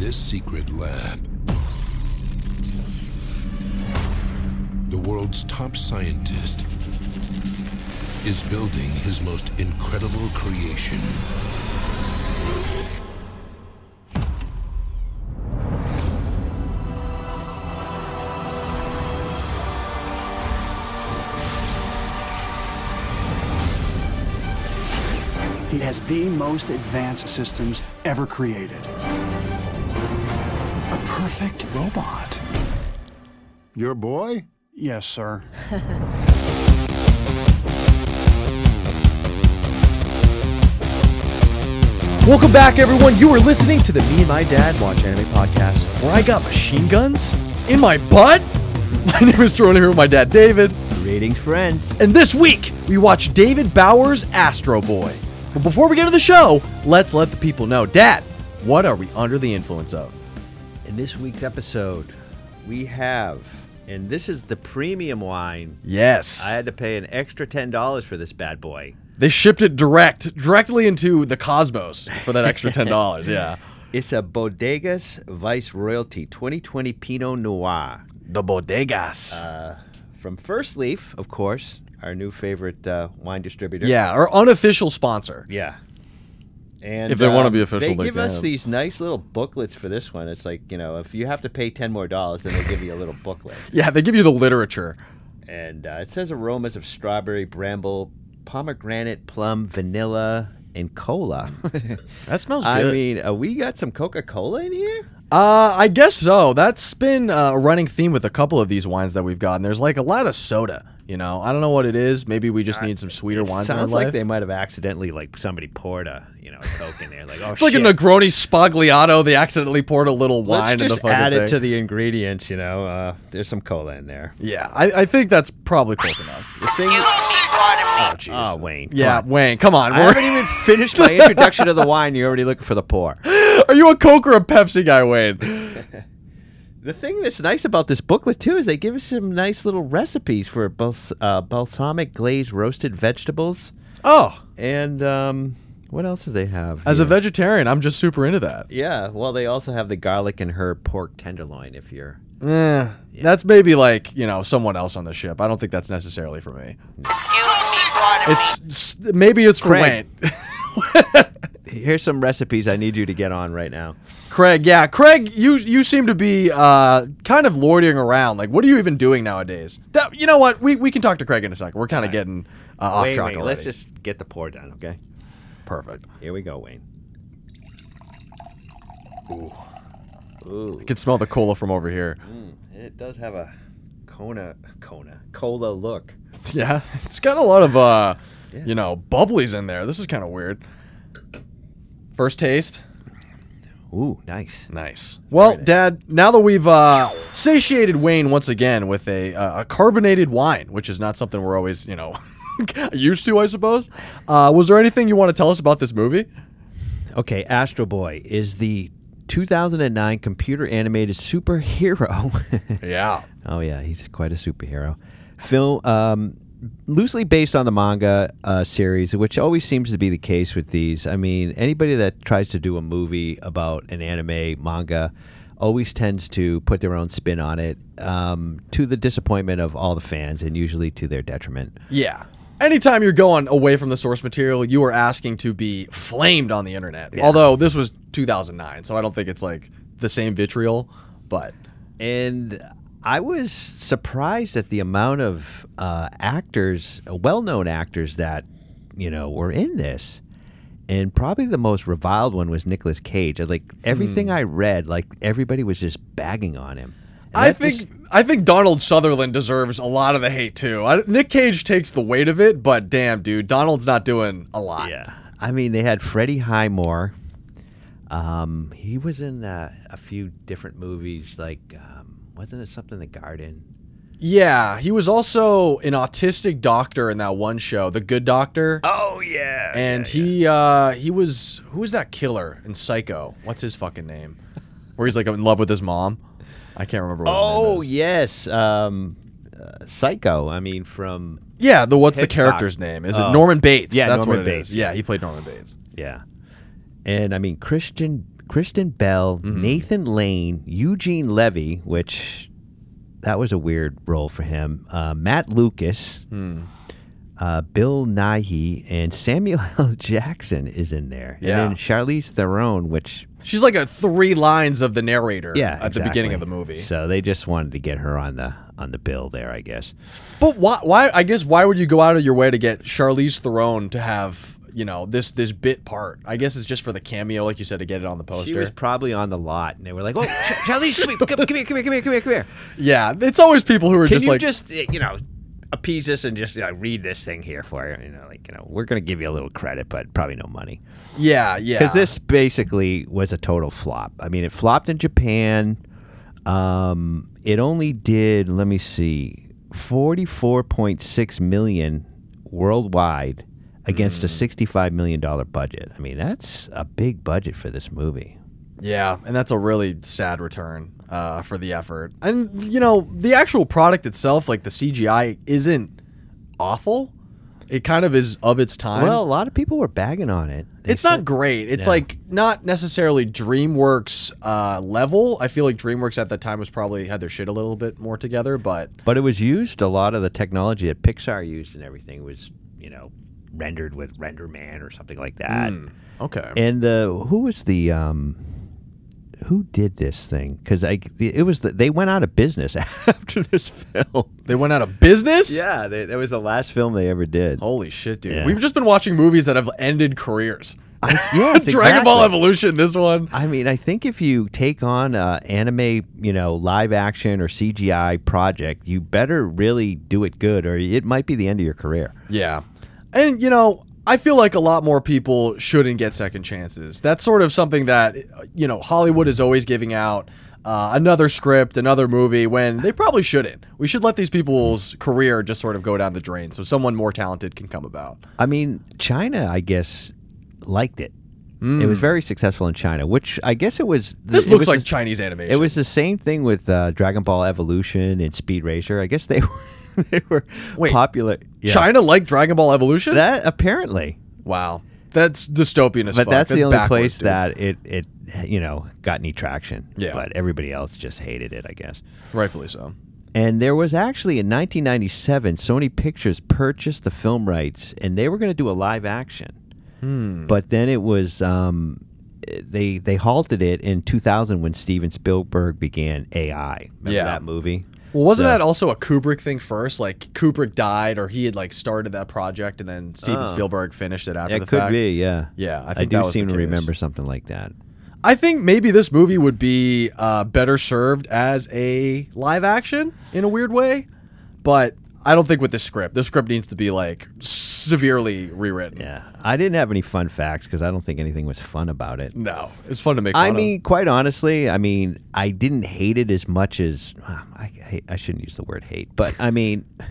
this secret lab, the world's top scientist is building his most incredible creation. He has the most advanced systems ever created. A perfect robot. Your boy? Yes, sir. Welcome back, everyone. You are listening to the Me and My Dad Watch Anime podcast, where I got machine guns in my butt. My name is Jordan here with my dad, David. Greetings, friends. And this week, we watch David Bowers' Astro Boy. But before we get to the show, let's let the people know. Dad, what are we under the influence of? In this week's episode, we have, and this is the premium wine. Yes. I had to pay an extra $10 for this bad boy. they shipped it direct, directly into the cosmos for that extra $10. yeah. It's a Bodegas Vice Royalty 2020 Pinot Noir The bodegas. from Firstleaf, of course, our new favorite uh, wine distributor. yeah, our unofficial sponsor. Yeah. And If they wanna um, be official, they they give us these nice little booklets for this one. It's like you know, if you have to pay ten more dollars, then they give you a little booklet. Yeah, they give you the literature. and uh, it says aromas of strawberry, bramble, pomegranate, plum, vanilla, and cola. That smells good. I mean, uh, we got some Coca Cola in here. Uh, I guess so. That's been uh, a running theme with a couple of these wines that we've gotten. There's like a lot of soda. You know, I don't know what it is. Maybe we just need some sweeter wines in our Sounds life. like they might have accidentally like somebody poured a you know a Coke in there. Like oh it's like shit. a Negroni Sbagliato. They accidentally poured a little wine Let's wine in the just fucking add thing. it to the ingredients. You know, uh, there's some cola in there. yeah, I, I think that's probably close enough. The thing- Oh, jeez. oh Wayne. come yeah, on. Wayne, come on. I We're- haven't even finished my introduction to the wine. You're already looking for the pour. Are you a Coke or a Pepsi guy, Wayne? The thing that's nice about this booklet too is they give us some nice little recipes for bals- uh, balsamic glazed roasted vegetables, Oh, and um, what else do they have? as a vegetarian, I'm just super into that. yeah. Well, they also have the garlic and herb pork tenderloin. If you're Eh, That's maybe like you know someone else on the ship. I don't think that's necessarily for me. Excuse me. It's s- maybe it's for Craig. Wayne. here's some recipes I need you to get on right now. Craig, yeah, Craig, you you seem to be uh, kind of loitering around. Like, what are you even doing nowadays? That, you know what? We, we can talk to Craig in a second. We're kind of getting uh, off track wait, already. let's just get the pour done, okay? Perfect. Here we go, Wayne. Ooh. Ooh. I can smell the cola from over here. It does have a Kona, Kona, cola look. Yeah, it's got a lot of uh, Yeah. you know, bubblies in there. This is kind of weird. First taste. Ooh, nice. Nice. Well, nice. Dad, now that we've uh, satiated Wayne once again with a, uh, a carbonated wine, which is not something we're always, you know, used to, I suppose. Uh, was there anything you want to tell us about this movie? Okay, Astro Boy is the 2009 computer animated superhero. Yeah. oh yeah, he's quite a superhero. Film um, loosely based on the manga uh, series, which always seems to be the case with these. I mean, anybody that tries to do a movie about an anime manga always tends to put their own spin on it, um, to the disappointment of all the fans, and usually to their detriment. Yeah. Anytime you're going away from the source material, you are asking to be flamed on the internet. Although this was 2009, so I don't think it's like the same vitriol, but and I was surprised at the amount of uh, actors, uh, well-known actors that you know were in this. And probably the most reviled one was Nicolas Cage. Like everything I read, like everybody was just bagging on him. And I think just- I think Donald Sutherland deserves a lot of the hate too. I, Nick Cage takes the weight of it, but damn, dude, Donald's not doing a lot. yeah. I mean, they had Freddie Highmore. Um, he was in uh, a few different movies, like um, wasn't it something in the Garden? Yeah, he was also an autistic doctor in that one show, The Good Doctor. Oh yeah, and he uh he was who was that killer in Psycho? What's his fucking name? Where he's like in love with his mom. I can't remember what his Oh name is. yes, um, uh, Psycho. I mean, from Yeah, the what's the Hitchcock. character's name? Is it Oh. Norman Bates? Yeah, that's Norman what it is. Bates, Yeah, yeah. he played Norman Bates. yeah, and I mean Christian Kristen Bell, Mm-hmm. Nathan Lane, Eugene Levy, which that was a weird role for him. Uh, Matt Lucas, Hmm. uh, Bill Nighy, and Samuel L. Jackson is in there. Yeah. And then Charlize Theron, which She's like a three lines of the narrator yeah, at the beginning of the movie. So they just wanted to get her on the on the bill there, I guess. But why? Why? I guess why would you go out of your way to get Charlize Theron to have you know this this bit part? I guess it's just for the cameo, like you said, to get it on the poster. She was probably on the lot, and they were like, "Oh, Ch- Charlize, come, here, come, here, come here, come here, come here, come here. yeah, it's always people who are just Can just you like, just, uh, you know, appease us and just read this thing here for you? You know, like, you know, we're gonna give you a little credit, but probably no money yeah, yeah, because this basically was a total flop. I mean, it flopped in Japan. Um, it only did, let me see, forty-four point six million worldwide against a sixty-five million dollar budget. I mean, that's a big budget for this movie. Yeah, and that's a really sad return uh, for the effort. And you know, the actual product itself, like the CGI, isn't awful. It kind of is of its time. Well, a lot of people were bagging on it. They it's not great. It's like not necessarily DreamWorks uh, level. I feel like DreamWorks at that time was probably had their shit a little bit more together, but But it was used a lot of the technology that Pixar used and everything was, you know, rendered with RenderMan or something like that. okay. And the who was the um who did this thing? Because I it was the, they went out of business after this film. they went out of business. Yeah, they, that was the last film they ever did. Holy shit, dude! Yeah. We've just been watching movies that have ended careers. I, yes, Dragon Ball. Evolution. This one. I mean, I think if you take on a anime, you know, live action or CGI project, you better really do it good, or it might be the end of your career. Yeah. And, you know, I feel like a lot more people shouldn't get second chances. That's sort of something that, you know, Hollywood is always giving out uh, another script, another movie, when they probably shouldn't. We should let these people's career just sort of go down the drain so someone more talented can come about. I mean, China, I guess, liked it. It was very successful in China, which I guess it was. Hmm. This looks was like the- Chinese animation. It was the same thing with uh, Dragon Ball Evolution and Speed Racer. I guess they were, they were Wait, popular. Yeah. China like Dragon Ball Evolution? That apparently, wow. That's dystopian as but fuck. that's, the only place dude. that it it you know got any traction. Yeah. but everybody else just hated it, I guess. Rightfully so. And there was actually in 1997, Sony Pictures purchased the film rights, and they were going to do a live action. Hmm. But then it was um, they they halted it in 2000 when Steven Spielberg began AI. Remember Yeah. that movie? Well, wasn't So- that also a Kubrick thing first? Like Kubrick died, or he had like started that project, and then Steven Oh. Spielberg finished it after It the could be, yeah. Yeah, I I, think do seem to remember something like that. I think maybe this movie would be uh, better served as a live action in a weird way, but I don't think with this script. The script needs to be like severely rewritten. Yeah, I didn't have any fun facts because I don't think anything was fun about it. No, it's fun to make. Fun I of. mean, quite honestly, I mean, I didn't hate it as much as I, hate, I shouldn't use the word hate, but I mean,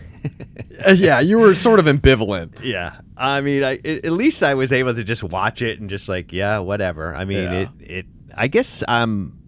Uh, yeah, you were sort of ambivalent. yeah, I mean, I at at least I was able to just watch it and just like, yeah, whatever. I mean, Yeah. it it. I guess um,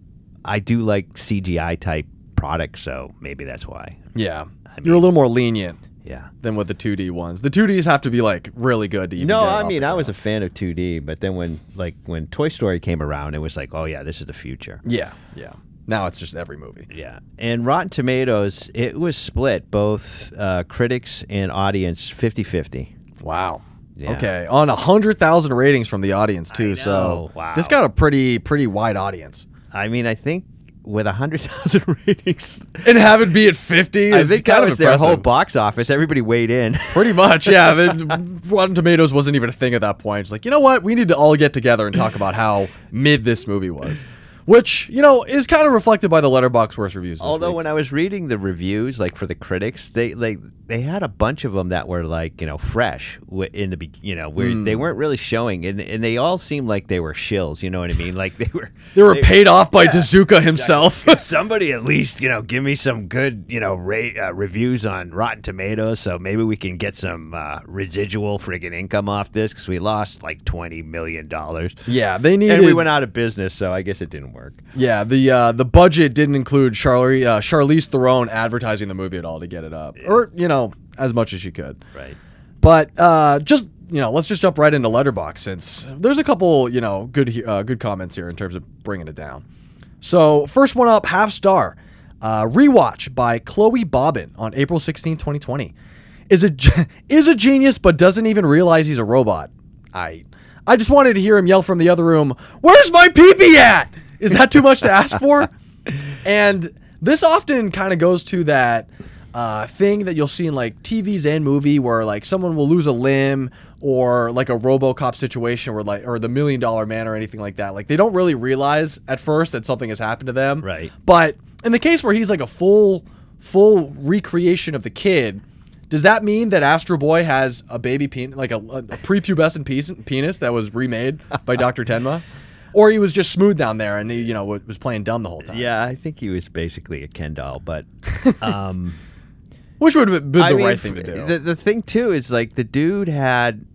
I do like CGI type products, so maybe that's why. Yeah, you're a little more lenient Yeah. than with the 2D ones. The 2Ds have to be like really good to even. No, get it I mean I was a fan of 2D, but then when like when Toy Story came around, it was like, oh yeah, this is the future. yeah, yeah. Now it's just every movie. Yeah, and Rotten Tomatoes, it was split both uh, critics and audience 50-50. Wow. Yeah. Okay, on a hundred thousand ratings from the audience too. So Wow. this got a pretty pretty wide audience. I mean, I think with hundred thousand ratings, And have it be at fifty I is think kind that of was their whole box office. Everybody weighed in. Pretty much, yeah. The, Rotten Tomatoes wasn't even a thing at that point. It's like, you know what? We need to all get together and talk about how mid this movie was, which you know is kind of reflected by the Letterboxd worst reviews. Although week. when I was reading the reviews, like for the critics, they like they had a bunch of them that were like you know fresh in the you know where Hmm. they weren't really showing, and and they all seemed like they were shills. You know what I mean? Like they were they were paid off by Tezuka himself. Somebody at least you know give me some good you know rate uh, reviews on Rotten Tomatoes, so maybe we can get some uh, residual friggin' income off this because we lost like twenty million dollars. yeah, they needed. And we went out of business, so I guess it didn't work. Yeah, the uh, the budget didn't include Charlie uh, Charlize Theron advertising the movie at all to get it up, or you know as much as she could. Right. But uh, just you know, let's just jump right into Letterboxd since there's a couple, you know, good uh, good comments here in terms of bringing it down. So first one up, half star, uh, rewatch by Chloe Bobbin on April 16, 2020. Is a is a genius, but doesn't even realize he's a robot. I I just wanted to hear him yell from the other room, "Where's my peepee at?" Is that too much to ask for? And this often kind of goes to that uh, thing that you'll see in like TVs and movie where like someone will lose a limb or like a RoboCop situation where like or the Million Dollar Man or anything like that. Like they don't really realize at first that something has happened to them. Right. But in the case where he's like a full full recreation of the kid. Does that mean that Astro Boy has a baby penis, like a, a prepubescent penis, penis that was remade by Dr. Tenma? Or he was just smooth down there and he, you know, was playing dumb the whole time? Yeah, I think he was basically a Ken doll, but um, Which would have been I the mean, right thing to do. The the thing too is like the dude had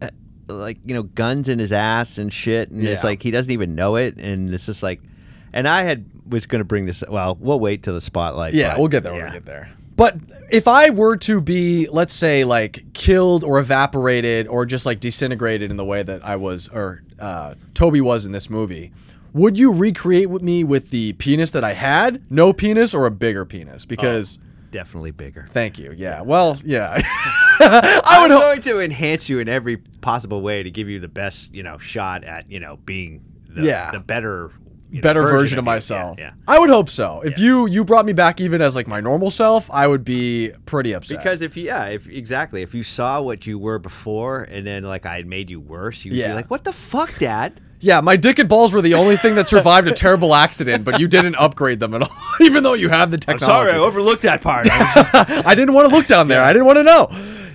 uh, like you know guns in his ass and shit, and it's like he doesn't even know it, and it's just like, and I had was going to bring this. Well, we'll wait till the spotlight. yeah, but, we'll get there when yeah. we get there. But if I were to be, let's say, like killed or evaporated or just like disintegrated in the way that I was or uh, Toby was in this movie, would you recreate with me with the penis that I had, no penis, or a bigger penis? Because Definitely bigger. thank you. Yeah. Well, yeah. I I'm would hope. going to enhance you in every possible way to give you the best, you know, shot at you know being the, Yeah. the better you know, better version, of you. Yeah, myself. Yeah, I would hope so. If you you brought me back even as like my normal self, I would be pretty upset. Because if you, yeah, if exactly, if you saw what you were before, and then like I had made you worse, you'd Yeah. be like, "What the fuck, Dad?" yeah, my dick and balls were the only thing that survived a terrible accident, but you didn't upgrade them at all, even though you have the technology. Sorry, I overlooked that part. I didn't want to look down there. I didn't want to know.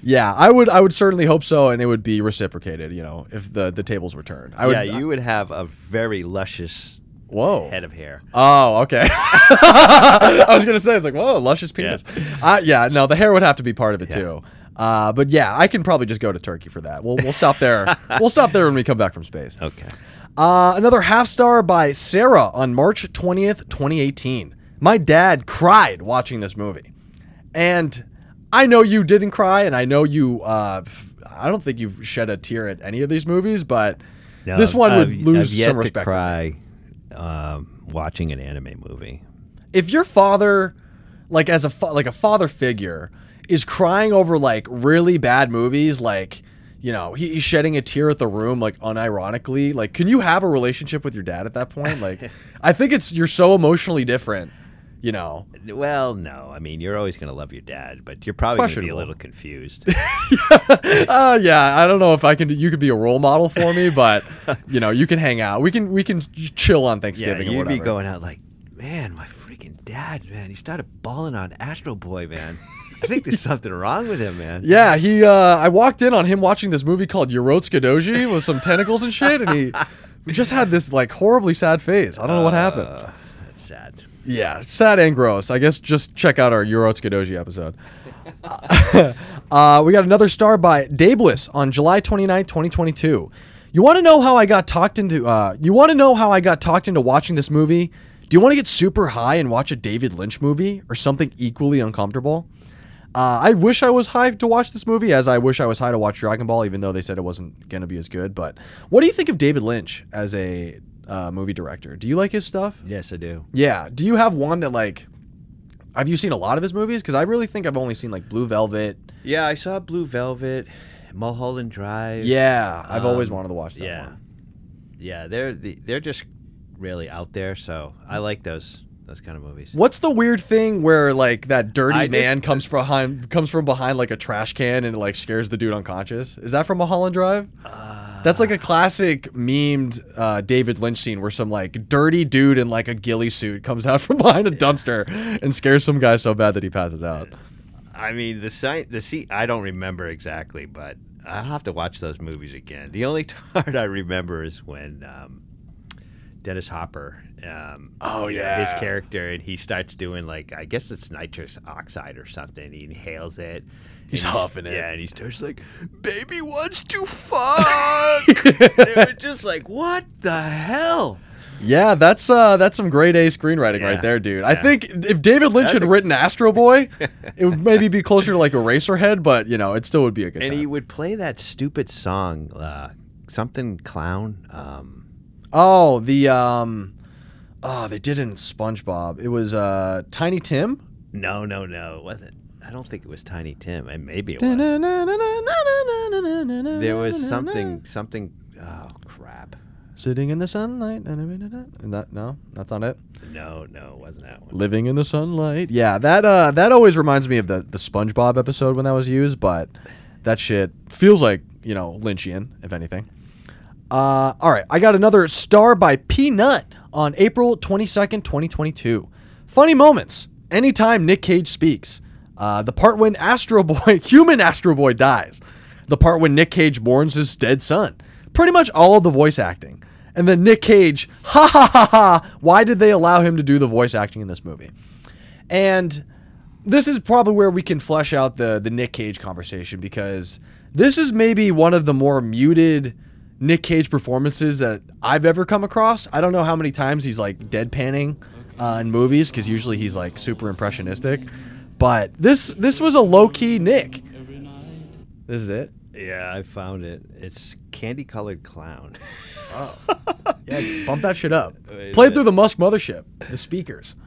Yeah, I would. I would certainly hope so, and it would be reciprocated. You know, if the the tables were turned. I would. yeah, you would have a very luscious Whoa. head of hair. Oh, okay. I was gonna say it's like, whoa, luscious penis. Yeah. Uh, yeah, no, the hair would have to be part of it too. Uh, but yeah, I can probably just go to Turkey for that. We'll we'll stop there. we'll stop there when we come back from space. Okay. Uh, another half star by Sarah on March twentieth, twenty eighteen. My dad cried watching this movie, and I know you didn't cry, and I know you. Uh, I don't think you've shed a tear at any of these movies, but No, this one would I've- lose I've yet some to respect. cry um, watching an anime movie. if your father like as a fa- like a father figure is crying over like really bad movies like you know he, he's shedding a tear at the room like unironically like can you have a relationship with your dad at that point like i think it's you're so emotionally different you know Well, no, I mean you're always going to love your dad, but you're probably going to be a little confused. uh yeah i don't know if i can you could be a role model for me but you know you can hang out we can we can chill on thanksgiving or you'd whatever be going out like, man, my freaking dad, man, he started balling on Astro Boy, man. I think there's something wrong with him, man. Yeah, he. Uh, I walked in on him watching this movie called Urotsukidoji with some tentacles and shit, and he just had this like horribly sad face. I don't know what happened. Sad. Yeah, sad and gross. I guess just check out our Doji episode. uh, we got another star by Dabliss on July 29, 2022. You want to know how I got talked into? Uh, you want to know how I got talked into watching this movie? Do you want to get super high and watch a David Lynch movie or something equally uncomfortable? Uh, I wish I was high to watch this movie, as I wish I was high to watch Dragon Ball, even though they said it wasn't going to be as good. But what do you think of David Lynch as a uh, movie director? Do you like his stuff? Yes, I do. Yeah. Do you have one that like? Have you seen a lot of his movies? Because I really think I've only seen like Blue Velvet. Yeah, I saw Blue Velvet, Mulholland Drive. Yeah, I've always Um, wanted to watch that yeah, one. yeah, they're they're just really out there. So I like those those kind of movies. What's the weird thing where like that dirty I just- man comes from behind comes from behind like a trash can and like scares the dude unconscious? Is that from Mulholland Drive? That's like a classic memed uh, David Lynch scene where some like dirty dude in like a ghillie suit comes out from behind a dumpster and scares some guy so bad that he passes out. I mean, the site, the seat. I don't remember exactly, but I'll have to watch those movies again. The only part I remember is when um, Dennis Hopper. Um, Oh, yeah. his character, and he starts doing like I guess it's nitrous oxide or something. He inhales it. He's and huffing it. Yeah, and he starts like, "Baby wants to fuck." it was just like, what the hell? Yeah, that's uh that's some grade A screenwriting Yeah. right there, dude. I think if David Lynch That's had a- written Astro Boy, it would maybe be closer to like Eraserhead, but you know, it still would be a good And time. he would play that stupid song, uh, something clown. Um, oh, the um oh, they did it in SpongeBob. It was uh Tiny Tim. no, no, no, it wasn't. I don't think it was Tiny Tim, and maybe it was. There was something, something. Oh crap! Sitting in the sunlight. And that no, that's not it. No, no, it wasn't that one. Living in the sunlight. Yeah, that uh that always reminds me of the the SpongeBob episode when that was used, but that shit feels like, you know, Lynchian, if anything. Uh all right, I got another star by Peanut on April 22nd, 2022. Funny moments. Anytime Nick Cage speaks. Uh the part when Astro Boy, human Astro Boy dies. The part when Nick Cage mourns his dead son. Pretty much all of the voice acting. And then Nick Cage, ha ha ha ha, why did they allow him to do the voice acting in this movie? And this is probably where we can flesh out the the Nick Cage conversation because this is maybe one of the more muted Nick Cage performances that I've ever come across. I don't know how many times he's like deadpanning uh, in movies because usually he's like super impressionistic, but this this was a low key Nick. This is it. Yeah, I found it. It's candy colored clown. Oh. Yeah, bump that shit up. Play it through the Musk mothership, the speakers.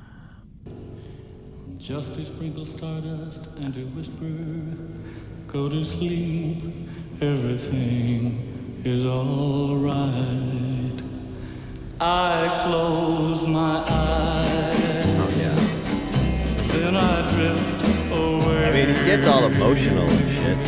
Just to sprinkle stardust and to whisper, go to sleep, everything is alright. I close my eyes, yeah. Then I drift away. I mean, he gets all emotional and shit.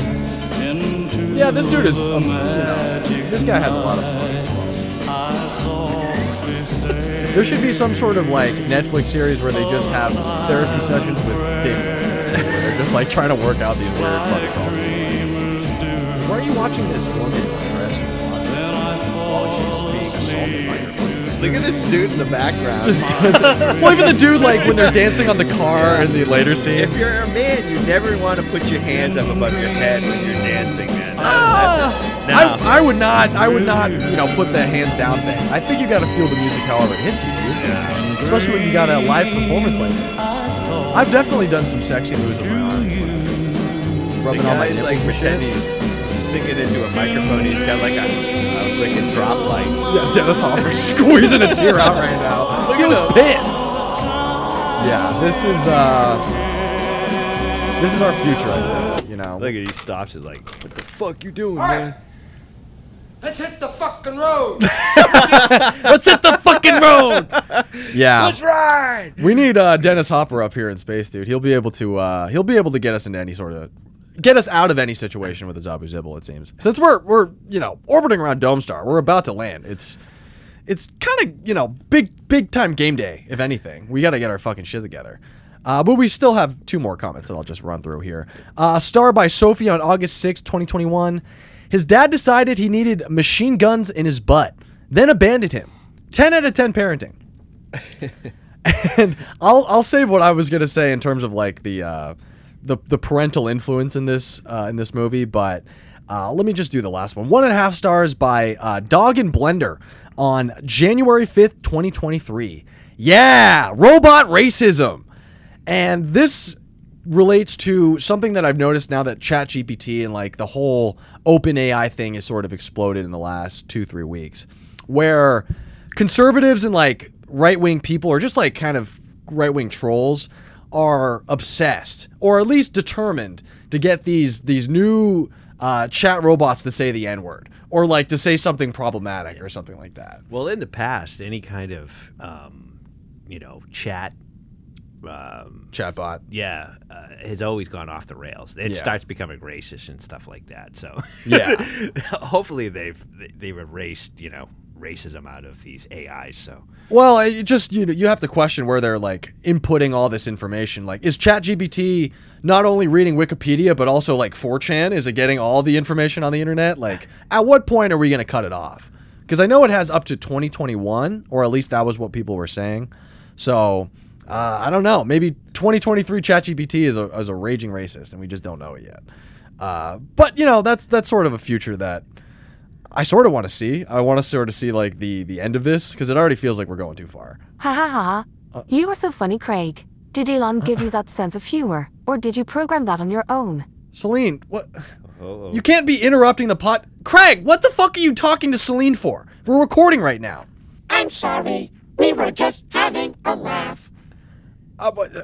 into Yeah, this dude is, um, you know, this guy has a lot of night. emotion as well. I softly say, There should be some sort of like Netflix series where they just have therapy sessions with David. Where they're just like trying to work out these weird fucking problems. dreamers. Why are you watching this woman dress in the closet while she's being assaulted by her friend? Look at this dude in the background. Just dancing. well, even the dude like when they're dancing on the car in the later scene. if you're a man, you never want to put your hands up above your head when you're dancing, man. Ah! No. I, I would not. I would not. You know, put the hands down thing. I think you got to feel the music however it hits you, dude. Especially when you got a live performance like this. I've definitely done some sexy moves with my arms. the Rubbing on my nipples like and shit. Pretending he's singing into a microphone. He's got like a, a freaking drop light. Yeah, Dennis Hopper squeezing a tear out right now. Look he at looks him. pissed. Yeah, this is uh, this is our future. I think. You know. Look at he stops. He's like, "What the fuck you doing, man?" Let's hit the fucking road. Let's hit the fucking road. Yeah. Let's ride. We need uh, Dennis Hopper up here in space, dude. He'll be able to uh, he'll be able to get us into any sort of get us out of any situation with a Zabu Zibble. It seems since we're we're you know orbiting around Dome Star, we're about to land. It's it's kind of you know big big time game day. If anything, we got to get our fucking shit together. Uh, but we still have two more comments that I'll just run through here. Uh, star by Sophie on August sixth, 2021. His dad decided he needed machine guns in his butt, then abandoned him. 10 out of 10 parenting. and I'll I'll save what I was gonna say in terms of like the uh, the the parental influence in this uh, in this movie, but uh, let me just do the last one. One and a half stars by uh, Dog and Blender on January fifth, twenty twenty three. Yeah, robot racism, and this relates to something that I've noticed now that ChatGPT and like the whole OpenAI thing has sort of exploded in the last two, three weeks, where conservatives and like right wing people or just like kind of right wing trolls are obsessed or at least determined to get these these new uh, chat robots to say the N word or like to say something problematic or something like that. Well, in the past, any kind of, um, you know, chat, um, Chatbot. yeah, uh, has always gone off the rails. It Yeah. starts becoming racist and stuff like that. So, Yeah. hopefully they've they've erased, you know, racism out of these AIs. So, Well, it just you know you have to question where they're like inputting all this information. Like, is ChatGPT not only reading Wikipedia but also like 4chan? Is it getting all the information on the internet? Like, at what point are we going to cut it off? Because I know it has up to 2021, or at least that was what people were saying. So uh, I don't know. Maybe 2023 ChatGPT is a, is a raging racist, and we just don't know it yet. Uh, but you know that's that's sort of a future that I sort of want to see. I want to sort of see like the the end of this because it already feels like we're going too far. Ha ha ha. You are so funny, Craig. Did Elon give you that sense of humor, or did you program that on your own? Celine, what? You can't be interrupting the pot. Craig, what the fuck are you talking to Celine for? We're recording right now. I'm sorry. We were just having a laugh. Uh, but, uh,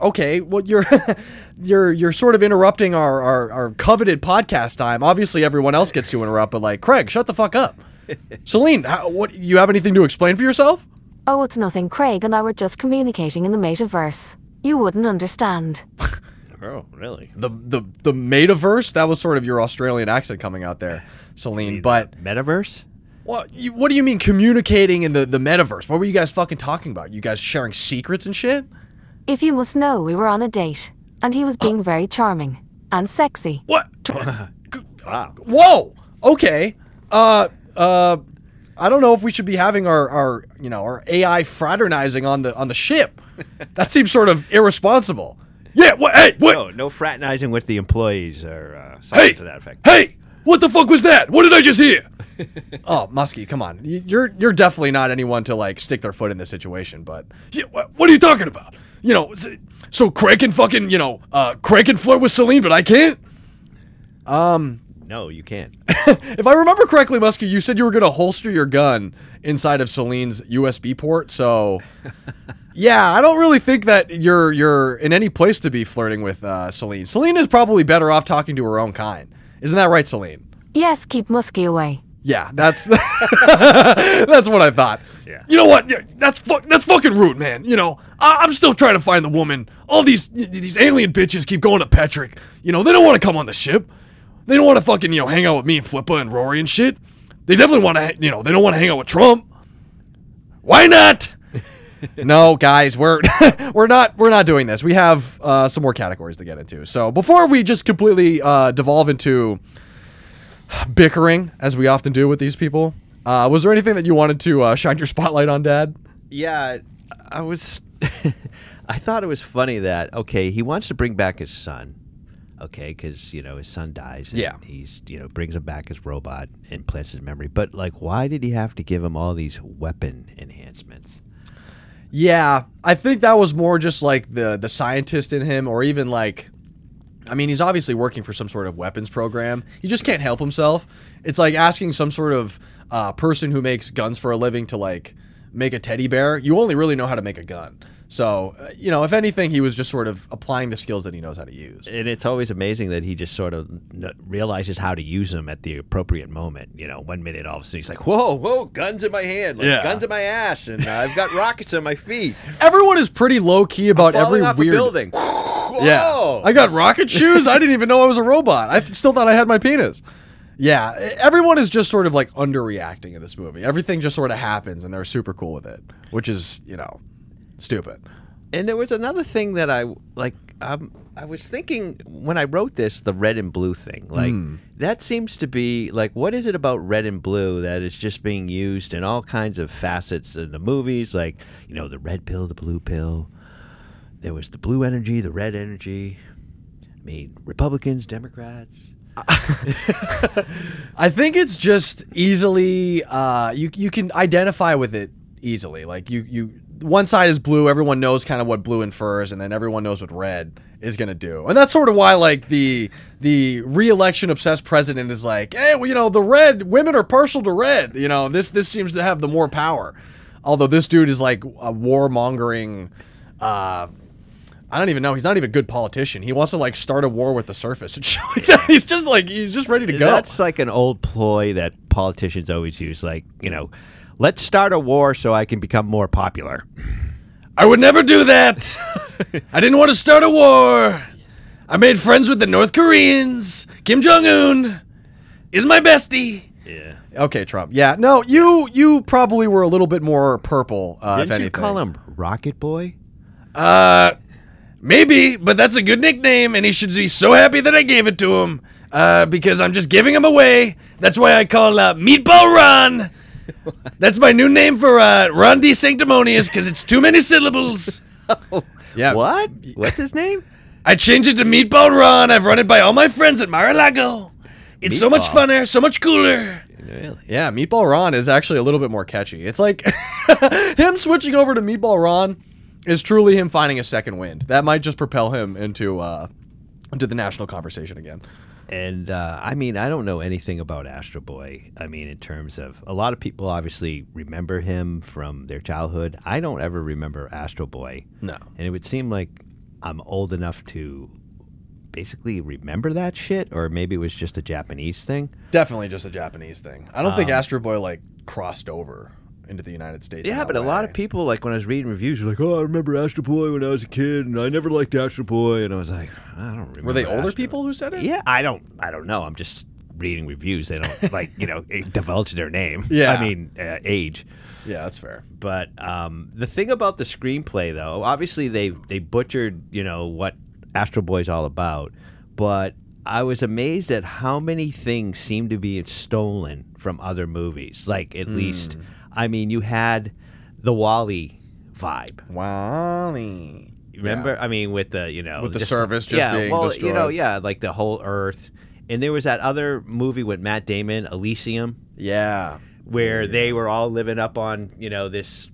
okay, well you're you're you're sort of interrupting our, our our coveted podcast time. Obviously, everyone else gets to interrupt, but like Craig, shut the fuck up. Celine, how, what? You have anything to explain for yourself? Oh, it's nothing. Craig and I were just communicating in the metaverse. You wouldn't understand. Oh, really? The the the metaverse. That was sort of your Australian accent coming out there, Celine. But Metaverse? what you, what do you mean communicating in the the metaverse? What were you guys fucking talking about? You guys sharing secrets and shit? If you must know, we were on a date, and he was being very charming and sexy. What? Wow. Whoa. Okay. Uh. Uh. I don't know if we should be having our, our you know our AI fraternizing on the on the ship. That seems sort of irresponsible. Yeah. What? Hey. What? No, no fraternizing with the employees or uh, something Hey. to that effect. Hey. What the fuck was that? What did I just hear? oh, Muskie, come on. You're you're definitely not anyone to like stick their foot in this situation. But yeah, wha- what are you talking about? You know, so Craig can fucking you know, uh, Craig can flirt with Celine, but I can't. Um. No, you can't. If I remember correctly, Muskie, you said you were going to holster your gun inside of Celine's USB port. So, yeah, I don't really think that you're you're in any place to be flirting with uh, Celine. Celine is probably better off talking to her own kind. Isn't that right, Celine? Yes, keep Muskie away. Yeah, that's that's what I thought. Yeah. You know what? That's fu- that's fucking rude, man. You know, I- I'm still trying to find the woman. All these these alien bitches keep going to Petrick. You know, they don't want to come on the ship. They don't want to fucking you know hang out with me and Flippa and Rory and shit. They definitely want to you know they don't want to hang out with Trump. Why not? no, guys, we're we're not we're not doing this. We have uh, some more categories to get into. So before we just completely uh, devolve into bickering, as we often do with these people, uh, was there anything that you wanted to uh, shine your spotlight on, Dad? Yeah, I was. I thought it was funny that okay, he wants to bring back his son. Okay, because you know his son dies. And Yeah. he's you know brings him back as robot, and plants his memory. But like, why did he have to give him all these weapon enhancements? Yeah, I think that was more just like the the scientist in him, or even like, I mean, he's obviously working for some sort of weapons program. He just can't help himself. It's like asking some sort of uh, person who makes guns for a living to like make a teddy bear. You only really know how to make a gun. So, uh, you know, if anything, he was just sort of applying the skills that he knows how to use. And it's always amazing that he just sort of n- realizes how to use them at the appropriate moment. You know, one minute all of a sudden he's like, "Whoa, whoa, guns in my hand, like, Yeah. guns in my ass, and uh, I've got rockets on my feet, Everyone is pretty low key about falling every off weird a building." Yeah. I got rocket shoes. I didn't even know I was a robot. I still thought I had my penis. Yeah. Everyone is just sort of like underreacting in this movie. Everything just sort of happens and they're super cool with it, which is, you know, stupid. And there was another thing that I like. Um, I was thinking when I wrote this, the red and blue thing. Like that seems to be like, what is it about red and blue that is just being used in all kinds of facets in the movies? Like you know, the red pill, the blue pill. There was the blue energy, the red energy. I mean, Republicans, Democrats. I think it's just easily uh, you you can identify with it easily. Like you you one side is blue, everyone knows kind of what blue infers, and then everyone knows what red is gonna do. And that's sort of why like the the re-election obsessed president is like, hey, well, you know, the red women are partial to red. You know, this this seems to have the more power. Although this dude is like a warmongering. Uh, I don't even know. He's not even a good politician. He wants to like start a war with the surface and shit like that. He's just like he's just ready to go. That's like an old ploy that politicians always use. Like you know, let's start a war so I can become more popular. I would never do that. I didn't want to start a war. I made friends with the North Koreans. Kim Jong Un is my bestie. Yeah. Okay, Trump. Yeah, no, you you probably were a little bit more purple. Uh, Didn't you anything. call him Rocket Boy? Uh, maybe, but that's a good nickname, and he should be so happy that I gave it to him. Uh, because I'm just giving him away. That's why I call uh, Meatball Ron. That's my new name for uh, Ron DeSanctimonious, because it's too many syllables. Yeah. What? What's his name? I changed it to Meatball Ron. I've run it by all my friends at Mar-a-Lago. It's so much Meatball. funner, so much cooler. Really? Yeah, Meatball Ron is actually a little bit more catchy. It's like him switching over to Meatball Ron is truly him finding a second wind. That might just propel him into uh, into the national conversation again. And uh, I mean, I don't know anything about Astro Boy. I mean, in terms of a lot of people obviously remember him from their childhood. I don't ever remember Astro Boy. No. And it would seem like I'm old enough to basically remember that shit, or maybe it was just a Japanese thing. Definitely just a Japanese thing. I don't think Astro Boy like crossed over into the United States. Yeah, but a lot of people, like when I was reading reviews, were like, "Oh, I remember Astro Boy when I was a kid, and I never liked Astro Boy." And I was like, "I don't remember." were they older Astro- people who said it? Yeah, I don't. I don't know. I'm just reading reviews. They don't like you know divulge their name. Yeah. I mean uh, age. yeah, that's fair. But um, the thing about the screenplay, though, obviously they they butchered you know what Astro Boy's all about, but I was amazed at how many things seem to be stolen from other movies. Like at least, I mean, you had the WALL-E vibe. WALL-E. Remember? I mean, with the you know With the service just yeah, being well, you know, yeah, like the whole Earth. And there was that other movie with Matt Damon, Elysium, Yeah. where they were all living up on you know this.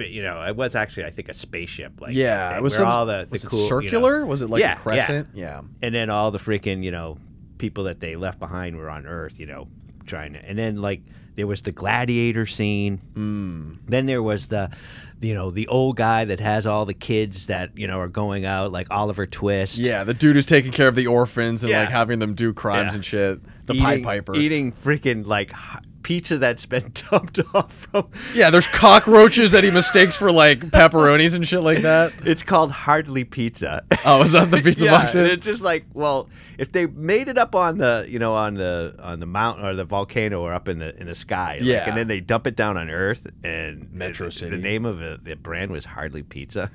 You know, it was actually I think a spaceship. Like Yeah, and it was some, all the, the was it cool you know- circular? was it like Yeah, a yeah. crescent? Yeah. and then all the freaking you know people that they left behind were on Earth. You know, trying to, and then like there was the gladiator scene. Mm. Then there was the, you know, the old guy that has all the kids that you know are going out like Oliver Twist. Yeah, the dude who's taking care of the orphans and Yeah. like having them do crimes Yeah. and shit. The eating, Pied Piper. eating freaking like pizza that's been dumped off from. Yeah, there's cockroaches that he mistakes for like pepperonis and shit like that. It's called hardly pizza. Oh, is that the pizza yeah, box? and it's just like, well, if they made it up on the, you know, on the on the mountain or the volcano or up in the in the sky, like, Yeah. and then they dump it down on Earth, and Metro the, City. The name of it, the brand was Hardly Pizza,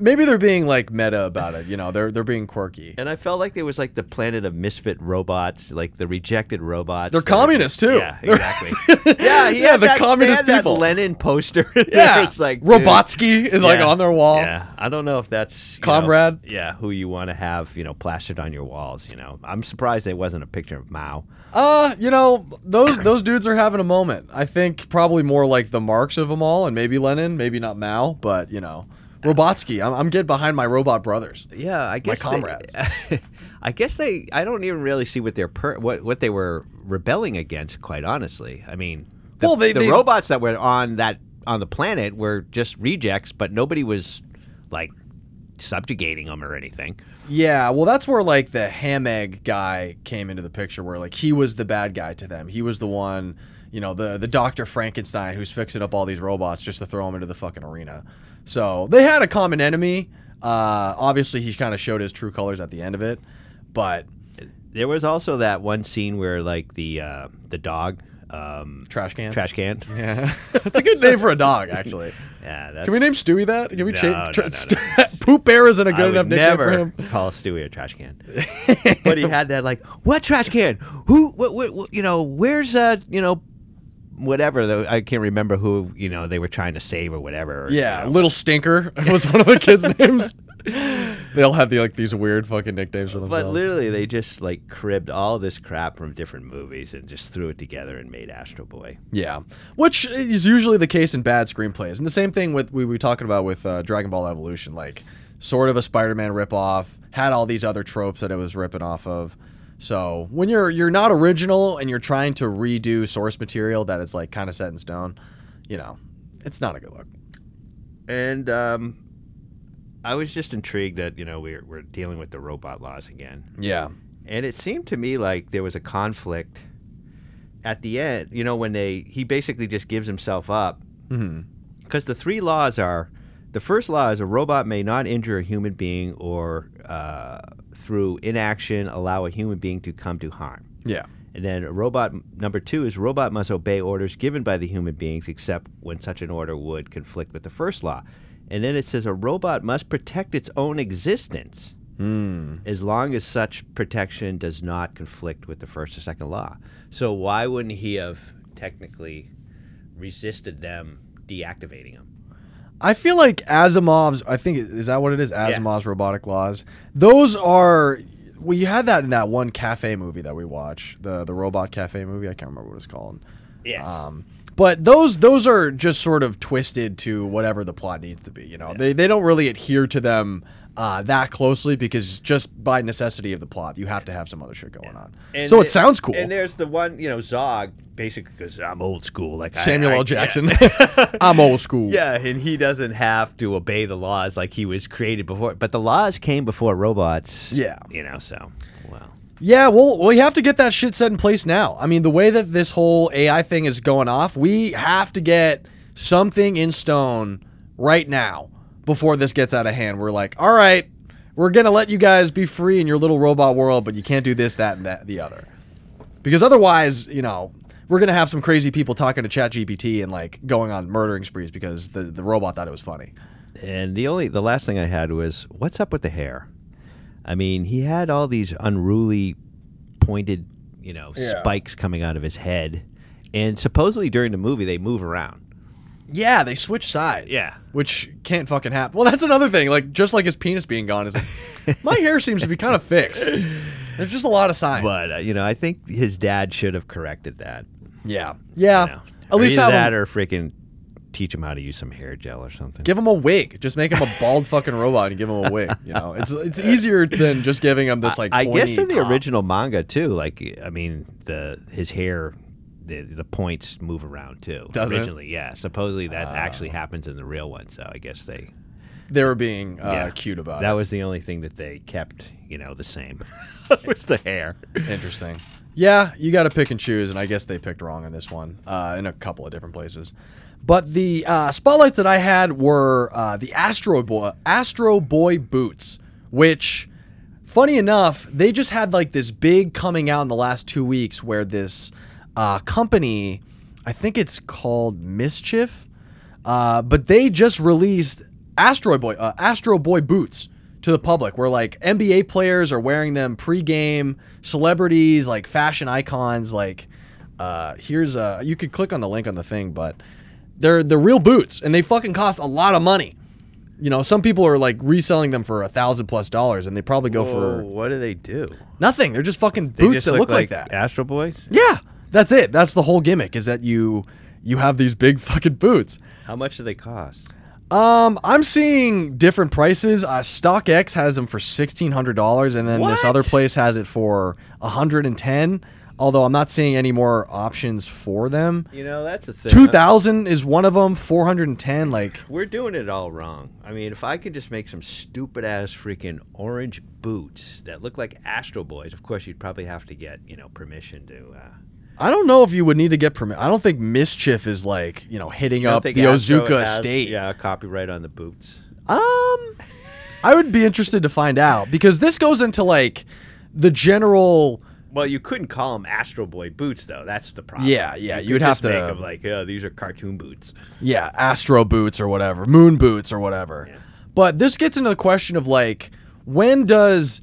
Maybe they're being like meta about it. You know, they're they're being quirky. and I felt like there was like the planet of misfit robots, like the rejected robots. They're communists, too. Yeah, exactly. yeah, Yeah, the that, they communist had people. That Lenin poster. Yeah, it's like dude. Robotsky is like on their wall. Yeah, I don't know if that's you know, Comrade? yeah, who you want to have, you know, plastered on your walls. You know, I'm surprised there wasn't a picture of Mao. Uh, you know, those those dudes are having a moment. I think probably more like the Marx of them all, and maybe Lenin, maybe not Mao, but you know, Robotsky. I'm, I'm getting behind my robot brothers. Yeah, I guess they- comrades. I guess they. I don't even really see what they're per, what what they were rebelling against. Quite honestly, I mean, the, Well, they- the they- robots that were on that on the planet were just rejects, but nobody was like subjugating them or anything. Yeah, well, that's where like the Hamegg guy came into the picture, where like he was the bad guy to them. He was the one, you know, the the Doctor Frankenstein who's fixing up all these robots just to throw them into the fucking arena. So they had a common enemy. Uh, obviously, he kind of showed his true colors at the end of it, but There was also that one scene where like the uh, the dog um, trash can. trash can. Yeah, that's a good name for a dog, actually. Yeah, that's, Can we name Stewie that? Can we No, change? no, no. Poop Bear isn't a good I enough nickname never for him. call Stewie a trash can. but he had that like, what trash can? Who? What? what, what you know? Where's uh? You know, whatever. Though I can't remember who you know they were trying to save or whatever. or, Yeah, you know. Little Stinker was one of the kids' names. They all have the like these weird fucking nicknames for themselves. But literally, they just like cribbed all this crap from different movies and just threw it together and made Astro Boy. Yeah, which is usually the case in bad screenplays, and the same thing with we were talking about with uh, Dragon Ball Evolution, like sort of a Spider-Man ripoff, had all these other tropes that it was ripping off of. So when you're you're not original and you're trying to redo source material that is like kind of set in stone, you know, it's not a good look. And um, I was just intrigued that you know we're we're dealing with the robot laws again. Yeah, And it seemed to me like there was a conflict at the end. You know, when they he basically just gives himself up because the three laws are the first law is a robot may not injure a human being or uh, through inaction allow a human being to come to harm. yeah, And then a robot number two is robot must obey orders given by the human beings except when such an order would conflict with the first law. And then it says a robot must protect its own existence mm. as long as such protection does not conflict with the first or second law. So why wouldn't he have technically resisted them deactivating him? I feel like Asimov's. I think is that what it is. Asimov's robotic laws. Those are well, you had that in that one cafe movie that we watched, the the robot cafe movie. I can't remember what it's called. Yes. Um, but those those are just sort of twisted to whatever the plot needs to be. You know, they they don't really adhere to them uh, that closely because just by necessity of the plot, you have to have some other shit going on. And so it the- sounds cool. And there's the one, you know, Zog, basically because I'm old school, like Samuel I- L. yeah. Jackson. I'm old school. Yeah, and he doesn't have to obey the laws like he was created before. But the laws came before robots. Yeah. You know, so, well. Yeah, well, we have to get that shit set in place now. I mean, the way that this whole AI thing is going off, we have to get something in stone right now before this gets out of hand. We're like, all right, we're gonna let you guys be free in your little robot world, but you can't do this, that, and that, the other, because otherwise, you know, we're gonna have some crazy people talking to ChatGPT and like going on murdering sprees because the the robot thought it was funny. And the only, the last thing I had was, what's up with the hair? I mean, he had all these unruly, pointed, you know, Yeah. spikes coming out of his head. And supposedly during the movie, they move around. Yeah, they switch sides. Yeah. Which can't fucking happen. Well, that's another thing. Like, just like his penis being gone, is like, my hair seems to be kind of fixed. There's just a lot of signs. But, uh, you know, I think his dad should have corrected that. yeah. Yeah. You know. At Or least have that him, or freaking teach him how to use some hair gel or something. give him a wig. Just make him a bald fucking robot and give him a wig. You know, it's it's easier than just giving him this like. I guess in the top. original manga too, like I mean, the his hair, the the points move around too. Does it? Originally, yeah. Supposedly that actually happens in the real one. So I guess they they were being uh, yeah. cute about that it. That was the only thing that they kept, you know, the same. was the hair. Interesting. Yeah, you got to pick and choose, and I guess they picked wrong on this one uh, in a couple of different places. But the uh, spotlights that I had were uh, the Astro Boy, Astro Boy boots, which, funny enough, they just had like this big coming out in the last two weeks where this uh, company, I think it's called Mischief, uh, but they just released Astro Boy, uh, Astro Boy boots to the public, where like NBA players are wearing them pre-game, celebrities like fashion icons. Like, uh, here's a you could click on the link on the thing, but they're they're real boots, and they fucking cost a lot of money. You know, some people are like reselling them for a thousand plus dollars, and they probably go for what do they do? nothing. They're just fucking They boots just that look like, that. Astro Boys. Yeah, that's it. That's the whole gimmick is that you you have these big fucking boots. How much do they cost? Um, I'm seeing different prices. Uh, StockX has them for sixteen hundred dollars, and then this What? other place has it for hundred and ten. Although I'm not seeing any more options for them. You know, that's the thing. Two thousand is one of them. Four hundred and ten. Like, We're doing it all wrong. I mean, if I could just make some stupid ass freaking orange boots that look like Astro Boys, of course you'd probably have to get you know permission to. Uh, I don't know if you would need to get permission. I don't think Mischief is like you know hitting up the Astro Ozuka has, estate. Yeah, copyright on the boots. Um, I would be interested to find out because this goes into like the general. Well, you couldn't call them Astro Boy boots though. That's the problem. Yeah, yeah, You you'd could have to- make like, yeah, these are cartoon boots. yeah, Astro boots or whatever, moon boots or whatever. But this gets into the question of like, when does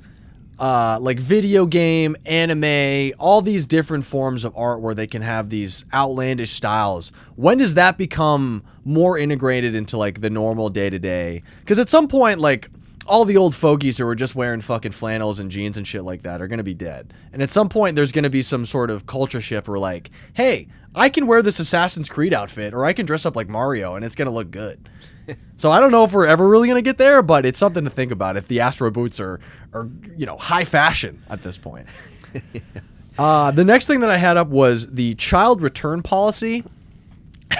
uh, like video game, anime, all these different forms of art where they can have these outlandish styles, when does that become more integrated into like the normal day to day? Because at some point, like, all the old fogies who were just wearing fucking flannels and jeans and shit like that are gonna be dead. And at some point, there's gonna be some sort of culture shift where, like, hey, I can wear this Assassin's Creed outfit, or I can dress up like Mario, and it's gonna look good. so I don't know if we're ever really gonna get there, but it's something to think about. If the Astro boots are, are you know, high fashion at this point. uh, the next thing that I had up was the child return policy,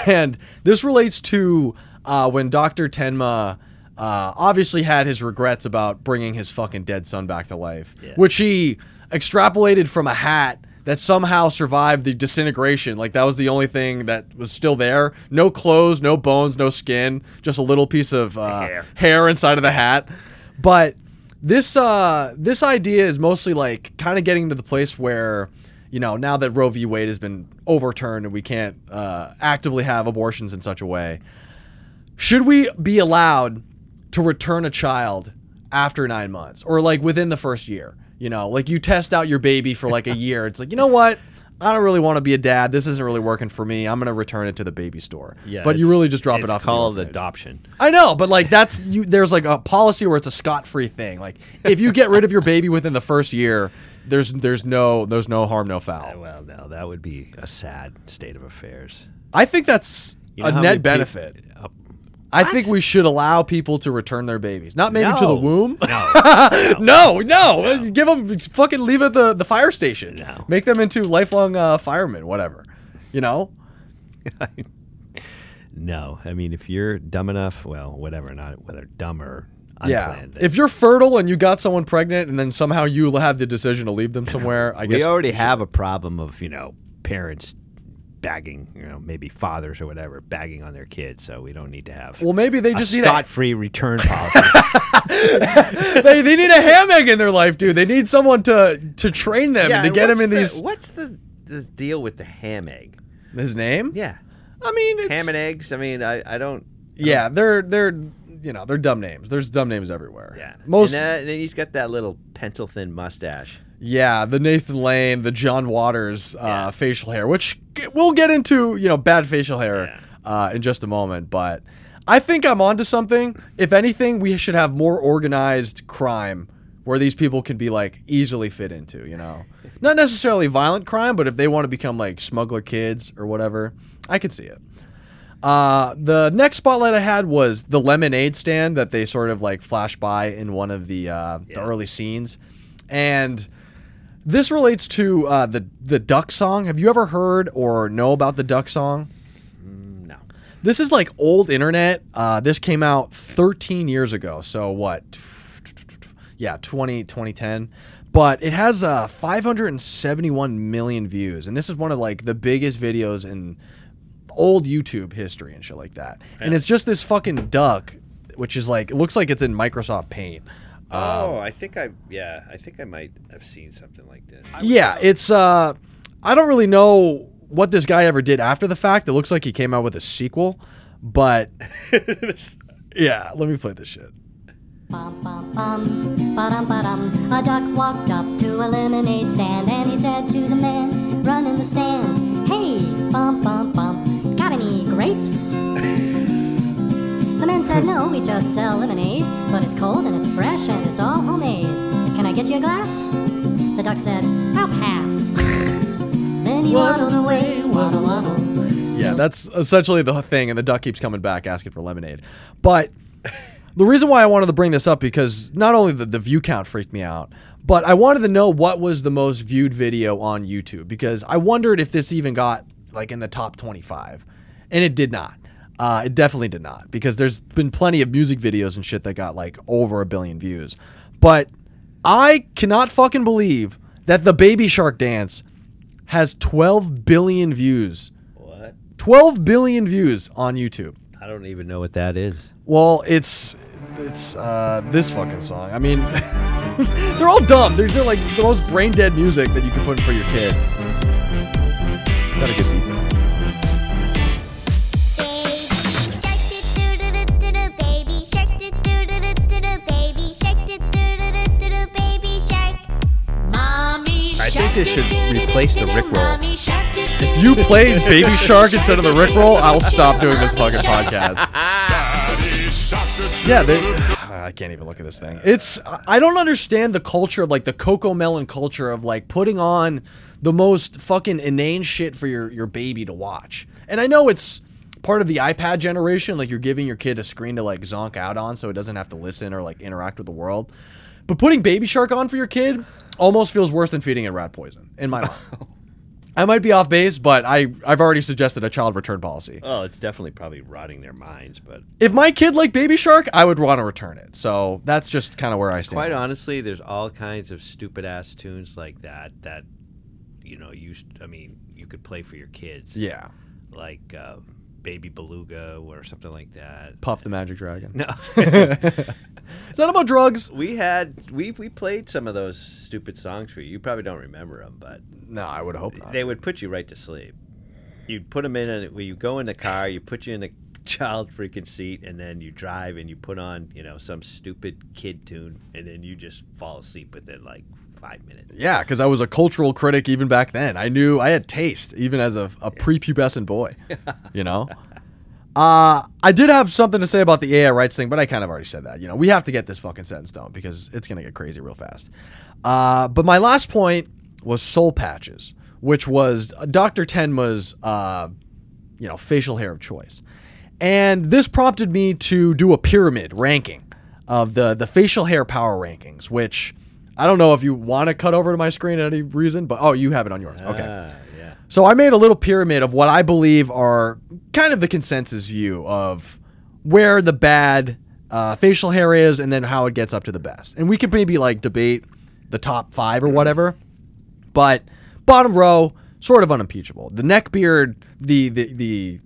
and this relates to uh, when Doctor Tenma. Uh, obviously had his regrets about bringing his fucking dead son back to life, which he extrapolated from a hat that somehow survived the disintegration. Like that was the only thing that was still there. No clothes, no bones, no skin, just a little piece of uh, Hair. hair inside of the hat. But this uh, this idea is mostly like kind of getting to the place where you know now that Roe v. Wade has been overturned and we can't uh, actively have abortions in such a way, should we be allowed to return a child after nine months or like within the first year? You know, like you test out your baby for like a year. It's like, you know what? I don't really want to be a dad. This isn't really working for me. I'm gonna return it to the baby store. Yeah, but you really just drop it off. the called adoption. I know, but like that's you. There's like a policy where it's a scot free thing. Like if you get rid of your baby within the first year, there's there's no there's no harm, no Uh, foul. well, no, that would be a sad state of affairs. I think that's You know a net benefit. Uh, I think we should allow people to return their babies, not maybe to the No. womb. no, No, no, give them fucking leave at the the fire station. No. Make them into lifelong uh, firemen, whatever. You know. no. I mean, if you're dumb enough, well, whatever, not whether dumb or Yeah. If you're fertile and you got someone pregnant, and then somehow you have the decision to leave them somewhere, I guess we already have a problem of you know parents bagging, you know, maybe fathers or whatever bagging on their kids. So we don't need to have Well, maybe they a just need a, scot-free return policy. they, they need a Hamegg in their life, dude. They need someone to to train them and to get them in the- these. What's the the deal with the Hamegg? His name? Yeah, I mean, it's, ham and eggs. I mean, I I don't. Yeah, they're they're you know they're dumb names. There's dumb names everywhere. Yeah, most And, uh, and then he's got that little pencil thin mustache. Yeah the Nathan Lane, the John Waters uh, Yeah. facial hair, which we'll get into you know bad facial hair Yeah. uh, in just a moment, but. I think I'm onto something. If anything, we should have more organized crime where these people can be like easily fit into, you know. Not necessarily violent crime, but if they want to become like smuggler kids or whatever, I could see it. Uh, the next spotlight I had was the lemonade stand that they sort of like flash by in one of the uh, the early scenes, and this relates to uh, the the duck song. Have you ever heard or know about the duck song? No. This is like old internet. Uh, this came out 13 years ago. So what? Yeah, 20, 2010. But it has uh, 571 million views. And this is one of like the biggest videos in old YouTube history and shit like that. And it's just this fucking duck, which is like, it looks like it's in Microsoft Paint. Oh, I think I yeah, I think I might have seen something like this. Yeah, it's uh I don't really know what this guy ever did after the fact. It looks like he came out with a sequel, but yeah, let me play this shit. Bum, bum, bum, ba-dum, ba-dum. A duck walked up to a lemonade stand and he said to the man running the stand, Hey, bum, bum, bum, got any grapes? the man said, No, we just sell lemonade, but it's cold and it's fresh and it's all homemade. Can I get you a glass? The duck said, I'll pass. then he waddled away, waddle, waddle. Yeah, that's essentially the thing, and the duck keeps coming back asking for lemonade. But the reason why I wanted to bring this up because not only the, the view count freaked me out, but I wanted to know what was the most viewed video on YouTube because I wondered if this even got like in the top 25, and it did not. Uh, it definitely did not because there's been plenty of music videos and shit that got like over a billion views. But I cannot fucking believe that the Baby Shark dance has 12 billion views. What? 12 billion views on YouTube. I don't even know what that is. Well, it's it's uh, this fucking song. I mean, they're all dumb. They're, they're like the most brain dead music that you can put in for your kid. Got a good this should replace the Rickroll. If you played Baby Shark instead of the Rickroll, I'll stop doing this fucking podcast. Yeah, they, I can't even look at this thing. It's I don't understand the culture of like the Cocomelon culture of like putting on the most fucking inane shit for your your baby to watch. And I know it's part of the iPad generation, like you're giving your kid a screen to like zonk out on so it doesn't have to listen or like interact with the world. But putting Baby Shark on for your kid almost feels worse than feeding it rat poison in my mind. I might be off base, but I I've already suggested a child return policy. Oh, it's definitely probably rotting their minds, but If my kid liked Baby Shark, I would want to return it. So that's just kind of where I stand. quite honestly, there's all kinds of stupid ass tunes like that that you know, you I mean, you could play for your kids. Yeah. Like uh, Baby Beluga or something like that. Puff the Magic Dragon. No. it's not about drugs? we had we we played some of those stupid songs for you. You probably don't remember them, but No, I would hope not. they would put you right to sleep. You'd put them in, and when you go in the car, you put you in the child freaking seat, and then you drive and you put on, you know, some stupid kid tune, and then you just fall asleep within like five minutes. Yeah, because I was a cultural critic even back then. I knew I had taste even as a, a prepubescent boy. you know. Uh, I did have something to say about the AI rights thing, but I kind of already said that. You know, we have to get this fucking set in stone because it's gonna get crazy real fast. Uh, but my last point was soul patches, which was Dr. Tenma's, uh, you know, facial hair of choice, and this prompted me to do a pyramid ranking of the the facial hair power rankings, which I don't know if you want to cut over to my screen at any reason, but oh, you have it on yours. Okay. Ah, yeah. So I made a little pyramid of what I believe are kind of the consensus view of where the bad uh, facial hair is and then how it gets up to the best. And we can maybe like debate the top five or whatever. But bottom row, sort of unimpeachable. The neck beard, the the the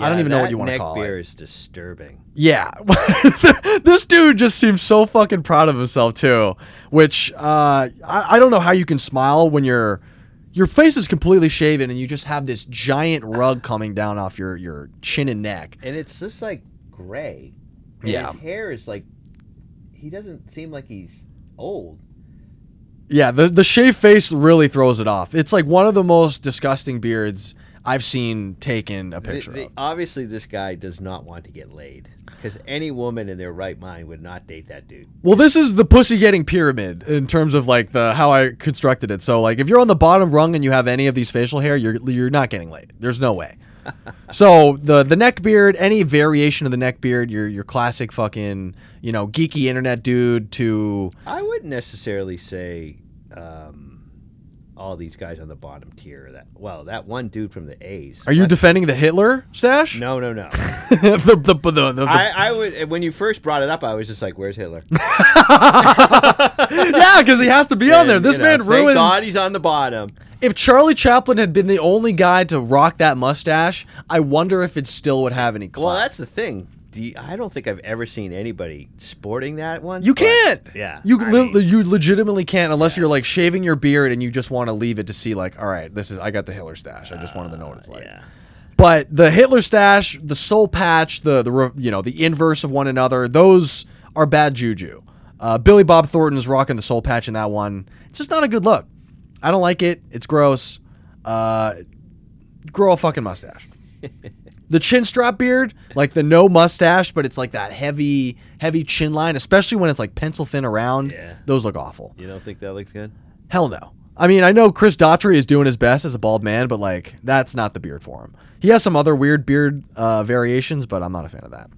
I don't even know what you want to call beer it. is disturbing. Yeah. this dude just seems so fucking proud of himself too. Which uh, I, I don't know how you can smile when your your face is completely shaven and you just have this giant rug coming down off your, your chin and neck. And it's just like gray. And Yeah. His hair is like, he doesn't seem like he's old. Yeah, the the shaved face really throws it off. It's like one of the most disgusting beards I've seen taken a The- picture the- of. obviously, this guy does not want to get laid because any woman in their right mind would not date that dude. Well, this is the pussy getting pyramid in terms of like the how I constructed it. So like if you're on the bottom rung and you have any of these facial hair, you're you're not getting laid. There's no way. so the the neck beard, any variation of the neck beard, your your classic fucking you know geeky internet dude to I wouldn't necessarily say um, all these guys on the bottom tier. That well, that one dude from the A's. are you defending the Hitler stash? No, no, no. the, the, the, the, I, I would. When you first brought it up, I was just like, "Where's Hitler?" yeah, because he has to be on there. This man Thank ruined. God he's on the bottom. If Charlie Chaplin had been the only guy to rock that mustache, I wonder if it still would have any clout. Well, that's the thing. Do you- I don't think I've ever seen anybody sporting that one. You can't. Yeah. You I li- mean, you legitimately can't unless you're like shaving your beard and you just want to leave it to see like, all right, this is I got the Hitler stash. I just wanted to know what it's like. yeah. But the Hitler stash, the soul patch, the the re- you know the inverse of one another, those are bad juju. Uh, Billy Bob Thornton is rocking the soul patch in that one. It's just not a good look. I don't like it. It's gross. Uh, grow a fucking mustache. the chin strap beard, like the no mustache, but it's like that heavy, heavy chin line, especially when it's like pencil thin around. Yeah. Those look awful. You don't think that looks good? Hell no. I mean, I know Chris Daughtry is doing his best as a bald man, but like that's not the beard for him. He has some other weird beard uh, variations, but I'm not a fan of that.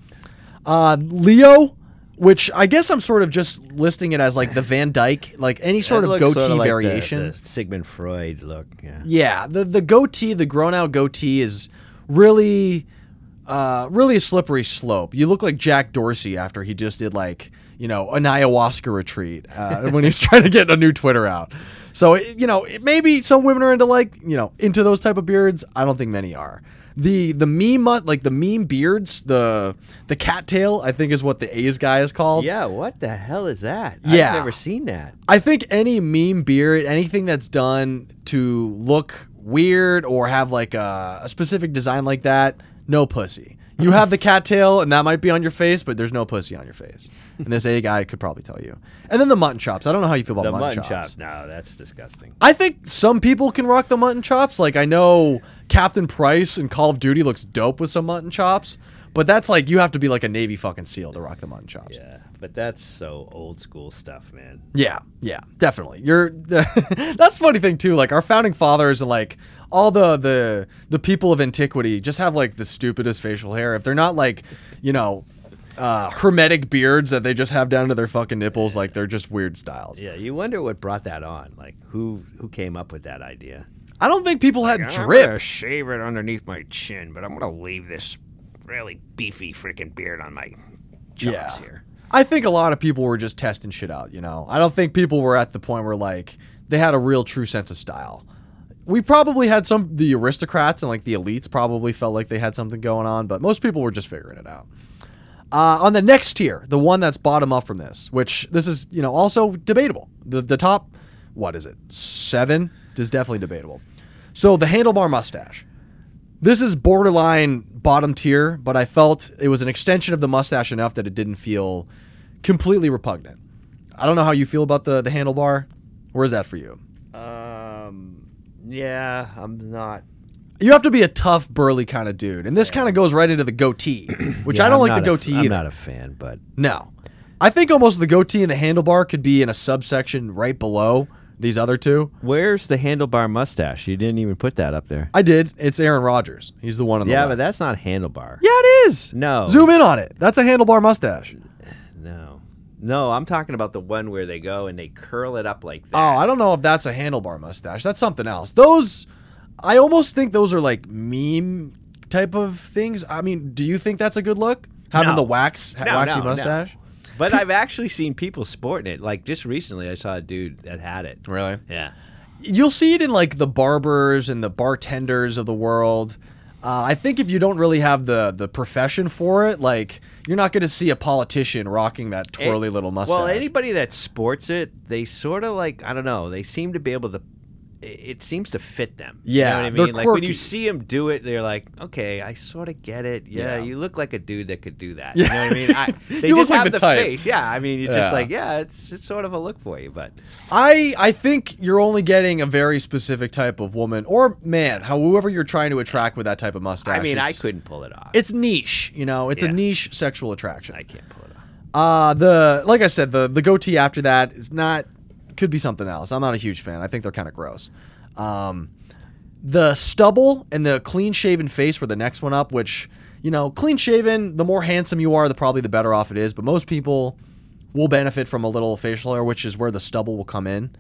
Uh, Leo, which I guess I'm sort of just listing it as like the Van Dyke, like any sort of goatee sorta like the- variation. the Sigmund Freud look. Yeah. Yeah, the the goatee, the grown out goatee is really uh really a slippery slope. You look like Jack Dorsey after he just did like, you know, an ayahuasca retreat uh, when he's trying to get a new Twitter out. So, it, you know, it, maybe some women are into like, you know, into those type of beards. I don't think many are. The the meme like the meme beards, the the cattail, I think is what the A's guy is called. Yeah. What the hell is that? Yeah. I've never seen that. I think any meme beard, anything that's done to look weird or have like a, a specific design like that, no pussy. You have the cattail, and that might be on your face, but there's no pussy on your face. And this A guy could probably tell you. And then the mutton chops. I don't know how you feel about The mutton, mutton chops. chop. No, that's disgusting. I think some people can rock the mutton chops. Like I know Captain Price in Call of Duty looks dope with some mutton chops, but that's like you have to be like a Navy fucking SEAL to rock the mutton chops. Yeah, but that's so old school stuff, man. Yeah, yeah, definitely. You're that's the funny thing too. Like our founding fathers and like all the the the people of antiquity just have like the stupidest facial hair. If they're not like, you know, uh, hermetic beards that they just have down to their fucking nipples, like they're just weird styles. Yeah, you wonder what brought that on. Like, who who came up with that idea? I don't think people had I'm gonna drip. shave it underneath my chin, but I'm gonna leave this really beefy freaking beard on my chops Yeah. here. I think a lot of people were just testing shit out, you know. I don't think people were at the point where like they had a real true sense of style. We probably had some the aristocrats and like the elites probably felt like they had something going on, but most people were just figuring it out. Uh, on the next tier, the one that's bottom up from this, which this is, you know, also debatable. The the top, what is it? Seven is definitely debatable. So the handlebar mustache. This is borderline bottom tier, but I felt it was an extension of the mustache enough that it didn't feel completely repugnant. I don't know how you feel about the the handlebar. Where's that for you? Um, yeah, I'm not. You have to be a tough, burly kind of dude, and this kind of goes right into the goatee, which Yeah, I don't I'm like the goatee I'm not a fan, but No. I think almost the goatee and the handlebar could be in a subsection right below these other two. where's the handlebar mustache? You didn't even put that up there. I did. It's Aaron Rodgers. He's the one on the Yeah, left. but that's not handlebar. Yeah, it is. No. Zoom in on it. That's a handlebar mustache. No. No, I'm talking about the one where they go and they curl it up like that. Oh, I don't know if that's a handlebar mustache. That's something else. Those, I almost think those are like meme type of things. I mean, do you think that's a good look? Having No. the wax, No, waxy no, no. mustache? But I've actually seen people sporting it. Like just recently, I saw a dude that had it. Really? Yeah. You'll see it in like the barbers and the bartenders of the world. Uh, I think if you don't really have the the profession for it, like you're not going to see a politician rocking that twirly It- little mustache. Well, anybody that sports it, they sort of like I don't know. They seem to be able to. It seems to fit them. you Yeah, know what I mean. Like when you see them do it, they're like, okay, I sort of get it. Yeah, Yeah. you look like a dude that could do that. Yeah. You know what I mean? I, they You just like have the type. face. Yeah, I mean, you're Yeah. just like, yeah, it's it's sort of a look for you, but I I think you're only getting a very specific type of woman or man, however you're trying to attract with that type of mustache. I mean, I couldn't pull it off. It's niche, you know. It's a niche sexual attraction. I can't pull it off. Uh the like I said, the the goatee after that is not could be something else. I'm not a huge fan. I think they're kind of gross. Um, the stubble and the clean shaven face were the next one up, which you know, clean shaven. The more handsome you are, the probably the better off it is. But most people will benefit from a little facial hair, which is where the stubble will come in.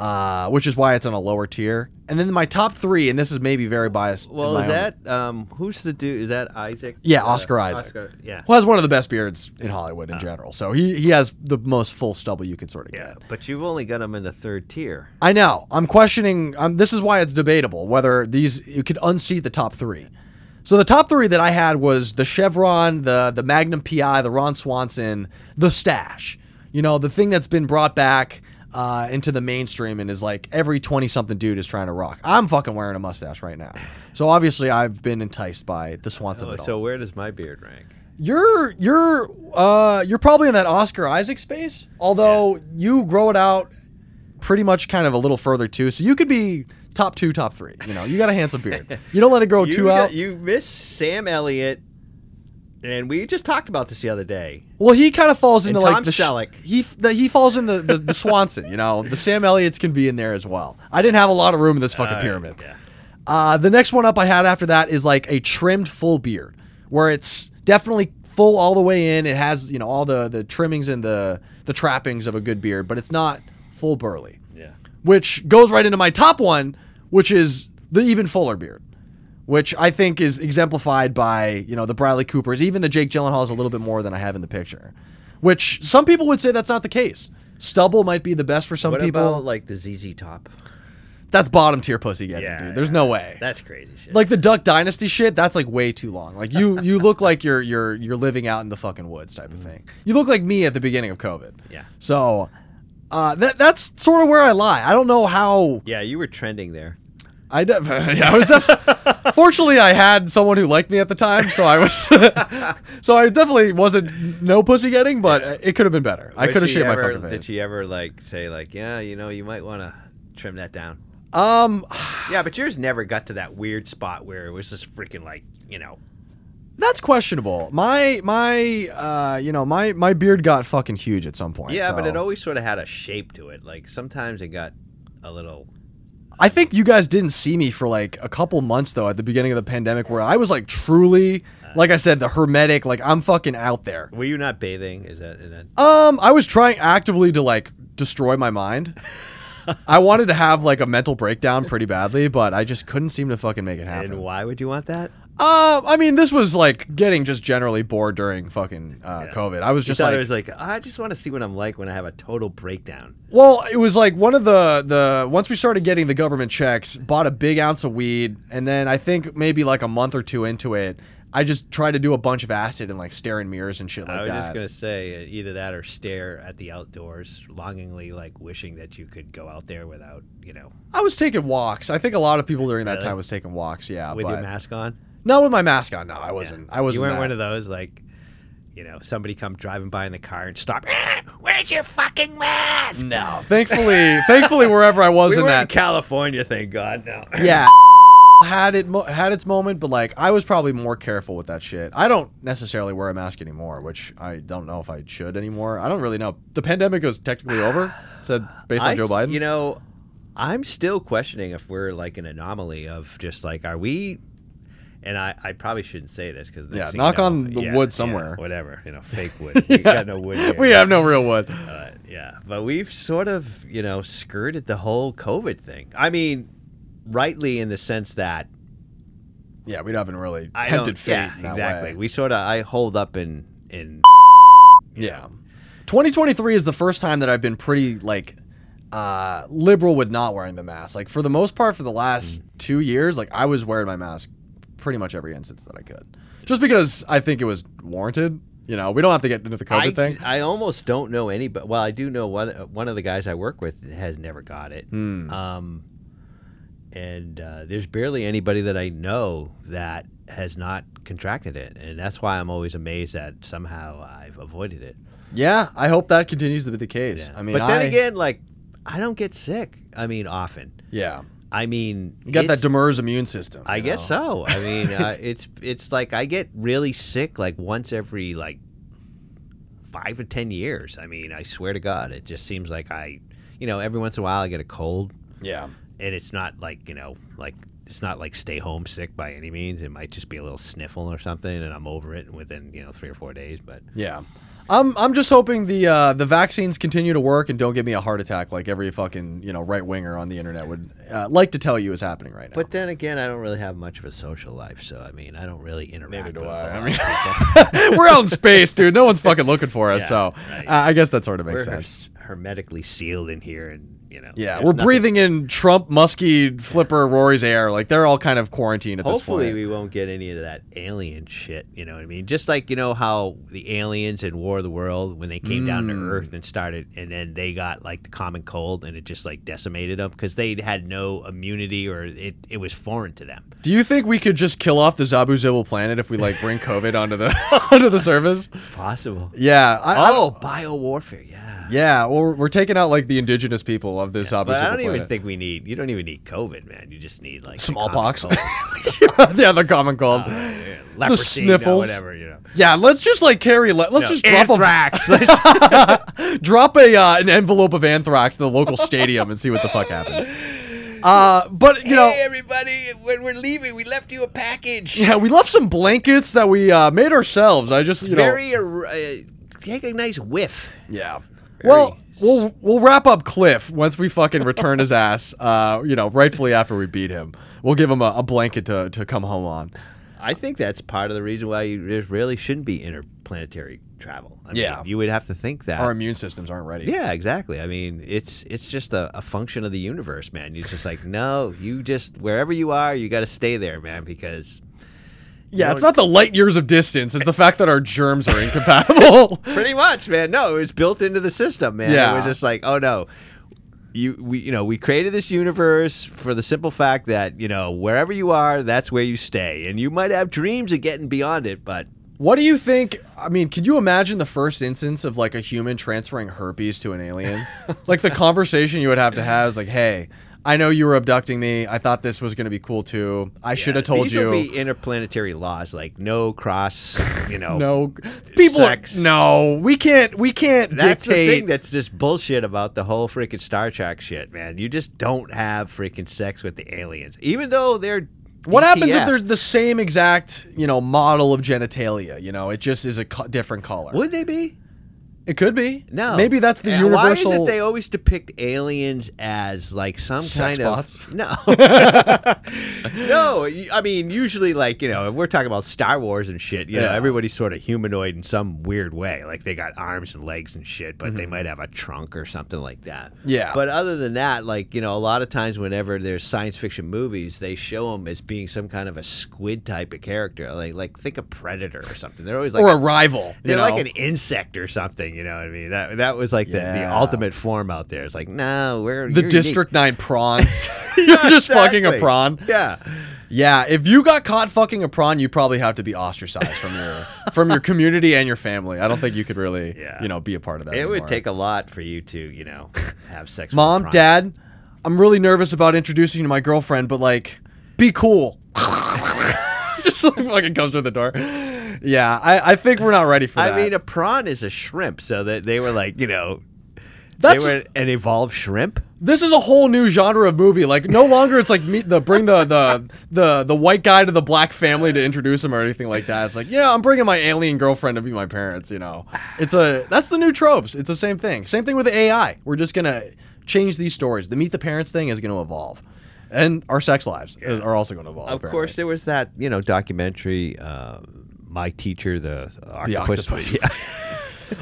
Uh, which is why it's on a lower tier. And then my top three, and this is maybe very biased. Well, is own- that um, who's the dude? Is that Isaac? Yeah, Uh, Oscar Isaac. Oscar, yeah. Well, has one of the best beards in Hollywood in general. So he, he has the most full stubble you can sort of Yeah, get. but you've only got him in the third tier. I know. I'm questioning. Um, this is why it's debatable whether these you could unseat the top three. So the top three that I had was the Chevron, the the Magnum PI, the Ron Swanson, the Stash. You know, the thing that's been brought back uh, into the mainstream and is like every 20 something dude is trying to rock. I'm fucking wearing a mustache right now. So obviously I've been enticed by the Swanson. Oh, so where does my beard rank? You're you're uh you're probably in that Oscar Isaac space, although you grow it out pretty much kind of a little further too. So you could be top two, top three. You know, you got a handsome beard. You don't let it grow too got- out. You miss Sam Elliott, and we just talked about this the other day. well, he kind of falls And into like Tom the Selleck. he the, he falls in the, the, Swanson. You know, the Sam Elliott's can be in there as well. I didn't have a lot of room in this fucking pyramid. yeah. Uh, the next one up I had after that is like a trimmed full beard, where it's definitely full all the way in. It has you know all the the trimmings and the the trappings of a good beard, but it's not full burly. Yeah. Which goes right into my top one, which is the even fuller beard, which I think is exemplified by you know the Bradley Coopers, even the Jake Gyllenhaal is a little bit more than I have in the picture. Which some people would say that's not the case. Stubble might be the best for some What people. about like the ZZ Top? that's bottom tier pussy getting, dude. There's no way. That's crazy shit. like the Duck Dynasty shit, that's like way too long. Like you you look like you're you're you're living out in the fucking woods type of thing. You look like me at the beginning of COVID. Yeah. So uh, that that's sort of where I lie. I don't know how yeah, you were trending there. I def- yeah, I was def- fortunately I had someone who liked me at the time, so I was so I definitely wasn't no pussy getting, but it could have been better. I could have shaved my ever- fucking Did she ever like say like, yeah, you know, you might want to trim that down? Um, Yeah, but yours never got to that weird spot where it was just freaking like, you know, that's questionable. My my uh you know my my beard got fucking huge at some point. yeah, but it always sort of had a shape to it. Like sometimes it got a little. I think you guys didn't see me for like a couple months though at the beginning of the pandemic where I was like truly like I said the hermetic like I'm fucking out there. Were you not bathing? Is that? Is that Um I was trying actively to like destroy my mind. I wanted to have like a mental breakdown pretty badly, but I just couldn't seem to fucking make it happen. and why would you want that? Uh, I mean, this was like getting just generally bored during fucking uh, COVID. I was just like, it was like, I just want to see what I'm like when I have a total breakdown. Well, it was like one of the the once we started getting the government checks, bought a big ounce of weed, and then I think maybe like a month or two into it, I just tried to do a bunch of acid and like stare in mirrors and shit like that. I was that. just gonna say uh, either that or stare at the outdoors, longingly like wishing that you could go out there without, you know, I was taking walks. I think a lot of people during that Really? time was taking walks. Yeah, with but your mask on. not with my mask on. No, I wasn't. I wasn't. You weren't that. one of those like You know, somebody come driving by in the car and stop. "Ah, Where's your fucking mask? No, thankfully, thankfully, wherever I was we in were in that, California. Thank God. No. yeah, had it mo- had its moment, but like I was probably more careful with that shit. I don't necessarily wear a mask anymore, which I don't know if I should anymore. I don't really know. The pandemic is technically over. Said based on I Joe Biden. You know, I'm still questioning if we're like an anomaly of just like, are we? And I, I probably shouldn't say this because Yeah, knock on the wood somewhere. whatever, you know, fake wood. We got no wood. Here. we have no real wood. Uh, yeah, but we've sort of, you know, skirted the whole COVID thing. I mean, rightly in the sense that Yeah, we haven't really I tempted fate. Yeah, exactly. way. We sort of I hold up in in Yeah. 2023 is the first time that I've been pretty like uh liberal with not wearing the mask. Like for the most part for the last 2 years, like I was wearing my mask pretty much every instance that I could. Just because I think it was warranted. You know, we don't have to get into the COVID I, thing. I almost don't know anybody. Well, I do know one. One of the guys I work with has never got it. Hmm. Um, and uh, there's barely anybody that I know that has not contracted it, and that's why I'm always amazed that somehow I've avoided it. Yeah, I hope that continues to be the case. I mean, but then I- again, like I don't get sick. I mean, often. yeah. I mean, You got that Demers immune system. I you guess so. I mean, uh, it's it's like I get really sick like once every like five or ten years. I mean, I swear to God, it just seems like I, you know, every once in a while I get a cold, Yeah. And it's not like you know, like it's not like stay home sick by any means. It might just be a little sniffle or something, and I'm over it within you know three or four days. But Yeah. I'm I'm just hoping the uh, the vaccines continue to work and don't give me a heart attack like every fucking you know right winger on the internet would uh, like to tell you is happening right now. but then again, I don't really have much of a social life, so I mean, I don't really interact. Neither do with a I. I mean, we're out in space, dude. No one's fucking looking for us, Yeah, so right. uh, I guess that sort of makes We're sense. her- hermetically sealed in here, and you know, Yeah, we're nothing- breathing in Trump, Muskie, Flipper, Rory's air. Like they're all kind of quarantined at Hopefully, this point. Hopefully, we won't get any of that alien shit. You know what I mean? Just like you know how the aliens in War of the World, when they came down to Mm. Earth and started, and then they got like the common cold, and it just like decimated them because they had no immunity or it, it was foreign to them. Do you think we could just kill off the Zabu Zibble planet if we like bring COVID onto the onto the surface? Possible. Yeah. I, oh, don't- bio warfare. Yeah. Yeah. Well, we're, taking out like the indigenous people of this Zabu But I don't even think we need. You don't even need COVID, man. You just need like Smallpox. yeah, the common cold. yeah, the leprosy, no, whatever, you know. Yeah, let's just like carry. Le- let's No, just drop anthrax. a drop a uh, an envelope of anthrax to the local stadium and see what the fuck happens. Uh, but you know, everybody, when we're leaving, we left you a package. yeah, we left some blankets that we uh, made ourselves. I just you know, Very, uh, uh, take a nice whiff. yeah. Well, we'll we'll wrap up Cliff once we fucking return his ass. Uh, you know, rightfully after we beat him, we'll give him a, a blanket to to come home on. I think that's part of the reason why you there really shouldn't be interplanetary travel. I Yeah. mean, you would have to think that. Our immune systems aren't ready. yeah, exactly. I mean, it's it's just a, a function of the universe, man. You're just like, no, you just wherever you are, you got to stay there, man, because Yeah, it's not the light years of distance. It's the fact that our germs are incompatible. pretty much, man. No, it was built into the system, man. Yeah. It was just like, oh no. You we you know, we created this universe for the simple fact that, you know, wherever you are, that's where you stay. And you might have dreams of getting beyond it, but What do you think? I mean, could you imagine the first instance of like a human transferring herpes to an alien? like the conversation you would have to have is like, "Hey, I know you were abducting me. I thought this was going to be cool too. I should have told these you." will be interplanetary laws like no cross, you know. no, people. Sex. No, we can't. We can't That's the thing dictate. that's just bullshit about the whole freaking Star Trek shit, man. You just don't have freaking sex with the aliens, even though they're. what happens if there's the same exact, you know, model of genitalia? You know, it just is a co- different color. Would they be? It could be. No. Maybe that's the Uh, universal. Why is it they always depict aliens as like some Sex kind bots? of no, no? I mean, usually like you know, if we're talking about Star Wars and shit. You know, Yeah. everybody's sort of humanoid in some weird way. Like they got arms and legs and shit, but Mm-hmm. they might have a trunk or something like that. Yeah. But other than that, like you know, a lot of times whenever there's science fiction movies, they show them as being some kind of a squid type of character. Like like think of Predator or something. They're always like or a rival. you they're like know? an insect or something, thing. You know what I mean? That that was like the, the ultimate form out there. It's like, no, we're The you're District Nine prawns. You're just fucking a prawn. Yeah. Yeah, if you got caught fucking a prawn, you probably have to be ostracized from your from your community and your family. I don't think you could really, Yeah. you know, be a part of that. It would take a lot for you to, you know, have sex. with Mom, prawn. Dad, I'm really nervous about introducing you to my girlfriend, but like, be cool. just like fucking comes through the door. Yeah, I, I think we're not ready for that. I mean, a prawn is a shrimp, so that they were like, you know, That's they were an evolved shrimp. this is a whole new genre of movie. Like, no longer it's like meet the bring the the the the white guy to the black family to introduce him or anything like that. It's like, yeah, I'm bringing my alien girlfriend to be my parents. You know, it's a that's the new tropes. It's the same thing. Same thing with the AI. We're just gonna change these stories. The meet the parents thing is gonna evolve, and our sex lives is- are also gonna evolve. Of apparently. course, there was that, you know, documentary, uh, My Teacher, the, The octopus. octopus. Yeah.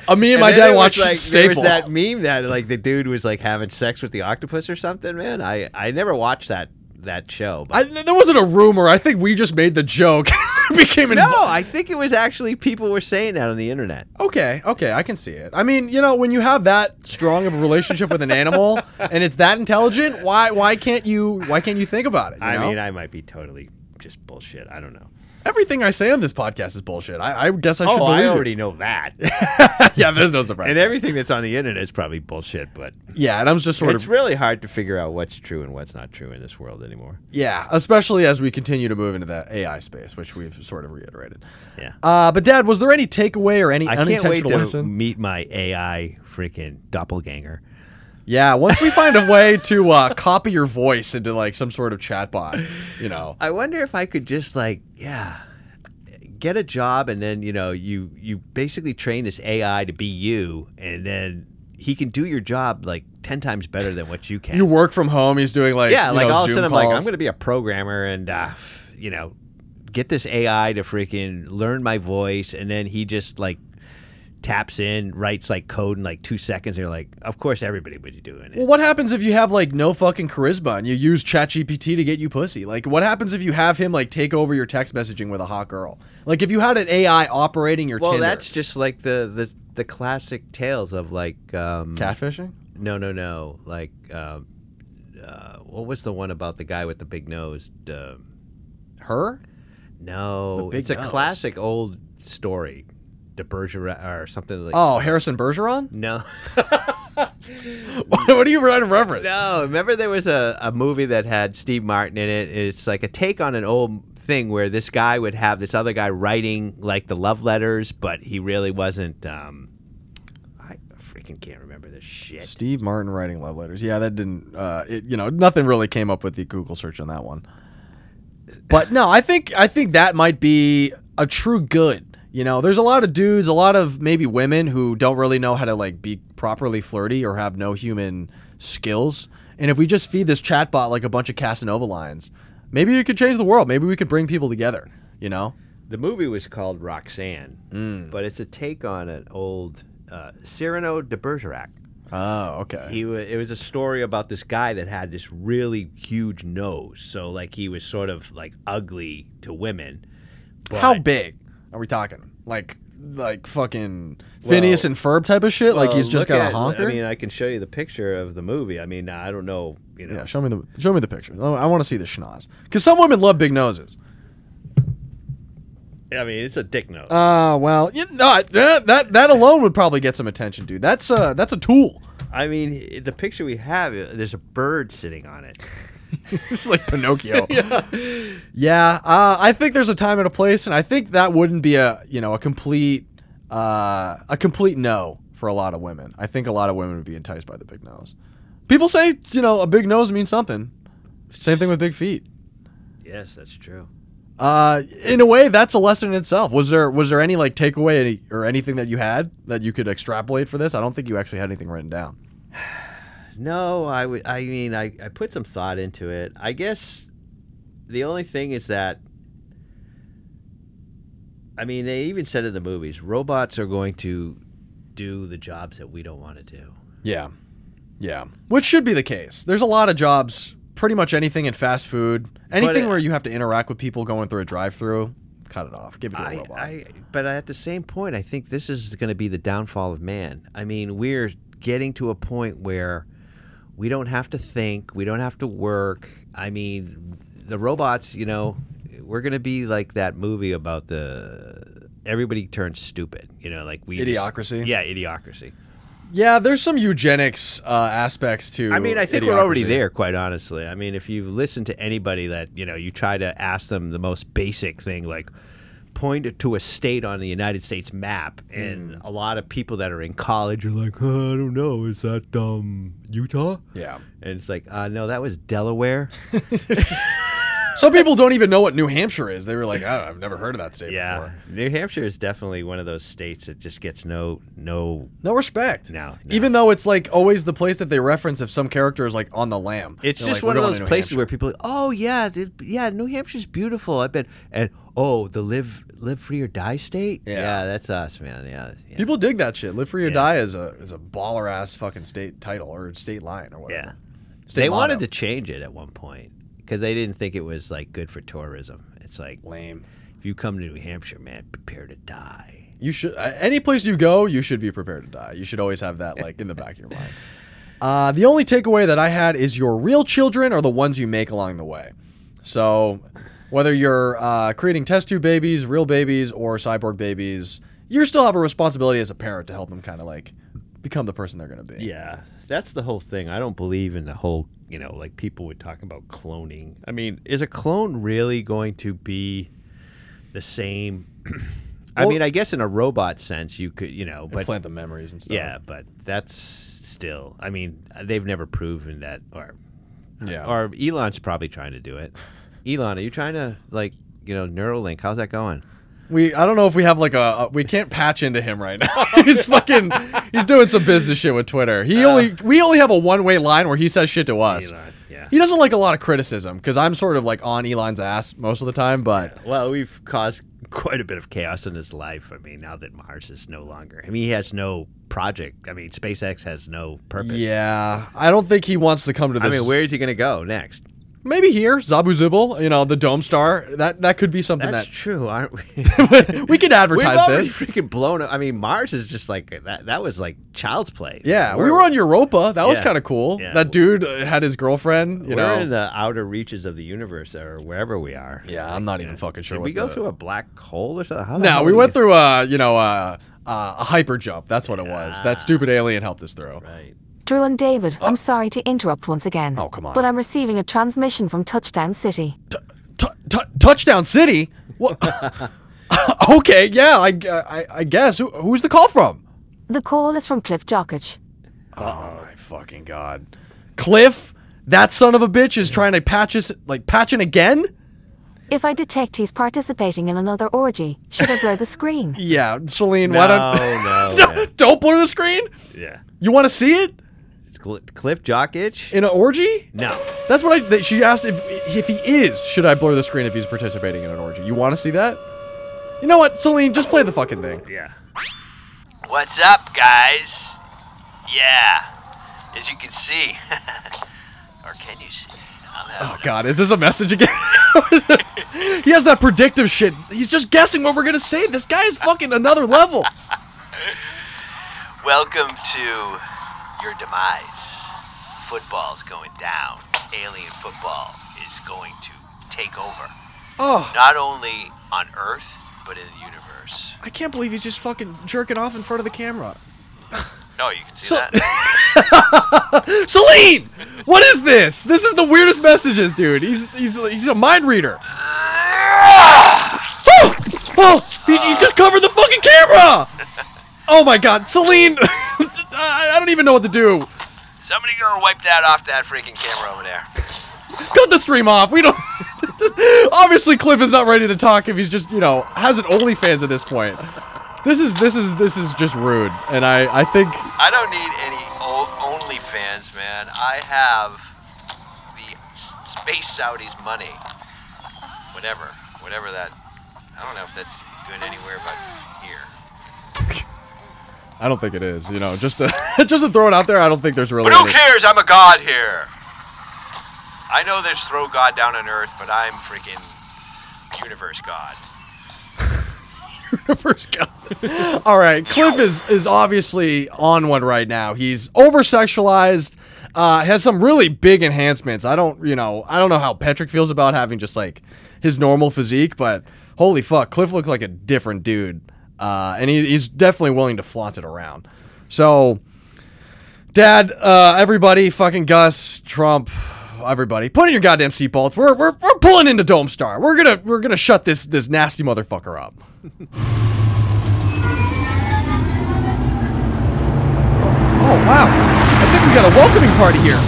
Uh, me and, And my dad watched like, There was that meme that like the dude was like having sex with the octopus or something. Man, I I never watched that that show. But I, there wasn't a rumor. I think we just made the joke. Became no. I think it was actually people were saying that on the internet. Okay, okay, I can see it. I mean, you know, when you have that strong of a relationship with an animal and it's that intelligent, why why can't you why can't you think about it? you I know? mean, I might be totally just bullshit. I don't know. Everything I say on this podcast is bullshit. I, I guess I should oh, I it. already know that. yeah, there's no surprise. and everything that's on the internet is probably bullshit. But yeah, and I'm just sort it's of It's really hard to figure out what's true and what's not true in this world anymore. yeah, especially as we continue to move into that AI space, which we've sort of reiterated. Yeah. Uh, but Dad, was there any takeaway or any I can't wait unintentional to lesson? meet my AI freaking doppelganger. Yeah, once we find a way to uh, copy your voice into like some sort of chatbot, you know. I wonder if I could just like, yeah, get a job and then you know you you basically train this AI to be you, and then he can do your job like ten times better than what you can. You work from home. He's doing like yeah, you like know, all of a Zoom sudden I'm like. I'm going to be a programmer and uh, you know get this AI to freaking learn my voice, and then he just like taps in, writes like code in like two seconds. And you're like, of course everybody would be doing it. Well, what happens if you have like no fucking charisma and you use ChatGPT to get you pussy? Like, what happens if you have him like take over your text messaging with a hot girl? Like, if you had an AI operating your well, Tinder, that's just like the the the classic tales of like um, catfishing. No, no, no. Like, um, uh, what was the one about the guy with the big nose? Uh, Her? no, it's a nose. classic old story. De Bergerac or something like. Oh, Harrison Bergeron. No. what are you trying to reference? No, remember there was a, a movie that had Steve Martin in it. It's like a take on an old thing where this guy would have this other guy writing like the love letters, but he really wasn't. Um, I freaking can't remember this shit. Steve Martin writing love letters. Yeah, that didn't. Uh, it, you know, nothing really came up with the Google search on that one. But no, I think I think that might be a true good. You know, there's a lot of dudes, a lot of maybe women who don't really know how to like be properly flirty or have no human skills. And if we just feed this chatbot like a bunch of Casanova lines, maybe it could change the world. Maybe we could bring people together. You know? The movie was called Roxanne, but it's a take on an old uh, Cyrano de Bergerac. Oh, okay. He it was a story about this guy that had this really huge nose. So like he was sort of like ugly to women. How big are we talking? Like, like fucking Phineas and Ferb type of shit? like he's just got at- a honker? I mean, I can show you the picture of the movie. I mean, I don't know. You know, Yeah, show me the show me the picture. I want to see the schnoz because some women love big noses. I mean, it's a dick nose. Uh, well, you know, that that that alone would probably get some attention, dude. That's uh that's a tool. I mean, the picture we have, uh, there's a bird sitting on it. it's like Pinocchio. yeah, yeah. Uh, I think there's a time and a place, and I think that wouldn't be a you know a complete uh a complete no for a lot of women. I think a lot of women would be enticed by the big nose. People say you know a big nose means something. Same thing with big feet. Yes, that's true. Uh, in a way, that's a lesson in itself. Was there was there any like takeaway any, or anything that you had that you could extrapolate for this? I don't think you actually had anything written down. No, I would. I mean, I, I put some thought into it. I guess the only thing is that. I mean, they even said in the movies, robots are going to do the jobs that we don't want to do. Yeah, yeah. Which should be the case. There's a lot of jobs, pretty much anything in fast food, anything where you have to interact with people going through a drive-through. cut it off. Give it to a I, robot. I, but at the same point, I think this is going to be the downfall of man. I mean, we're getting to a point where we don't have to think, we don't have to work. I mean, the robots, you know, we're going to be like that movie about the everybody turns stupid. You know, like we just- Idiocracy? yeah, idiocracy. yeah, there's some eugenics uh, aspects to. I mean, I think we're already there, quite honestly. I mean, if you listen to anybody that, you know, you try to ask them the most basic thing, like point to a state on the United States map, and Hmm. a lot of people that are in college are like, oh, I don't know, is that um, Utah? Yeah. And it's like, uh, no, that was Delaware. Some people don't even know what New Hampshire is. They were like, oh, I've never heard of that state yeah, before. New Hampshire is definitely one of those states that just gets no, no. No respect. No, no. Even though it's like always the place that they reference if some character is like on the lam. It's They're just like, one of those places Hampshire." where people, oh yeah, yeah, New Hampshire's beautiful. I've been, and oh, the live live free or die state. Yeah. that's us, man. Yeah, yeah. People dig that shit. Live free or Yeah. die is a is a baller ass fucking state title or state line or whatever. Yeah. State they motto. wanted to change it at one point because they didn't think it was like good for tourism. It's like lame. If you come to New Hampshire, man, prepare to die. You should uh, any place you go, you should be prepared to die. You should always have that like in the back of your mind. Uh, the only takeaway that I had is your real children are the ones you make along the way. So whether you're uh, creating test tube babies, real babies, or cyborg babies, you still have a responsibility as a parent to help them kind of like become the person they're going to be. Yeah, that's the whole thing. I don't believe in the whole, you know, like people would talk about cloning. I mean, is a clone really going to be the same? I Well- mean, I guess in a robot sense, you could, you know, but plant the memories and stuff. Yeah, but that's still. I mean, they've never proven that, or Yeah. or Elon's probably trying to do it. Elon, are you trying to like, you know, Neuralink? How's that going? We I don't know if we have like a, a we can't patch into him right now. he's fucking he's doing some business shit with Twitter. He only uh. we only have a one way line where he says shit to us. Elon, yeah. He doesn't like a lot of criticism because I'm sort of like on Elon's ass most of the time, but Well, we've caused quite a bit of chaos in his life. I mean, now that Mars is no longer. I mean, he has no project. I mean, SpaceX has no purpose. yeah, I don't think he wants to come to this. I mean, where is he going to go next? Maybe here, Zabu Zibble, you know, the Dome Star. That that could be something That's that true, aren't we? we could advertise this. We've this. freaking blown up. I mean, Mars is just like that. That was like child's play. Yeah, we We're- were on Europa. That was kind of cool. Yeah. That dude uh, had his girlfriend. You we're know, in the outer reaches of the universe, or wherever we are. Yeah, I'm not even fucking sure Did what we go the- through a black hole or something? No, we went through a you know uh, uh, a hyper jump. That's what it was. That stupid alien helped us through. Right. Drew and David, I'm oh. sorry to interrupt once again. Oh, come on. But I'm receiving a transmission from Touchdown City. T- Touchdown City. What? okay, yeah, I, uh, I, I guess. Who, who's the call from? The call is from Cliff Jockich. Oh my fucking god, Cliff. That son of a bitch is trying to patch us, like patching again. If I detect he's participating in another orgy, should I blur the screen? Yeah, Celine, No, why don't no, no. don't blur the screen? Yeah. You want to see it Cl- Cliff Jock itch? in an orgy? No. That's what I. That she asked if if he is. Should I blur the screen if he's participating in an orgy? You want to see that? You know what, Celine? Just play the fucking thing. Yeah. What's up, guys? Yeah, as you can see, or can you see? Oh God, is this a message again? he has that predictive shit. He's just guessing what we're gonna say. This guy is fucking another level. Welcome to your demise. Football's going down. Alien football is going to take over. Oh, Not only on Earth, but in the universe. I can't believe he's just fucking jerking off in front of the camera. No, you can see So- that. Celine, what is this? This is the weirdest messages, dude. He's he's he's a mind reader. oh, oh, he, he just covered the fucking camera. Oh my God, Celine, I, I don't even know what to do. Somebody go wipe that off that freaking camera over there. Cut the stream off. We don't. Obviously, Cliff is not ready to talk if he's just you know has an OnlyFans at this point. This is this is this is just rude, and I I think I don't need any OnlyFans, man. I have the space Saudis' money. Whatever, whatever that. I don't know if that's good anywhere but. I don't think it is. You know, just to just to throw it out there, I don't think there's really. But who cares? I'm a god here. I know there's throw god down on Earth, but I'm freaking universe god. universe guy. All right, Cliff is is obviously on one right now. He's over sexualized. Uh, has some really big enhancements. I don't, you know, I don't know how Patrick feels about having just like his normal physique, but holy fuck, Cliff looks like a different dude, uh, and he, he's definitely willing to flaunt it around. So, Dad, uh, everybody, fucking Gus, Trump, everybody, put in your goddamn seatbelts. We're, we're we're pulling into Dome Star. We're gonna we're gonna shut this this nasty motherfucker up. oh wow! I think we got a welcoming party here.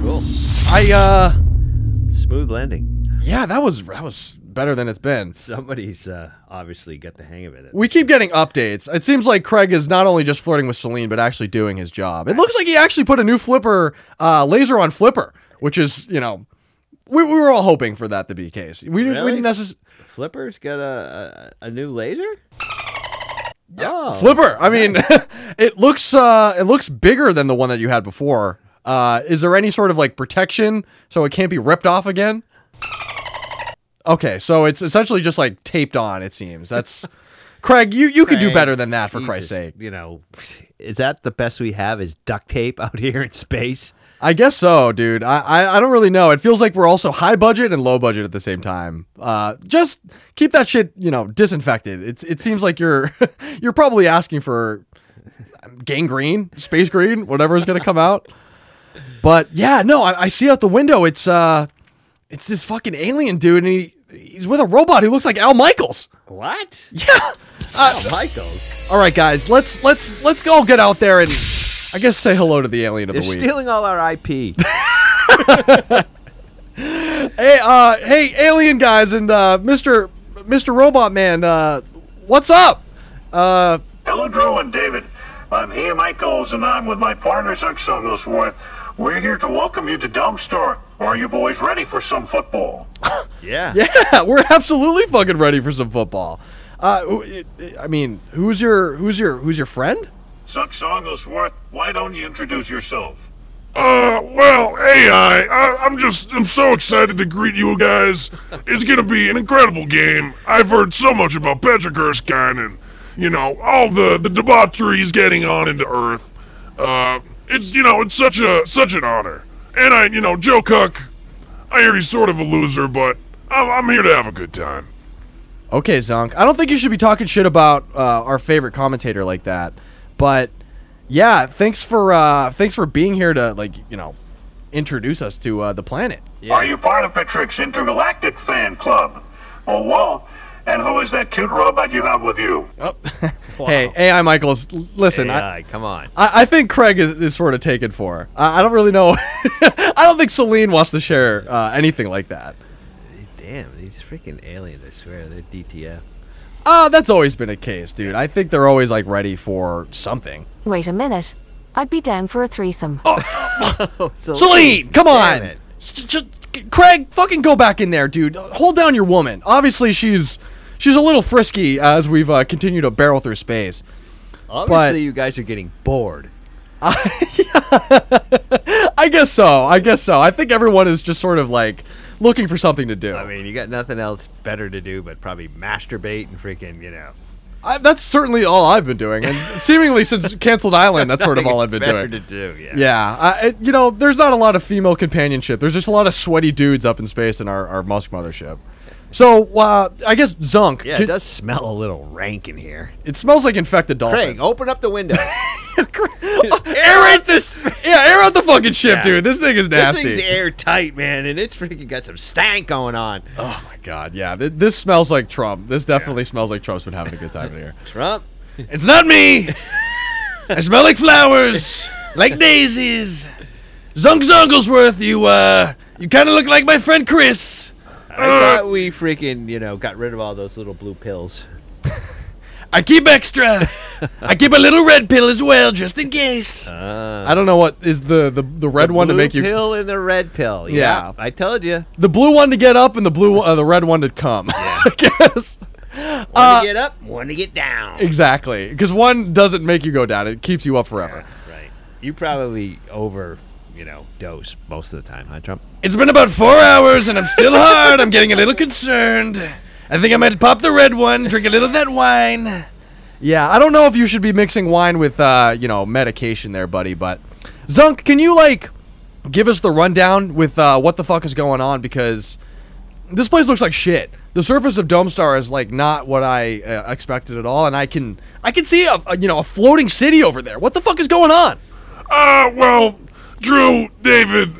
Cool. I uh, Smooth landing. yeah, that was that was better than it's been. Somebody's uh, obviously got the hang of it. We keep getting updates. It seems like Craig is not only just flirting with Celine, but actually doing his job. It looks like he actually put a new flipper, uh, laser on flipper, which is, you know, we, we were all hoping for that to be the case. We didn't, we didn't necessarily. Flipper's got a, a, a new laser? Oh. Flipper. I mean, it looks uh, it looks bigger than the one that you had before. Uh, is there any sort of like protection so it can't be ripped off again? Okay, so it's essentially just like taped on. It seems that's Craig. You you could do Craig, better than that for Jesus, Christ's sake. You know, is that the best we have? Is duct tape out here in space? I guess so, dude. I, I I don't really know. It feels like we're also high budget and low budget at the same time. Uh, just keep that shit, you know, disinfected. It's it seems like you're you're probably asking for gangrene, space green, whatever is gonna come out. But yeah, no, I, I see out the window. It's uh, it's this fucking alien dude, and he he's with a robot who looks like Al Michaels. What? Yeah. Uh, Michael. All right, guys, let's let's let's go get out there and I guess say hello to the alien of They're the week. stealing all our IP. Hey, uh, hey, alien guys and uh, Mr. Mr. Robot Man, uh, what's up? Uh, Hello, Drew and David. I'm here, Michaels, and I'm with my partner, Zuck Sugglesworth. We're here to welcome you to Dome Star. Are you boys ready for some football? yeah. yeah, we're absolutely fucking ready for some football. Uh, I mean, who's your who's your who's your friend? Zuck Sugglesworth, why don't you introduce yourself? Uh, well, AI, I, I'm just, I'm so excited to greet you guys. It's gonna be an incredible game. I've heard so much about Patrick Erskine and, you know, all the, the debauchery he's getting on into Earth. Uh, it's, you know, it's such a, such an honor. And I, you know, Joe Cook, I hear he's sort of a loser, but I'm, I'm here to have a good time. Okay, Zonk. I don't think you should be talking shit about uh, our favorite commentator like that. But yeah, thanks for uh, thanks for being here to like you know introduce us to uh, the planet. Are you part of Patrick's Intergalactic Fan Club? Oh, well, and who is that cute robot you have with you? Hey, AI Michaels, l- listen. I, AI, come on. I, I think Craig is, is sort of taken for. I, I don't really know. I don't think Celine wants to share uh, anything like that. Damn, these freaking aliens, I swear, they're DTF. Uh, that's always been a case, dude. I think they're always like ready for something. Wait a minute. I'd be down for a threesome. Celine, come on. Sh- sh- Craig, fucking go back in there, dude. Hold down your woman. Obviously, she's she's a little frisky as we've uh, continued to barrel through space. Obviously, you guys are getting bored. I guess so. I guess so. I think everyone is just sort of like looking for something to do. I mean, you got nothing else better to do but probably masturbate and freaking, you know. I, that's certainly all I've been doing, and seemingly since Canceled Island, that's sort of all I've been better doing. to do, yeah. Yeah, I, it- you know, there's not a lot of female companionship. There's just a lot of sweaty dudes up in space in our, our Musk mothership. So, uh, I guess Zunk. Yeah, it does smell a little rank in here. It smells like infected dolphin. Craig, open up the window. air out this. Yeah, air out the fucking ship, Yeah. dude. This thing is nasty. This thing's airtight, man, and it's freaking got some stank going on. Oh my god, yeah. Th- this smells like Trump. This definitely smells like Trump's been having a good time in here. Trump. It's not me. I smell like flowers, like daisies. Zunk Zunglesworth, you uh, you kind of look like my friend Chris. I thought we freaking, you know, got rid of all those little blue pills. I keep extra. I keep a little red pill as well, just in case. I don't know what is the the, the red one to make you pill and the red pill. Yeah. Yeah, I told you. the blue one to get up and the blue uh, the red one to come. Yeah. I guess. One Uh, to get up, one to get down. Exactly, because one doesn't make you go down; it keeps you up forever. Right. You probably over, you know, dose most of the time, huh, Trump? It's been about four hours and I'm still hard. I'm getting a little concerned. I think I might pop the red one, drink a little of that wine. Yeah, I don't know if you should be mixing wine with, uh, you know, medication there, buddy. But Zunk, can you like give us the rundown with uh, what the fuck is going on? Because this place looks like shit. The surface of Dome Star is like not what I uh, expected at all, and I can I can see a, a you know a floating city over there. What the fuck is going on? Uh, well, Drew, David,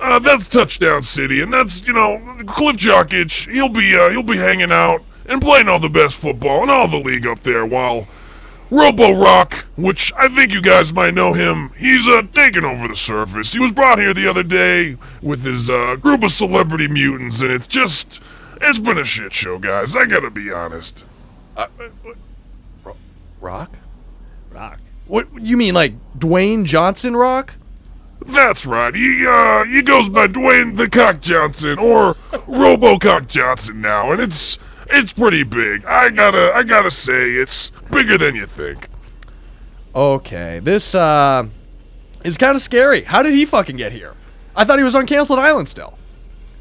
uh, that's Touchdown City, and that's you know Cliff Jokic. He'll be uh, he'll be hanging out and playing all the best football in all the league up there, while Robo Rock, which I think you guys might know him, he's uh, taking over the surface. He was brought here the other day with his uh, group of celebrity mutants, and it's just it's been a shit show, guys. I gotta be honest. Rock? Rock. What you mean, like Dwayne Johnson Rock? That's right. He uh he goes by Dwayne the Cock Johnson or Robo Cock Johnson now, and it's it's pretty big. I gotta I gotta say it's bigger than you think. Okay, this uh is kind of scary. How did he fucking get here? I thought he was on Canceled Island still.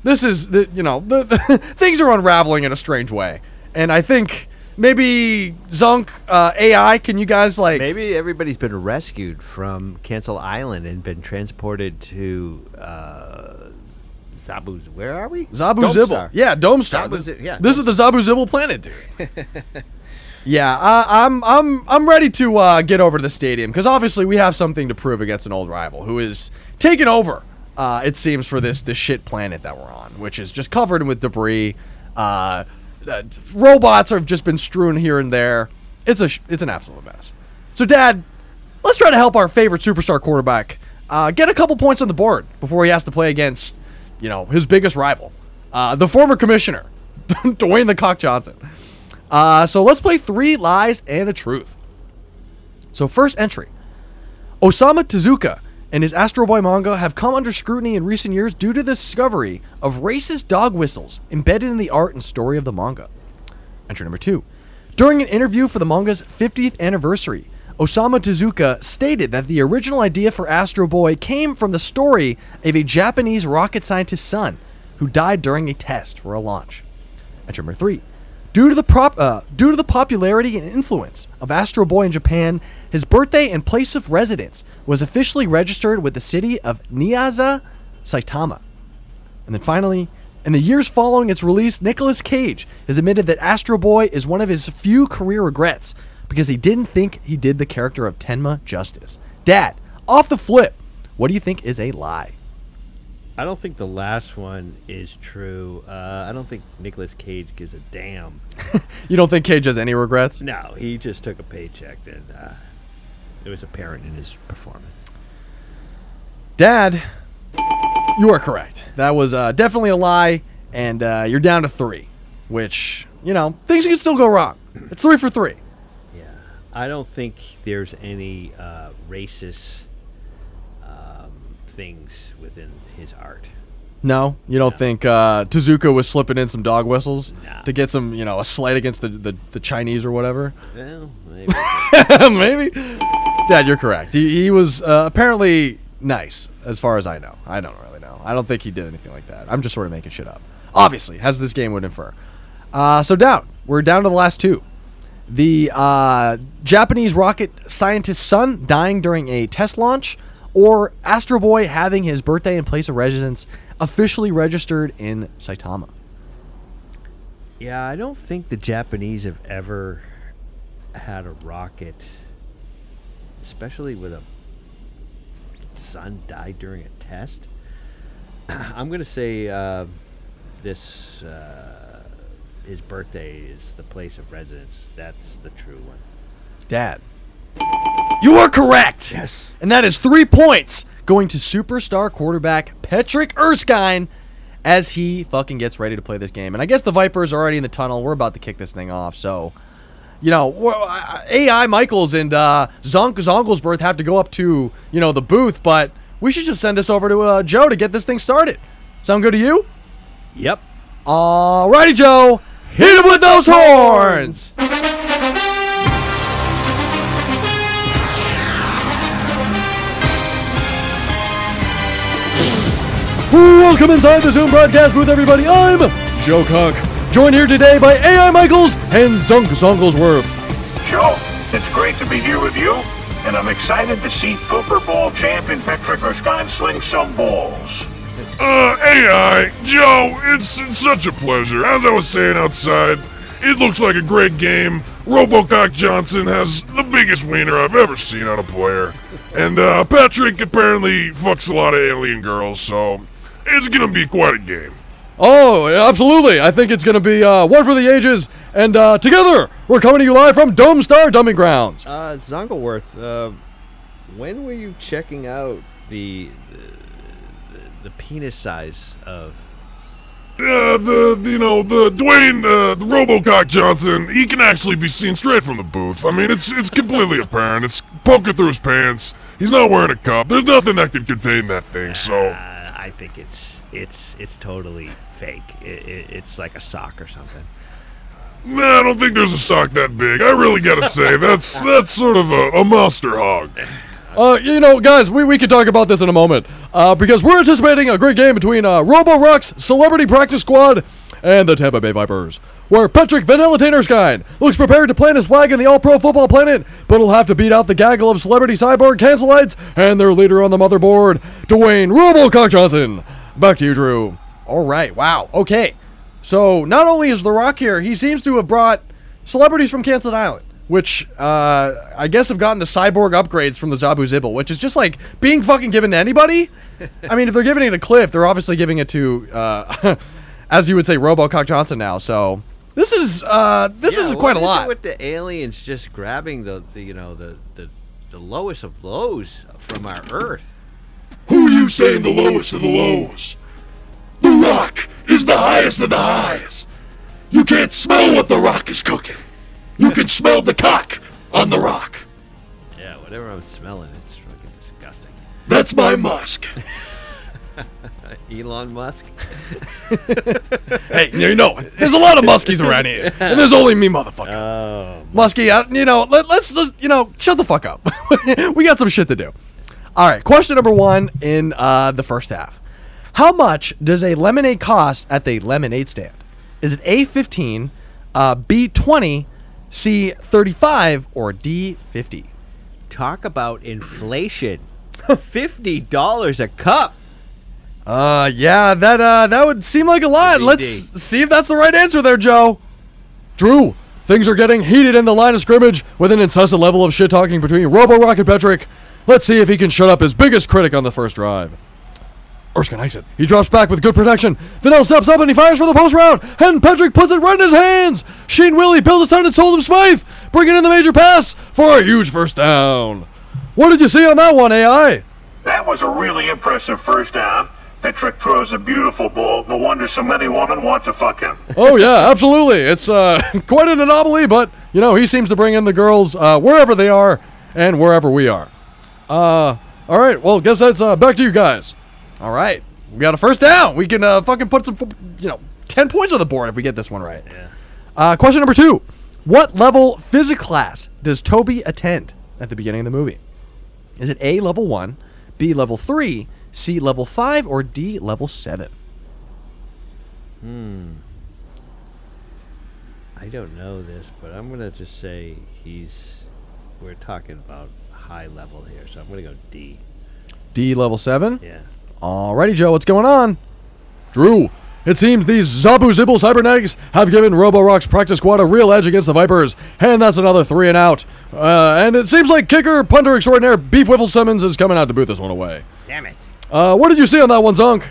This is the you know the, the things are unraveling in a strange way, and I think maybe Zunk uh, AI. Can you guys like Maybe everybody's been rescued from Cancel Island and been transported to uh, Zabu's. Where are we? Zabu Dome Zibble? Star. Yeah, Dome Star. Zabu Zi- yeah. This is the Zabu Zibble planet, dude. yeah, uh, I'm I'm I'm ready to uh, get over to the stadium because obviously we have something to prove against an old rival who is taking over. Uh, it seems for this this shit planet that we're on, which is just covered with debris. Uh, robots have just been strewn here and there. It's a it's an absolute mess. So, Dad, let's try to help our favorite superstar quarterback uh, get a couple points on the board before he has to play against, you know, his biggest rival, uh, the former commissioner, Dwayne the Cock Johnson. Uh, so let's play three lies and a truth. So first entry, Osamu Tezuka and his Astro Boy manga have come under scrutiny in recent years due to the discovery of racist dog whistles embedded in the art and story of the manga. Entry number two. During an interview for the manga's 50th anniversary, Osamu Tezuka stated that the original idea for Astro Boy came from the story of a Japanese rocket scientist's son who died during a test for a launch. Entry number three. Due to the prop, uh, due to the popularity and influence of Astro Boy in Japan, his birthday and place of residence was officially registered with the city of Niiza, Saitama. And then finally, in the years following its release, Nicolas Cage has admitted that Astro Boy is one of his few career regrets because he didn't think he did the character of Tenma justice. Dad, off the flip, what do you think is a lie? I don't think the last one is true. Uh, I don't think Nicolas Cage gives a damn. You don't think Cage has any regrets? No, he just took a paycheck, and uh, it was apparent in his performance. Dad, you are correct. That was uh, definitely a lie, and uh, you're down to three, which, you know, things can still go wrong. It's three for three. Yeah, I don't think there's any uh, racist things within his art. No, you don't think uh, Tezuka was slipping in some dog whistles to get some, you know, a slight against the, the, the Chinese or whatever? Well, maybe. Maybe. Dad, you're correct. He, he was uh, apparently nice, as far as I know. I don't really know. I don't think he did anything like that. I'm just sort of making shit up. Obviously, as this game would infer. Uh, so down. We're down to the last two. The uh, Japanese rocket scientist's son dying during a test launch, or Astro Boy having his birthday and place of residence officially registered in Saitama. Yeah, I don't think the Japanese have ever had a rocket, especially with a son died during a test. I'm gonna say uh, this. Uh, his birthday is the place of residence. That's the true one. Dad. You are correct. Yes. And that is three points going to superstar quarterback Patrick Erskine as he fucking gets ready to play this game. And I guess the Vipers are already in the tunnel. We're about to kick this thing off. So, you know, uh, AI Michaels and uh, Zonk Zonglesberth have to go up to, you know, the booth, but we should just send this over to uh, Joe to get this thing started. Sound good to you? Yep. Alrighty, Joe. Hit him with those horns! Welcome inside the Zoom broadcast booth, everybody. I'm Joe Cock, joined here today by AI Michaels and Zunk Zunglesworth. Joe, it's great to be here with you, and I'm excited to see Super Bowl champion Patrick Erskine sling some balls. Uh, AI, Joe, it's, it's such a pleasure. As I was saying outside, it looks like a great game. Robocock Johnson has the biggest wiener I've ever seen on a player. And, uh, Patrick apparently fucks a lot of alien girls, so it's gonna be quite a game. Oh, absolutely. I think it's going to be uh, one for the ages. And uh, together, we're coming to you live from Dome Star Dumping Grounds. Uh, Zongelworth, uh, when were you checking out the the, the penis size of? Uh, the, the- you know, the Dwayne, uh, the Robocock Johnson, he can actually be seen straight from the booth. I mean, it's it's completely apparent. It's poking through his pants. He's not wearing a cup. There's nothing that can contain that thing, so. I think it's it's it's totally fake. It, it, it's like a sock or something. Nah, I don't think there's a sock that big. I really gotta say, that's that's sort of a, a monster hog. Uh, you know, guys, we, we could talk about this in a moment. Uh, because we're anticipating a great game between uh, Robo Rock's Celebrity Practice Squad and the Tampa Bay Vipers, where Patrick Vanilla Erskine looks prepared to plant his flag in the All Pro Football Planet, but will have to beat out the gaggle of celebrity cyborg cancelites and their leader on the motherboard, Dwayne Robocock Johnson. Back to you, Drew. All right, wow, okay. So not only is The Rock here, he seems to have brought celebrities from Cancel Island, which uh, I guess have gotten the cyborg upgrades from the Zabu Zibble, which is just like being fucking given to anybody. I mean, if they're giving it to Cliff, they're obviously giving it to, uh, as you would say, Robocock Johnson now. So this is uh, this Yeah, is what quite a is it lot. with the aliens just grabbing the, the you know the, the the lowest of lows from our Earth. Who you saying the lowest of the lows? The rock is the highest of the highs. You can't smell what the rock is cooking. You can smell the cock on the rock. Yeah, whatever I'm smelling, it's fucking disgusting. That's my musk. Elon Musk. hey, you know, there's a lot of muskies around here, and there's only me, motherfucker. Oh, Muskie, uh, you know, let, let's just, you know, shut the fuck up. we got some shit to do. All right, question number one in uh, the first half. How much does a lemonade cost at the lemonade stand? Is it A, 15, uh, B, 20, C, 35, or D, 50? Talk about inflation. Fifty dollars a cup. Uh, yeah, that uh, that would seem like a lot. Let's see if that's the right answer there, Joe. Drew, things are getting heated in the line of scrimmage with an incessant level of shit talking between Robo Rock and Petrick. Let's see if he can shut up his biggest critic on the first drive. Erskine hikes it. He drops back with good protection. Fidel steps up and he fires for the post route. And Patrick puts it right in his hands. Sheen Willie built his time and told him Smythe, bringing in the major pass for a huge first down. What did you see on that one, AI? That was a really impressive first down. Patrick throws a beautiful ball. No wonder so many women want to fuck him. oh yeah, absolutely. It's uh, quite an anomaly, but you know he seems to bring in the girls uh, wherever they are and wherever we are. Uh, all right. Well, guess that's uh, back to you guys. All right, we got a first down. We can uh, fucking put some, you know, ten points on the board if we get this one right. Yeah. Uh, question number two: What level physics class does Toby attend at the beginning of the movie? Is it A level one, B level three, C level five, or D level seven? Hmm. I don't know this, but I'm gonna just say he's. We're talking about high level here, so I'm gonna go D. D level seven. Yeah. Alrighty, Joe, what's going on? Drew, it seems these Zabu Zibble Cybernetics have given Roborock's practice squad a real edge against the Vipers, and that's another three and out. Uh, and it seems like kicker, punter extraordinaire Beef Wiffle Simmons is coming out to boot this one away. Damn it. Uh, what did you see on that one, Zonk?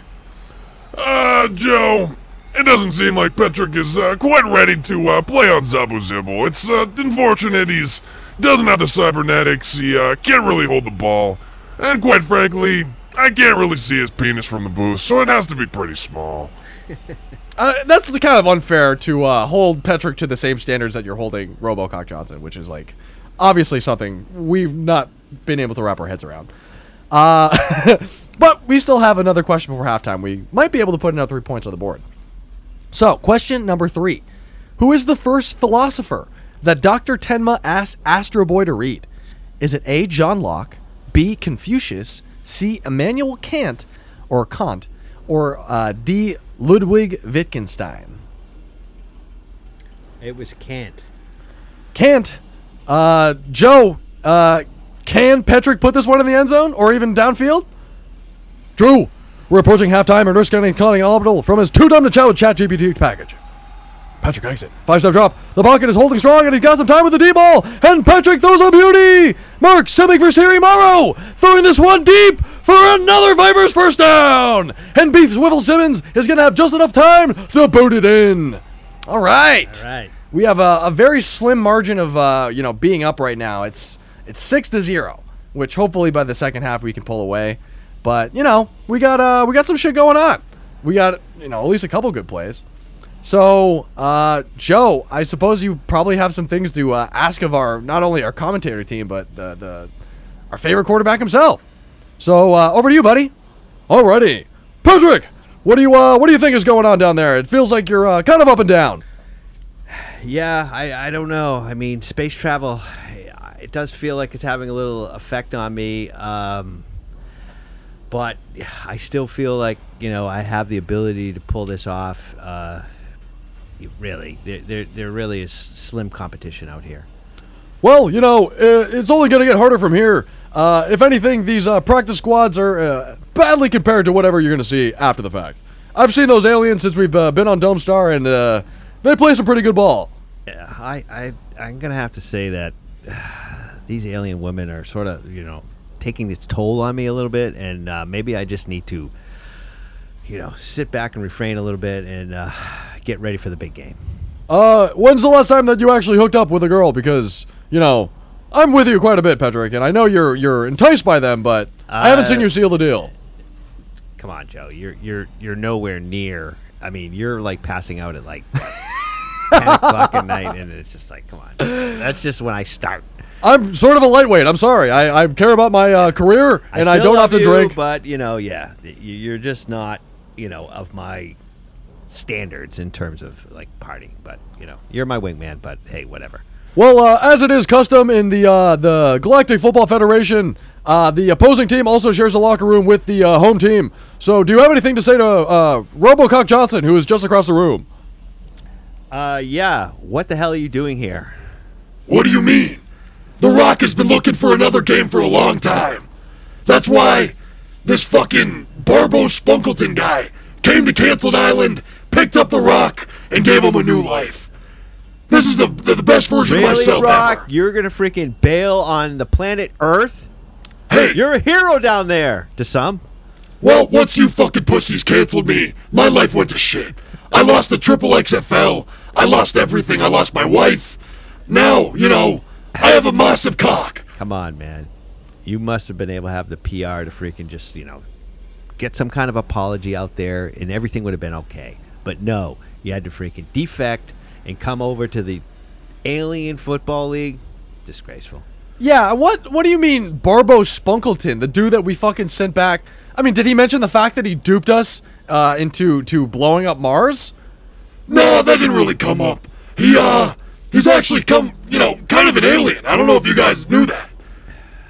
Uh, Joe, it doesn't seem like Petrick is uh, quite ready to uh, play on Zabu Zibble. It's uh, unfortunate he's doesn't have the cybernetics. He uh, can't really hold the ball, and quite frankly, I can't really see his penis from the booth, so it has to be pretty small. Uh, that's the kind of unfair to uh, hold Petrick to the same standards that you're holding Robocock Johnson, which is like obviously something we've not been able to wrap our heads around. But we still have another question before halftime. We might be able to put another three points on the board. So, question number three Who is the first philosopher that Dr. Tenma asked Astro Boy to read? Is it A. John Locke, B. Confucius, C. Immanuel Kant, or Kant, or uh, D. Ludwig Wittgenstein? It was Kant. Can't. Uh, Joe, uh, can Petrick put this one in the end zone or even downfield? Drew, we're approaching halftime and Risk getting calling Orbital from his too dumb to chat with Chat GPT package. Patrick exit. Five step drop. The pocket is holding strong and he's got some time with the D ball. And Patrick throws a beauty. Mark Simic for Siri Morrow. Throwing this one deep for another Vipers first down. And Beef Swivel Simmons is going to have just enough time to boot it in. All right. All right. We have a, a very slim margin of uh, you know being up right now. It's it's six to zero, which hopefully by the second half we can pull away. But you know we got uh we got some shit going on. We got you know at least a couple good plays. So uh, Joe, I suppose you probably have some things to uh, ask of our not only our commentator team but the the our favorite quarterback himself. So uh, over to you, buddy. Alrighty, Patrick. What do you uh, what do you think is going on down there? It feels like you're uh, kind of up and down. Yeah, I, I don't know. I mean, space travel, it does feel like it's having a little effect on me. Um, but I still feel like, you know, I have the ability to pull this off. Uh, really, there, there, there really is slim competition out here. Well, you know, it's only going to get harder from here. Uh, if anything, these uh, practice squads are uh, badly compared to whatever you're going to see after the fact. I've seen those aliens since we've uh, been on Dome Star, and uh, they play some pretty good ball. Yeah, I, I, I'm gonna have to say that these alien women are sort of, you know, taking its toll on me a little bit, and uh, maybe I just need to, you know, sit back and refrain a little bit and uh, get ready for the big game. Uh, when's the last time that you actually hooked up with a girl? Because you know, I'm with you quite a bit, Patrick, and I know you're you're enticed by them, but I haven't seen Uh, you seal the deal. Come on, Joe, you're you're you're nowhere near. I mean, you're like passing out at like ten o'clock at night, and it's just like, come on, that's just when I start. I'm sort of a lightweight. I'm sorry. I, I care about my uh, career, and I, still don't have to you, drink. But you know, yeah, you're just not, you know, of my standards in terms of like partying. But you know, you're my wingman. But hey, whatever. Well, uh, as it is custom in the uh, the Galactic Football Federation, uh, the opposing team also shares a locker room with the uh, home team. So, do you have anything to say to uh, RoboCock Johnson, who is just across the room? Uh, yeah. What the hell are you doing here? What do you mean? The Rock has been looking for another game for a long time. That's why this fucking Barbo Spunkleton guy came to Canceled Island, picked up The Rock, and gave him a new life. This is the the, the best version Really, of myself Rock? ever. You're gonna freaking bail on the planet Earth? Hey, you're a hero down there to some. Well, once you fucking pussies canceled me, my life went to shit. I lost the triple XFL. I lost everything. I lost my wife. Now, you know, I have a massive cock. Come on, man. You must have been able to have the PR to freaking just, you know, get some kind of apology out there and everything would have been okay. But no, you had to freaking defect and come over to the Alien Football League. Disgraceful. Yeah, what what do you mean, Barbo Spunkleton, the dude that we fucking sent back? I mean, did he mention the fact that he duped us uh, into to blowing up Mars? No, that didn't really come up. He, uh, he's actually come, you know, kind of an alien. I don't know if you guys knew that.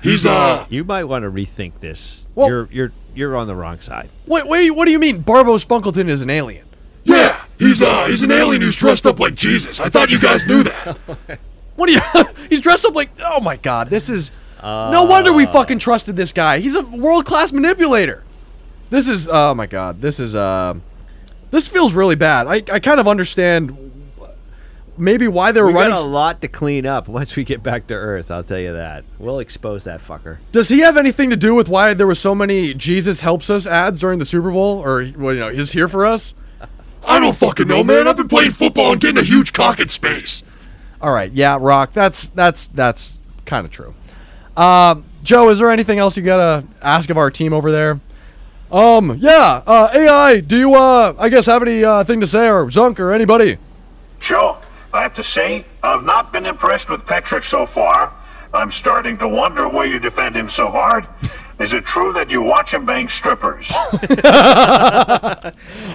He's, uh, You might want to rethink this. Well- you're you're you're on the wrong side. Wait, wait, what do you mean, Barbo Spunkleton is an alien? yeah, he's, uh, he's an alien who's dressed up like Jesus. I thought you guys knew that. What do you? he's dressed up like. Oh my god, this is. no wonder we fucking trusted this guy. He's a world class manipulator. This is. Oh my god, this is. Uh, this feels really bad. I I kind of understand. Maybe why they were We writing. got a lot to clean up once we get back to Earth. I'll tell you that. We'll expose that fucker. Does he have anything to do with why there were so many Jesus helps us ads during the Super Bowl, or well, you know, is here for us? I don't fucking know, man. I've been playing football and getting a huge cock in space. All right, yeah, Rock. That's that's that's kind of true. Um, Joe, is there anything else you gotta ask of our team over there? Um, yeah, uh, AI, do you uh, I guess have any uh, thing to say, or Zunk, or anybody? Sure. I have to say, I've not been impressed with Patrick so far. I'm starting to wonder why you defend him so hard. Is it true that you watch him bang strippers?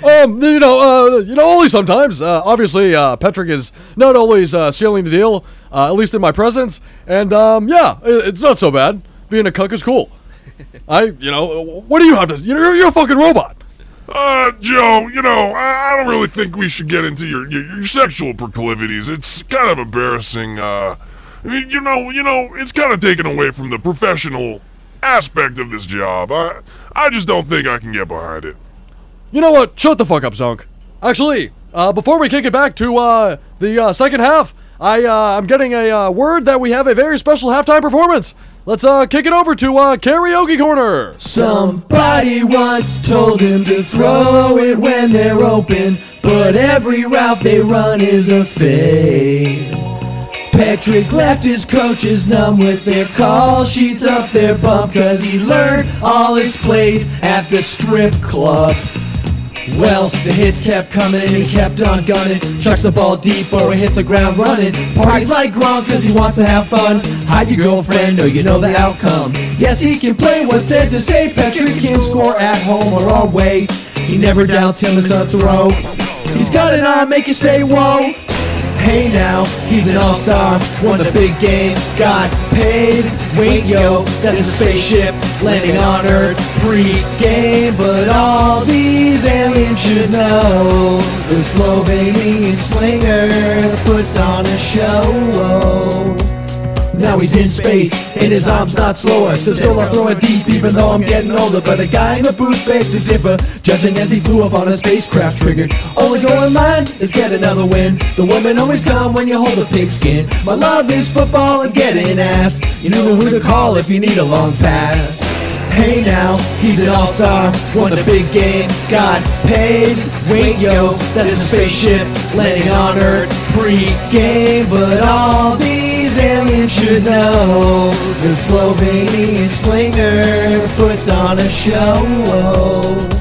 Um, you know, uh, you know, only sometimes. Uh, obviously, uh, Patrick is not always uh, sealing the deal, uh, at least in my presence. And um, yeah, i- it's not so bad. Being a cuck is cool. I, you know, what do you have to? You're, you're a fucking robot. Uh, Joe, you know, I, I don't really think we should get into your, your your sexual proclivities. It's kind of embarrassing. Uh, you know, you know, it's kind of taken away from the professional aspect of this job. I I just don't think I can get behind it. You know what? Shut the fuck up, Zonk. Actually, uh, before we kick it back to uh, the uh, second half, I uh, I'm getting a uh, word that we have a very special halftime performance. Let's uh, kick it over to uh, karaoke corner. Somebody once told him to throw it when they're open, but every route they run is a fade. Patrick left his coaches numb with their call sheets up their bum cause he learned all his plays at the strip club. Well, the hits kept coming and he kept on gunning. Chucks the ball deep or hit the ground running. Parties like Gronk cause he wants to have fun. Hide your girlfriend or you know the outcome. Yes, he can play, what's there to say? Patrick can score at home or away. He never doubts him as a throw. He's got an eye, make you say whoa. Hey now, he's an all-star, won the big game, got paid. Wait yo, that's a spaceship landing on Earth pre-game. But all these aliens should know the Slovenian slinger puts on a show. Now he's in space, and his arm's not slower. So still I throw it deep, even though I'm getting older. But a guy in the booth begged to differ, judging as he flew off on a spacecraft triggered. Only goal in line is get another win. The women always come when you hold a pigskin. My love is football and getting ass. You know who to call if you need a long pass. Hey now, he's an all-star, won the big game, got paid. Wait yo, that's a spaceship landing on Earth pre-game. But all these aliens should know the Slovenian slinger puts on a show.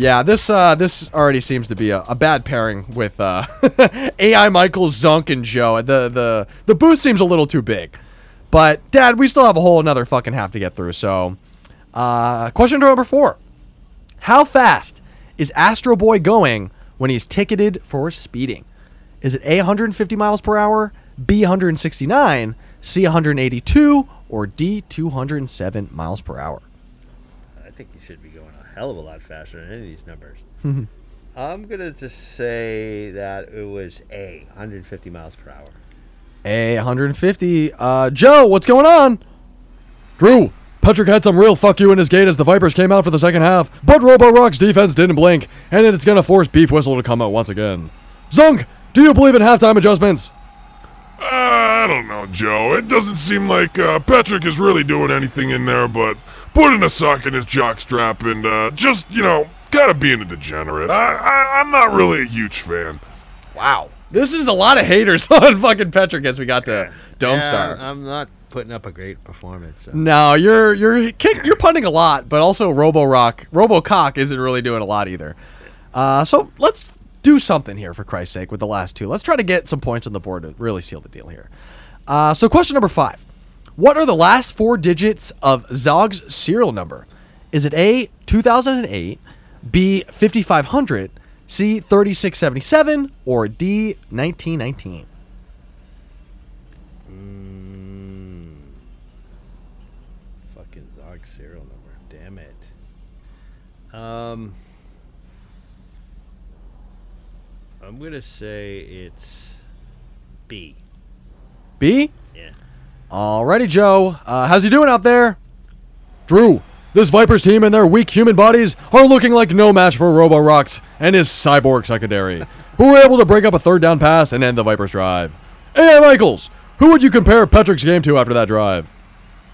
Yeah, this uh, this already seems to be a, a bad pairing with uh, AI Michael, Zunk, and Joe. The the the booth seems a little too big, but Dad, we still have a whole another fucking half to get through. So, uh, question number four: How fast is Astro Boy going when he's ticketed for speeding? Is it A 150 miles per hour, B 169, C 182, or D 207 miles per hour? I think you should be going a hell of a lot faster than any of these numbers. Mhm. I'm gonna just say that it was A, 150 miles per hour. A 150. Uh, Joe, what's going on? Drew, Patrick had some real fuck you in his gate as the Vipers came out for the second half, but Robo Rock's defense didn't blink, and it's gonna force Beef Whistle to come out once again. Zunk, do you believe in halftime adjustments? Uh, I don't know, Joe. It doesn't seem like uh, Patrick is really doing anything in there but putting a sock in his jockstrap and uh, just, you know, kind of being a degenerate. I, I, I'm not really a huge fan. Wow. This is a lot of haters on fucking Patrick as we got to Dome Yeah, Star. I'm not putting up a great performance. So. No, you're you're kick, you're punting a lot, but also Robo Rock, Robo Cock isn't really doing a lot either. Uh, so let's do something here for Christ's sake with the last two. Let's try to get some points on the board to really seal the deal here. Uh, so question number five: What are the last four digits of Zog's serial number? Is it A two thousand and eight, B fifty five hundred, C thirty six seventy seven, or D nineteen nineteen? Mm. Fucking Zog serial number. Damn it. Um, I'm gonna say it's B. B. Yeah. Alrighty, Joe. Uh, how's he doing out there? Drew, this Vipers team and their weak human bodies are looking like no match for Robo Rocks and his cyborg secondary, who were able to break up a third down pass and end the Vipers' drive. AI Michaels, who would you compare Patrick's game to after that drive?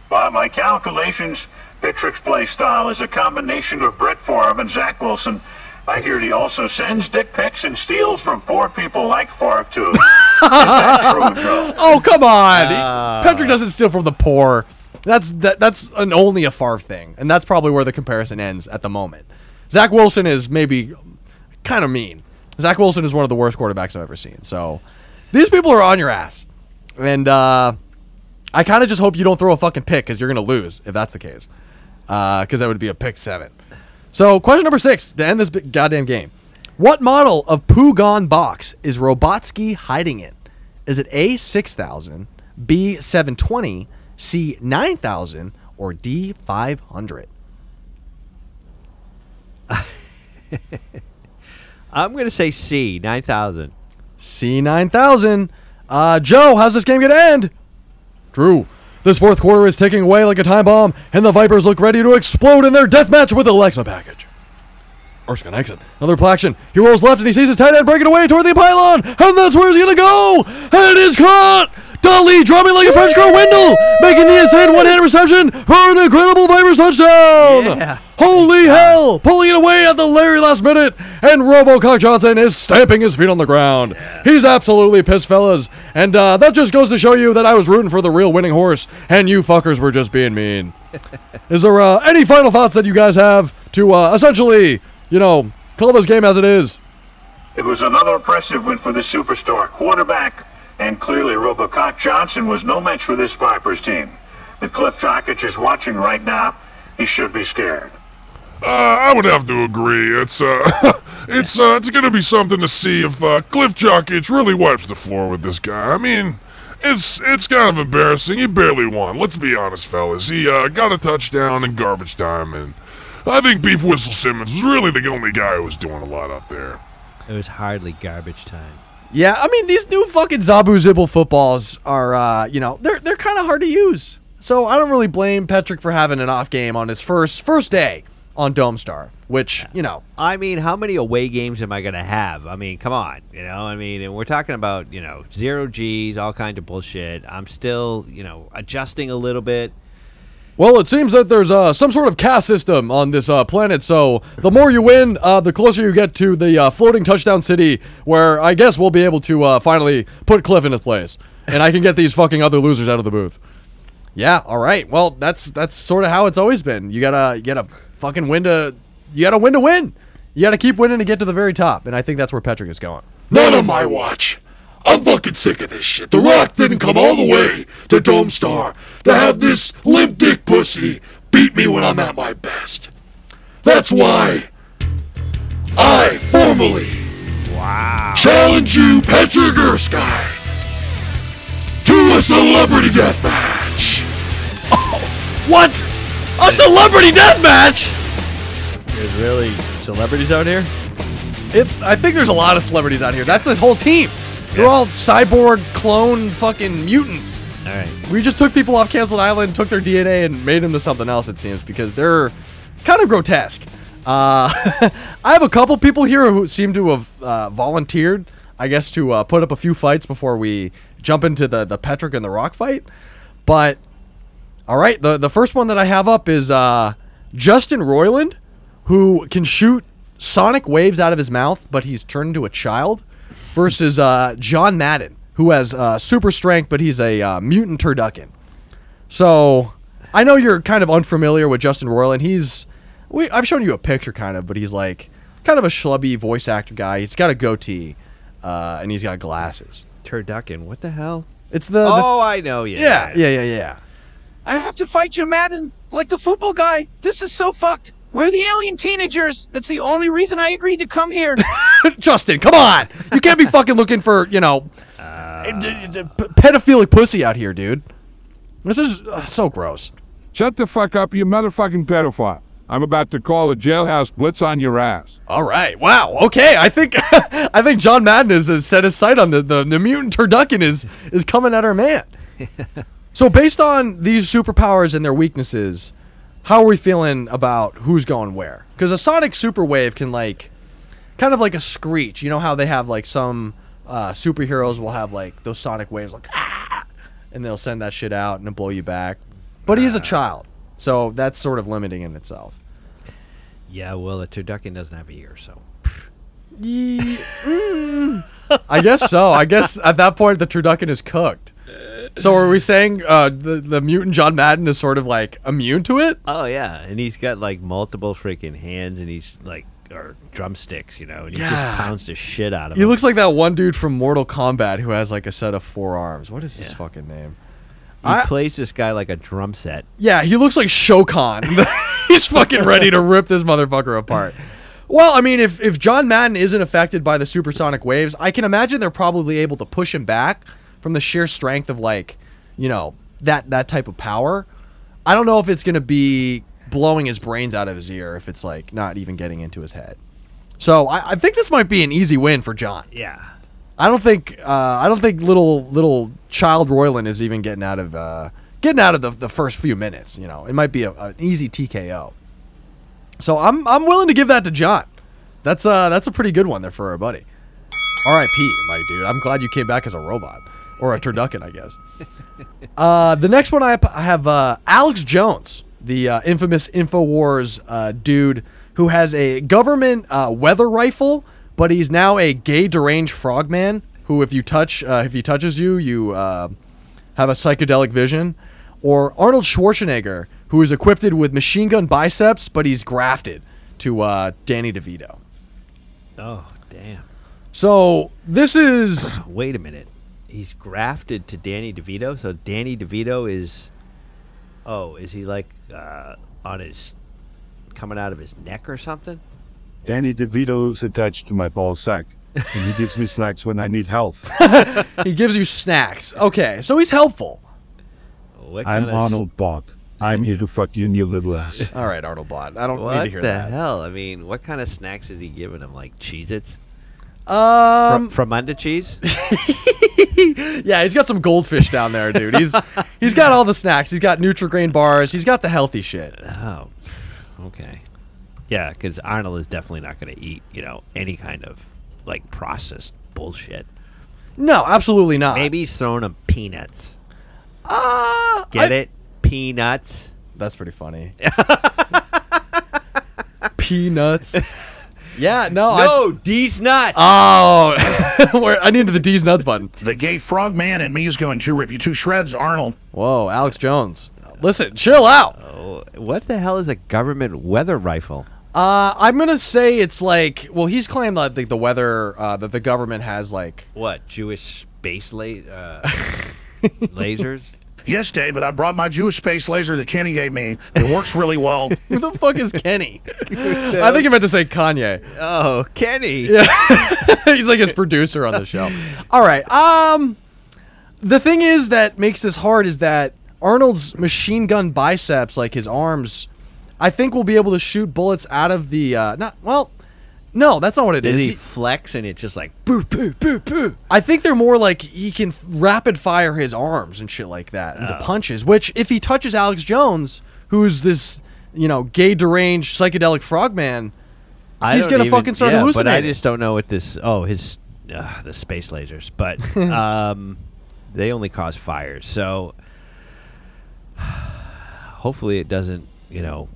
By my calculations, Patrick's play style is a combination of Brett Favre and Zach Wilson. I hear he also sends dick pics and steals from poor people like Favre, too. is that true, Joe? Oh, come on. He- Patrick doesn't steal from the poor. That's that, that's an only a Favre thing, and that's probably where the comparison ends at the moment. Zach Wilson is maybe kind of mean. Zach Wilson is one of the worst quarterbacks I've ever seen. So these people are on your ass, and uh, I kind of just hope you don't throw a fucking pick because you're gonna lose if that's the case, because that would be a pick seven. So question number six to end this goddamn game: What model of Pugon box is Robotsky hiding in? Is it A six thousand, B seven twenty, C 9000, or D 500? I'm going to say C, 9,000. C 9000. Uh, Joe, how's this game gonna end? Drew, this fourth quarter is ticking away like a time bomb, and the Vipers look ready to explode in their death match with Alexa package. Erskine exit. Another play action. He rolls left and he sees his tight end breaking away toward the pylon, and that's where he's gonna go. And is caught. Dolly dropping like a French girl Wendell, making the insane one-hand reception for an incredible Vipers touchdown. Yeah. Holy hell! Pulling it away at the very last minute, and Robocock Johnson is stamping his feet on the ground. He's absolutely pissed, fellas. And uh, that just goes to show you that I was rooting for the real winning horse, and you fuckers were just being mean. is there uh, any final thoughts that you guys have to uh, essentially, you know, call this game as it is? It was another impressive win for the superstar quarterback, and clearly Robocock Johnson was no match for this Vipers team. If Cliff Jokic is watching right now, he should be scared. Uh, I would have to agree. It's uh, it's uh, it's gonna be something to see if uh, Cliff Jokic really wipes the floor with this guy. I mean, it's it's kind of embarrassing. He barely won. Let's be honest, fellas. He uh, got a touchdown in garbage time, and I think Beef Whistle Simmons was really the only guy who was doing a lot up there. It was hardly garbage time. Yeah, I mean these new fucking Zabu Zibble footballs are, uh, you know, they're they're kind of hard to use. So I don't really blame Petrick for having an off game on his first first day on Dome Star, which you know. I mean, how many away games am I going to have? I mean, come on. You know, I mean, and we're talking about, you know, zero G's, all kinds of bullshit. I'm still, you know, adjusting a little bit. Well, it seems that there's uh, some sort of caste system on this uh, planet, so the more you win, uh, the closer you get to the uh, floating touchdown city, where I guess we'll be able to uh, finally put Cliff in his place, and I can get these fucking other losers out of the booth. Yeah, all right. Well, that's that's sort of how it's always been. You gotta you gotta fucking win to you gotta win to win. You gotta keep winning to get to the very top, and I think that's where Petrick is going. Not on my watch. I'm fucking sick of this shit. The Rock didn't come all the way to Dome Star to have this limp dick pussy beat me when I'm at my best. That's why I formally wow. challenge you, Patrick Erskine, to a celebrity death match. What? A celebrity death match? There's really celebrities out here? It, I think there's a lot of celebrities out here. That's this whole team. They're all cyborg clone fucking mutants. All right. We just took people off Canceled Island, took their DNA, and made them to something else. It seems because they're kind of grotesque. Uh, I have a couple people here who seem to have uh, volunteered, I guess, to uh, put up a few fights before we jump into the the Petrick and the Rock fight. But all right, the the first one that I have up is uh, Justin Roiland, who can shoot sonic waves out of his mouth, but he's turned into a child, versus uh, John Madden, who has uh, super strength, but he's a uh, mutant turducken. So I know you're kind of unfamiliar with Justin Roiland. He's we, I've shown you a picture, kind of, but he's like kind of a schlubby voice actor guy. He's got a goatee, uh, and he's got glasses. Turducken, what the hell? It's the, the Oh, I know, yeah. yeah, yeah, yeah, yeah. I have to fight Jim Madden like the football guy. This is so fucked. We're the alien teenagers. That's the only reason I agreed to come here. Justin, come on! You can't be fucking looking for you know d- d- d- p- pedophilic pussy out here, dude. This is uh, so gross. Shut the fuck up, you motherfucking pedophile. I'm about to call a jailhouse blitz on your ass. All right. Wow. Okay. I think I think John Madden has, has set his sight on the, the the mutant turducken is is coming at our man. so based on these superpowers and their weaknesses, how are we feeling about who's going where? Because a sonic super wave can like, kind of like a screech. You know how they have like some uh, superheroes will have like those sonic waves like ah, and they'll send that shit out and it'll blow you back. But he's a child, so that's sort of limiting in itself. Yeah, well, a turducken doesn't have a ear, so. Ye- mm. I guess so. I guess at that point the turducken is cooked. So are we saying uh, the the mutant John Madden is sort of like immune to it? Oh yeah, and he's got like multiple freaking hands, and he's like or drumsticks, you know, and he Yeah. just pounds the shit out of him. He them. looks like that one dude from Mortal Kombat who has like a set of four arms. What is his fucking name? he I- plays this guy like a drum set. Yeah, he looks like Shokan. He's fucking ready to rip this motherfucker apart. Well, I mean, if, if John Madden isn't affected by the supersonic waves, I can imagine they're probably able to push him back from the sheer strength of like, you know, that that type of power. I don't know if it's gonna be blowing his brains out of his ear if it's like not even getting into his head. So I, I think this might be an easy win for John. Yeah. I don't think uh, I don't think little little child Roiland is even getting out of uh, getting out of the, the first few minutes. You know, it might be a, an easy TKO. So I'm I'm willing to give that to John. That's uh that's a pretty good one there for our buddy. R.I.P. My dude. I'm glad you came back as a robot or a turducken, I guess. Uh, the next one I, I have uh, Alex Jones, the uh, infamous Infowars uh, dude who has a government uh, weather rifle, but he's now a gay deranged frogman who, if you touch, uh, if he touches you, you uh, have a psychedelic vision. Or Arnold Schwarzenegger, who is equipped with machine gun biceps, but he's grafted to uh, Danny DeVito. Oh, damn. So this is Wait a minute. He's grafted to Danny DeVito, so Danny DeVito is. Oh, is he like uh, on his coming out of his neck or something? Danny DeVito's attached to my ball sack, and he gives me snacks when I need health. he gives you snacks. Okay, so he's helpful. I'm kinda s- Arnold Bot. I'm here to fuck you in your little ass. All right, Arnold Bot. I don't What need to hear that. What the that. hell? I mean, what kind of snacks is he giving him? Like Cheez-Its? Um, from under cheese? yeah, he's got some goldfish down there, dude. He's he's got all the snacks. He's got Nutrigrain bars. He's got the healthy shit. Oh, okay. Yeah, because Arnold is definitely not going to eat, you know, any kind of like processed bullshit. No, absolutely not. Maybe he's throwing him peanuts. Uh, Get it? Peanuts. That's pretty funny. Peanuts. Yeah, no. I, No, D's nuts. oh, where I needed the D's nuts button. The gay frog man and me is going to rip you to shreds, Arnold. Whoa, Alex Jones. Listen, chill out. Oh, what the hell is a government weather rifle? Uh, I'm gonna say it's like, well, he's claimed that the, the weather uh, that the government has like. What Jewish space la- uh, lasers? Yes, David, I brought my Jewish space laser that Kenny gave me. It works really well. Who the fuck is Kenny? I think you meant to say Kanye. Oh, Kenny. Yeah, he's like his producer on the show. All right. Um, the thing is that makes this hard is that Arnold's machine gun biceps, like his arms, I think we'll be able to shoot bullets out of the uh, not well. No, that's not what it Does is. he He- flex and it's just like boo boo boo boo. I think they're more like he can f- rapid fire his arms and shit like that into Oh. punches. Which if he touches Alex Jones, who's this you know gay deranged psychedelic frogman, I he's don't gonna even- fucking start yeah, hallucinating. But I just don't know what this. Oh, his uh, the space lasers, but um, they only cause fires. So hopefully it doesn't. You know,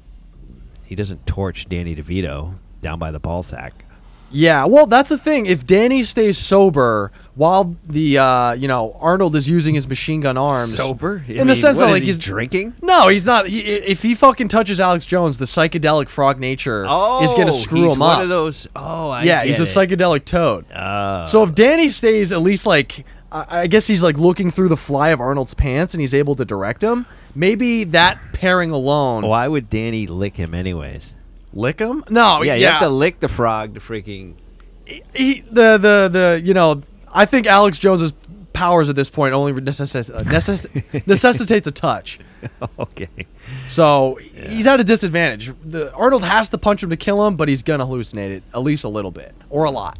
he doesn't torch Danny DeVito down by the ball sack. Yeah, well, that's the thing. If Danny stays sober while the uh, you know Arnold is using his machine gun arms, Sober? I in the mean, sense what that like he, he's drinking? No, he's not. He, if he fucking touches Alex Jones, the psychedelic frog nature is gonna Oh, screw he's him one up. of those- oh, I yeah, he's a it. psychedelic toad. Oh. So if Danny stays at least like, I I guess he's like looking through the fly of Arnold's pants and he's able to direct him. Maybe that pairing alone. Why would Danny lick him anyways? Lick him? No, yeah, yeah. you have to lick the frog to freaking. he, the the the you know I think Alex Jones's powers at this point only uh, necess- necessitates a touch. Okay. So he's at a disadvantage. The Arnold has to punch him to kill him, but he's gonna hallucinate it at least a little bit or a lot.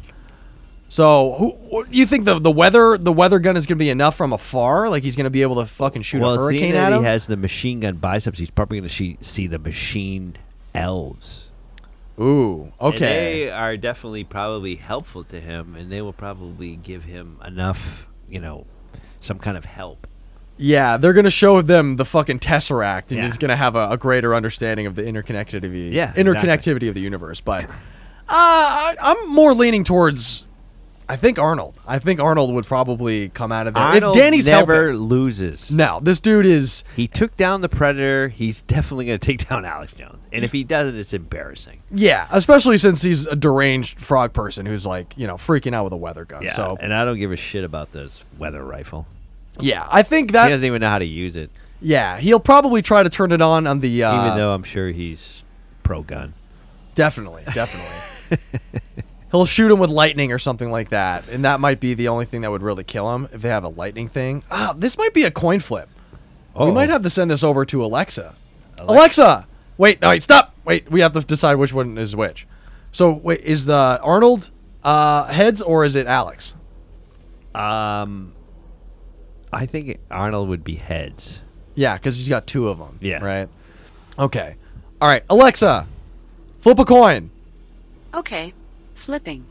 So who you think the the weather the weather gun is gonna be enough from afar? Like he's gonna be able to fucking shoot well, a hurricane at him? he has the machine gun biceps, he's probably going to see, see the machine elves. Ooh, And okay. they are definitely probably helpful to him, and they will probably give him enough, you know, some kind of help. Yeah, they're gonna show them the fucking tesseract, and Yeah. he's gonna have a, a greater understanding of the interconnectivity. Yeah, interconnectivity of the universe. But uh, I, I'm more leaning towards. I think Arnold. I think Arnold would probably come out of there Arnold if Danny's never helping. loses. No, this dude is. He took down the predator. He's definitely going to take down Alex Jones, and if he doesn't, it's embarrassing. Yeah, especially since he's a deranged frog person who's like you know freaking out with a weather gun. Yeah, So and I don't give a shit about this weather rifle. yeah, I think that he doesn't even know how to use it, Yeah, he'll probably try to turn it on on the. Uh, even though I'm sure he's pro gun. Definitely, definitely. He'll shoot him with lightning or something like that, and that might be the only thing that would really kill him if they have a lightning thing. Ah, this might be a coin flip. We Uh-oh. might have to send this over to Alexa. Alexa, wait, no, wait, stop. Wait, we have to decide which one is which. So wait, is the Arnold uh, heads or is it Alex? Um, I think Arnold would be heads. Yeah, because he's got two of them. Yeah. Right. Okay. All right, Alexa, flip a coin. Okay. Flipping.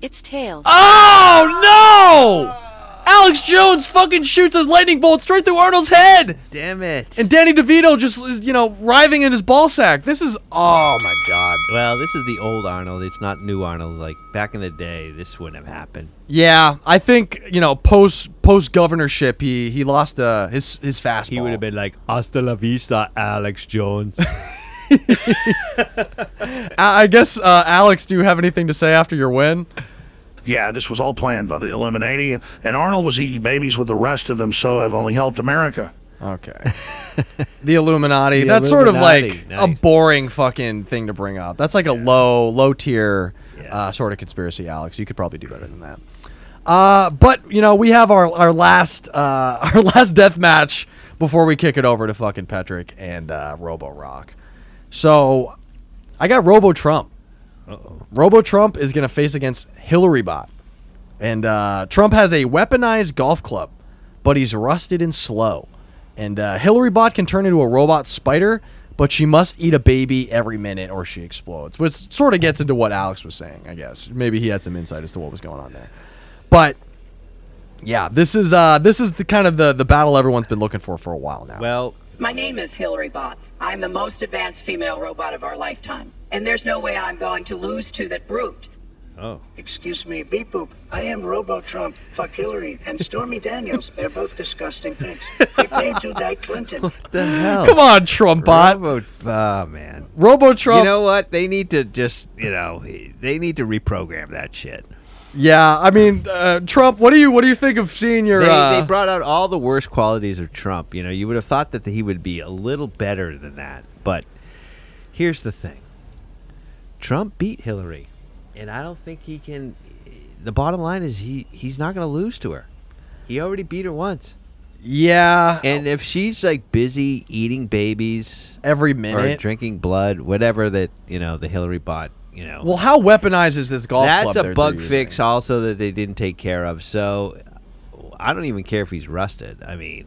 It's tails. Oh no! Alex Jones fucking shoots a lightning bolt straight through Arnold's head. Damn it. And Danny DeVito just is, you know, writhing in his ball sack. This is oh my god. Well, this is the old Arnold. It's not new Arnold. Like back in the day, this wouldn't have happened. Yeah, I think you know post post governorship he he lost uh, his his fastball. He would have been like, "Hasta la vista, Alex Jones." I I guess uh, Alex, do you have anything to say after your win? Yeah, this was all planned by the Illuminati, and Arnold was eating babies with the rest of them, so I've only helped America. Okay. The Illuminati. The That's sort of like Illuminati, a boring fucking thing to bring up. That's like a low low tier uh, sort of conspiracy, Alex. You could probably do better than that. Uh, but you know, we have our our last uh, our last death match before we kick it over to fucking Patrick and uh, Robo Rock. So I got Robo Trump. Uh-oh. Robo Trump is gonna face against Hillary Bot, and uh, Trump has a weaponized golf club, but he's rusted and slow. And uh, Hillary Bot can turn into a robot spider, but she must eat a baby every minute or she explodes. Which sort of gets into what Alex was saying, I guess. Maybe he had some insight as to what was going on there. But yeah, this is uh, this is the kind of the the battle everyone's been looking for for a while now. Well, My name is Hillary Bot. I'm the most advanced female robot of our lifetime. And there's no way I'm going to lose to that brute. Oh. Excuse me, beep boop. I am Robo Trump, fuck Hillary, and Stormy Daniels. They're both disgusting pigs. Prepare to die Clinton. the hell? Come on, Trump bot. Robo, oh man. Robo Trump. You know what? They need to just, you know, they need to reprogram that shit. Yeah, I mean, uh, Trump. What do you what do you think of seeing your? They, uh, they brought out all the worst qualities of Trump. You know, you would have thought that he would be a little better than that. But here's the thing Trump beat Hillary. And I don't think he can. The bottom line is he, he's not going to lose to her. He already beat her once. Yeah. And if she's like busy eating babies every or minute. drinking blood, whatever that, you know, the Hillary bought, you know. Well, how weaponized is this golf That's club? a bug fix also that they didn't take care of. So I don't even care if he's rusted. I mean,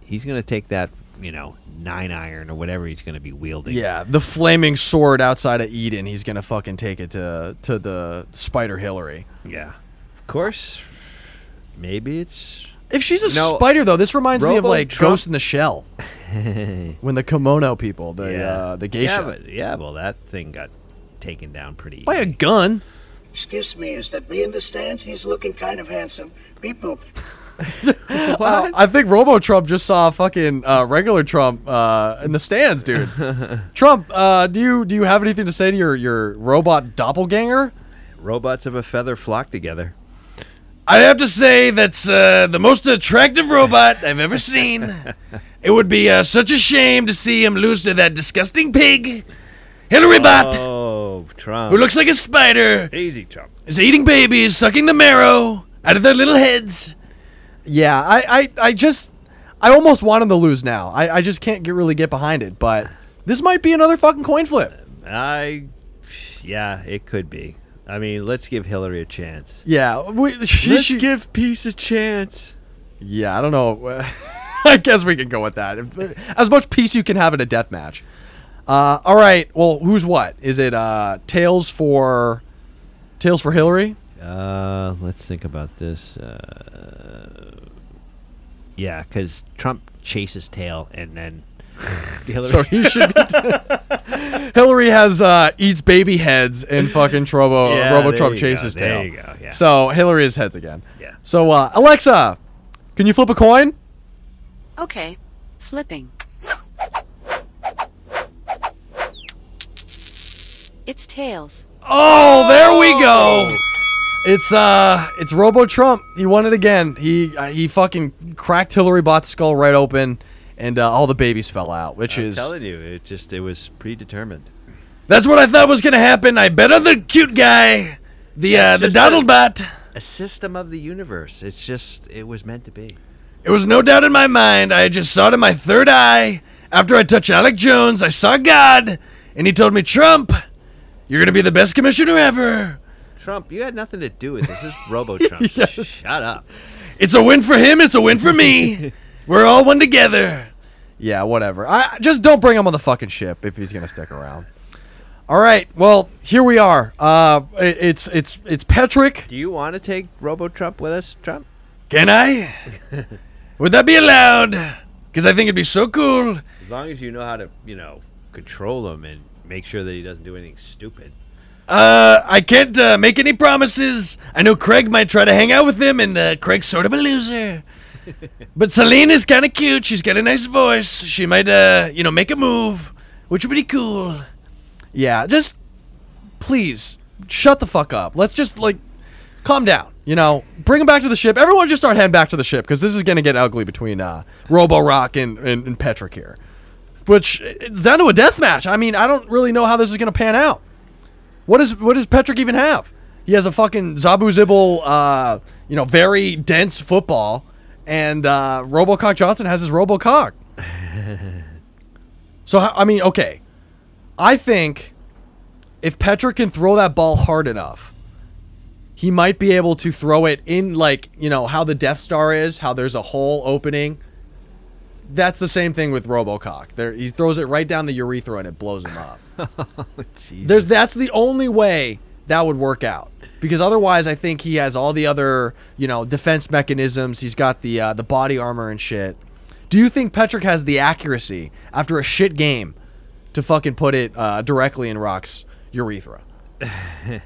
he's going to take that, you know, nine iron or whatever he's going to be wielding. Yeah, the flaming sword outside of Eden. He's gonna fucking take it to to the Spider Hillary. Yeah. Of course, maybe it's. If she's a No, spider, though, this reminds me of like Trump- Ghost in the Shell. when the kimono people, the yeah. uh, the geisha, Yeah, but, yeah, well, that thing got taken down pretty by a gun. Excuse me, is that me in the stands? He's looking kind of handsome. Beep boop. Uh, I think Robo Trump just saw fucking uh, regular Trump uh, in the stands, dude. Trump, uh, do you do you have anything to say to your your robot doppelganger? Robots of a feather flock together. I have to say that's uh, the most attractive robot I've ever seen. It would be uh, such a shame to see him lose to that disgusting pig, Hillary Bot, Oh, Oh, Trump. who looks like a spider, Easy, Trump. is eating babies, sucking the marrow out of their little heads. Yeah, I, I, I just I almost want him to lose now. I, I just can't get really get behind it, but this might be another fucking coin flip. I, yeah, it could be. I mean, let's give Hillary a chance. Yeah, we, she, Let's she- give peace a chance. Yeah, I don't know. I guess we can go with that. As much peace you can have in a death match. Uh, all right. Well, who's what? Is it uh, tails for tails for Hillary? Uh, let's think about this. Uh, yeah, because Trump chases tail and then Hillary. So he should be. Hillary has uh, eats baby heads and fucking Trobo Yeah, Robo Trump you go, chases there tail. you go, yeah. So Hillary is heads again. Yeah. So uh, Alexa, can you flip a coin? Okay. Flipping. It's tails. Oh, there we go. It's uh, it's Robo Trump. He won it again. He uh, he fucking cracked Hillary Bot's skull right open, and uh, all the babies fell out. Which I'm is telling you, it just it was predetermined. That's what I thought was gonna happen. I bet on the cute guy, the uh, the just Donald Bot. a system of the universe. It's just it was meant to be. It was no doubt in my mind. I just saw it in my third eye. After I touched Alex Jones, I saw God, and he told me, Trump, you're going to be the best commissioner ever. Trump, you had nothing to do with this. This is Robo Trump. Shut up. It's a win for him, it's a win for me. We're all one together. Yeah, whatever. I just don't bring him on the fucking ship if he's gonna stick around. All right. Well, here we are. Uh, it- it's it's it's Patrick. Do you want to take Robo Trump with us, Trump? Can I? Would that be allowed? Because I think it'd be so cool. As long as you know how to, you know, control him and make sure that he doesn't do anything stupid. Uh, I can't uh, make any promises. I know Craig might try to hang out with him, and uh, Craig's sort of a loser. but Celine is kind of cute. She's got a nice voice. She might, uh, you know, make a move, which would be cool. Yeah, just please shut the fuck up. Let's just like calm down. You know, bring him back to the ship. Everyone just start heading back to the ship because this is gonna get ugly between uh, Robo Rock and, and and Petrick here. Which it's down to a death match. I mean, I don't really know how this is gonna pan out. What is what does Petrick even have? He has a fucking Zabu Zibble, uh, you know, very dense football, and uh, RoboCock Johnson has his RoboCock. So I mean, okay, I think if Petrick can throw that ball hard enough, he might be able to throw it in like you know how the Death Star is, how there's a hole opening. That's the same thing with RoboCock. There, he throws it right down the urethra and it blows him up. There's that's the only way that would work out because otherwise, I think he has all the other you know defense mechanisms. He's got the uh, the body armor and shit. Do you think Petrick has the accuracy after a shit game to fucking put it uh, directly in Rock's urethra?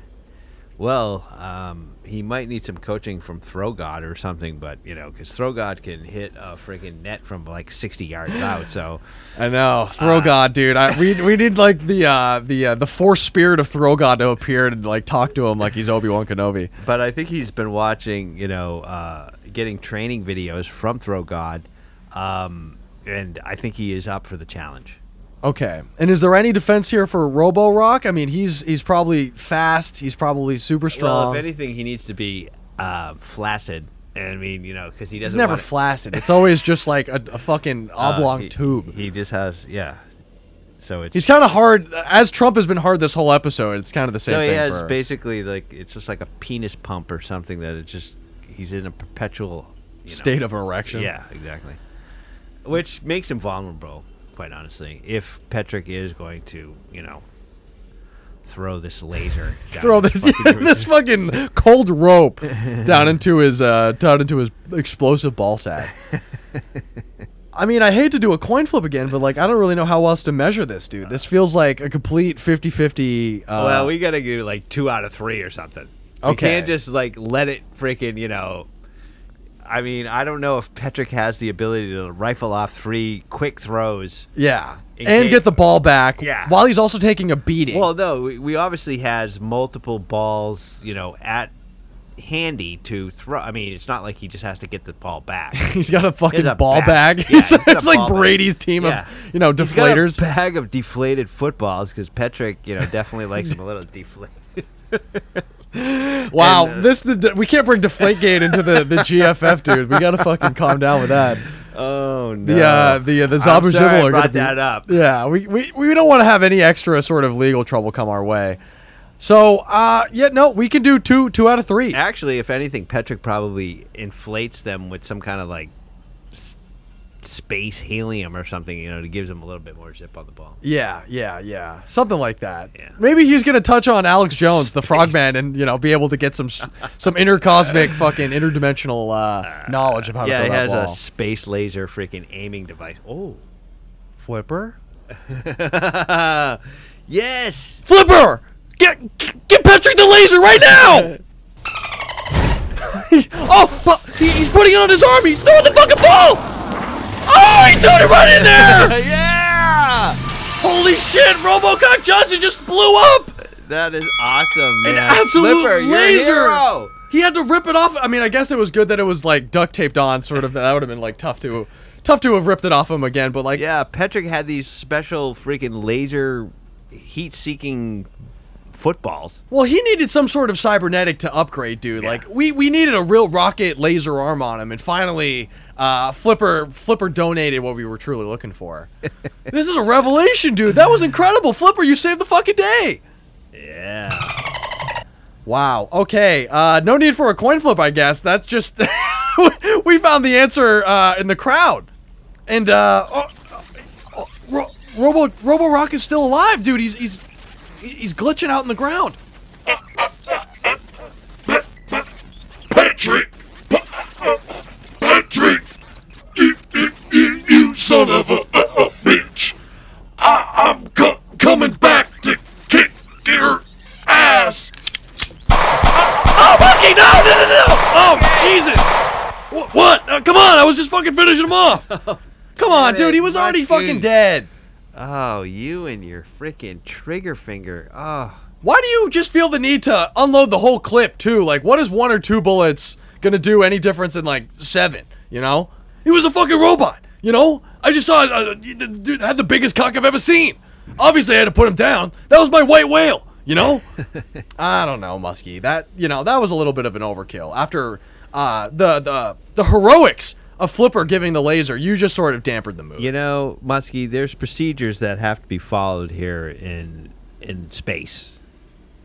Well, um, he might need some coaching from Throw God or something, but you know, because Throw God can hit a freaking net from like 60 yards out. So I know, throw Uh, god, dude. I, we we need like the uh, the uh, the force spirit of throw god to appear and like talk to him like he's Obi Wan Kenobi. But I think he's been watching, you know, uh, getting training videos from Throw God, um, and I think he is up for the challenge. Okay, and is there any defense here for Robo Rock? I mean, he's he's probably fast. He's probably super strong. Well, if anything, he needs to be uh, flaccid. I mean, you know, because he doesn't. never wanna- flaccid. It's always just like a, a fucking Uh, oblong he- tube. He just has, yeah. So it's He's kind of hard. As Trump has been hard this whole episode, it's kind of the same so he has for- basically like it's just like a penis pump or something that it just he's in a perpetual you know- State of erection. Yeah, exactly. Which makes him vulnerable, quite honestly. If Petrick is going to, you know, throw this laser, down throw his this fucking this fucking cold rope down into his uh down into his explosive ball sack. I mean, I hate to do a coin flip again, but like I don't really know how else to measure this, dude. This feels like a complete 50-50 uh well, we gotta do like two out of three or something. Okay. can't just like let it freaking, you know. I mean, I don't know if Petrick has the ability to rifle off three quick throws. yeah. And case- get the ball back Yeah. while he's also taking a beating. Well, no, we, we obviously has multiple balls, you know, at handy to throw. I mean, it's not like he just has to get the ball back. He's got a fucking has ball bag. Yeah, got a it's like bag. Brady's team of, you know, He's got a deflators. bag of deflated footballs because Petrick, you know, definitely likes them a little deflated. Wow, And, uh, this the we can't bring Deflategate into the the GFF, dude. We gotta fucking calm down with that. Oh no! The uh, the uh, the Zabu are brought gonna be, that up. Yeah, we, we we don't want to have any extra sort of legal trouble come our way. So, uh, yeah, no, we can do two two out of three. Actually, if anything, Petrick probably inflates them with some kind of like space helium or something, you know, to gives him a little bit more zip on the ball. Yeah, yeah, yeah, something like that. Maybe he's gonna touch on Alex Jones, the Frogman, and you know, be able to get some some intercosmic fucking interdimensional uh, knowledge of how yeah, to throw that ball. Yeah, he has a space laser freaking aiming device. Oh, Flipper. yes, Flipper, get get Patrick the laser right now. oh, he's putting it on his arm. He's throwing the fucking ball. Oh, he threw it right in there. yeah! Holy shit! RoboCop Johnson just blew up. That is awesome, man. An absolute Flipper, laser. He had to rip it off. I mean, I guess it was good that it was like duct taped on, sort of. That would have been like tough to, tough to have ripped it off him again. But like, Yeah, Petrick had these special freaking laser heat-seeking footballs. Well, he needed some sort of cybernetic to upgrade, dude. Like we we needed a real rocket laser arm on him, and finally, uh, Flipper Flipper donated what we were truly looking for. this is a revelation, dude. That was incredible, Flipper. You saved the fucking day. Yeah. Wow. Okay. Uh, no need for a coin flip, I guess. That's just we found the answer uh, in the crowd, and uh, oh, oh, Ro- Robo Robo Rock is still alive, dude. He's he's he's glitching out in the ground. Patrick! Son of a, a, a bitch! I, I'm co- coming back to kick your ass! Oh, Muskie, no, no, no, no! Oh, Jesus! What? what? Uh, come on, I was just fucking finishing him off. Come on, dude. He was already fucking dead. Oh, you and your freaking trigger finger. Oh. Why do you just feel the need to unload the whole clip too? Like, what is one or two bullets gonna do any difference in like seven? You know, he was a fucking robot. You know, I just saw uh, the dude had the biggest cock I've ever seen. Obviously, I had to put him down. That was my white whale. You know, I don't know, Muskie. That you know that was a little bit of an overkill. After uh, the the the heroics of Flipper giving the laser, you just sort of dampened the mood. You know, Muskie, there's procedures that have to be followed here in in space.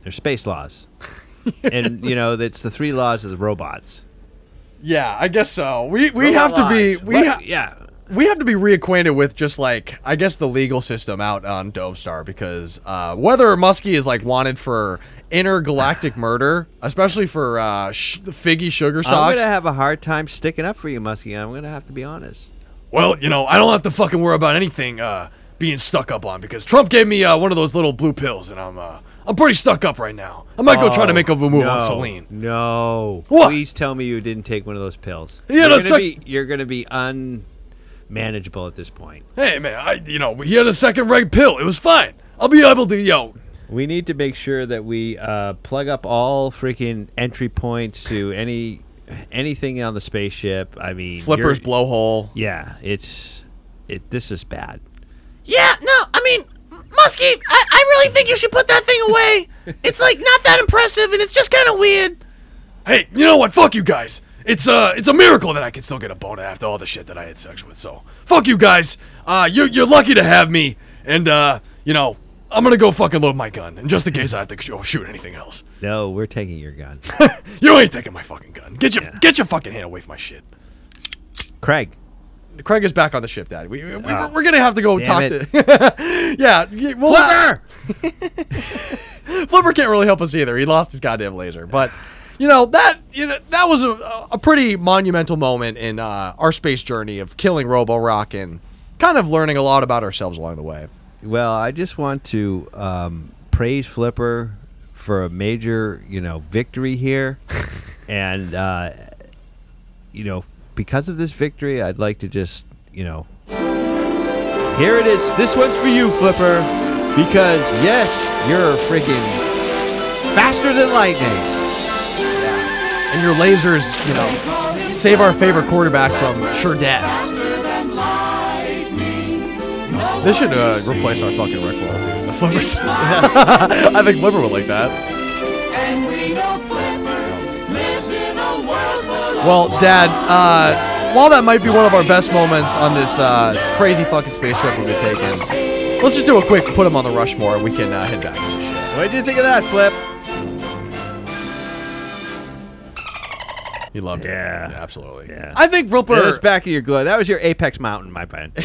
There's space laws. and you know, that's the three laws of the robots. Yeah, I guess so. We we Robot have to be laws. we What? ha- yeah. We have to be reacquainted with just like I guess the legal system out on Dome Star because uh, whether Muskie is like wanted for intergalactic murder, especially for uh, sh- Figgy Sugar Socks. I'm gonna have a hard time sticking up for you, Muskie. I'm gonna have to be honest. Well, you know, I don't have to fucking worry about anything uh, being stuck up on because Trump gave me uh, one of those little blue pills, and I'm uh, I'm pretty stuck up right now. I might go try to Oh, make a move no, on Celine. No. What? Please tell me you didn't take one of those pills. Yeah, you're gonna like- be you're gonna be unmanageable at this point. Hey man, I you know he had a second red pill. It was fine. I'll be able to yo. We need to make sure that we uh, plug up all freaking entry points to any anything on the spaceship. I mean, Flipper's blowhole. Yeah, it's it. This is bad. Yeah, no, I mean, Muskie, I, I really think you should put that thing away. It's like not that impressive, and it's just kind of weird. Hey, you know what? Fuck you guys. It's uh, it's a miracle that I can still get a boner after all the shit that I had sex with. So fuck you guys. Uh, you're you're lucky to have me, and uh, you know, I'm gonna go fucking load my gun, and just in case I have to sh- shoot anything else. No, we're taking your gun, You ain't taking my fucking gun. Get your get your fucking hand away from my shit. Craig. Craig is back on the ship, Dad. We, we, Ah. we're gonna have to go talk it. to. yeah, well, Flipper can't really help us either. He lost his goddamn laser, but you know that you know that was a, a pretty monumental moment in uh, our space journey of killing Robo Rock and kind of learning a lot about ourselves along the way. Well, I just want to um, praise Flipper for a major, you know, victory here, and uh, you know, because of this victory, I'd like to just, you know, here it is. This one's for you, Flipper, because yes, you're freaking faster than lightning. And your lasers, you know, save our favorite quarterback from sure death. This should uh, replace our fucking Rick roll, dude. The Flippers. I think Flipper would like that. Well, Dad, uh, while that might be one of our best moments on this uh, crazy fucking space trip we've been taking, let's just do a quick put him on the Rushmore and we can uh, head back to the ship. What did you think of that, Flip? You loved it. Yeah. absolutely. Yeah. I think Flipper. That was back of your glow. That was your apex mountain, my friend.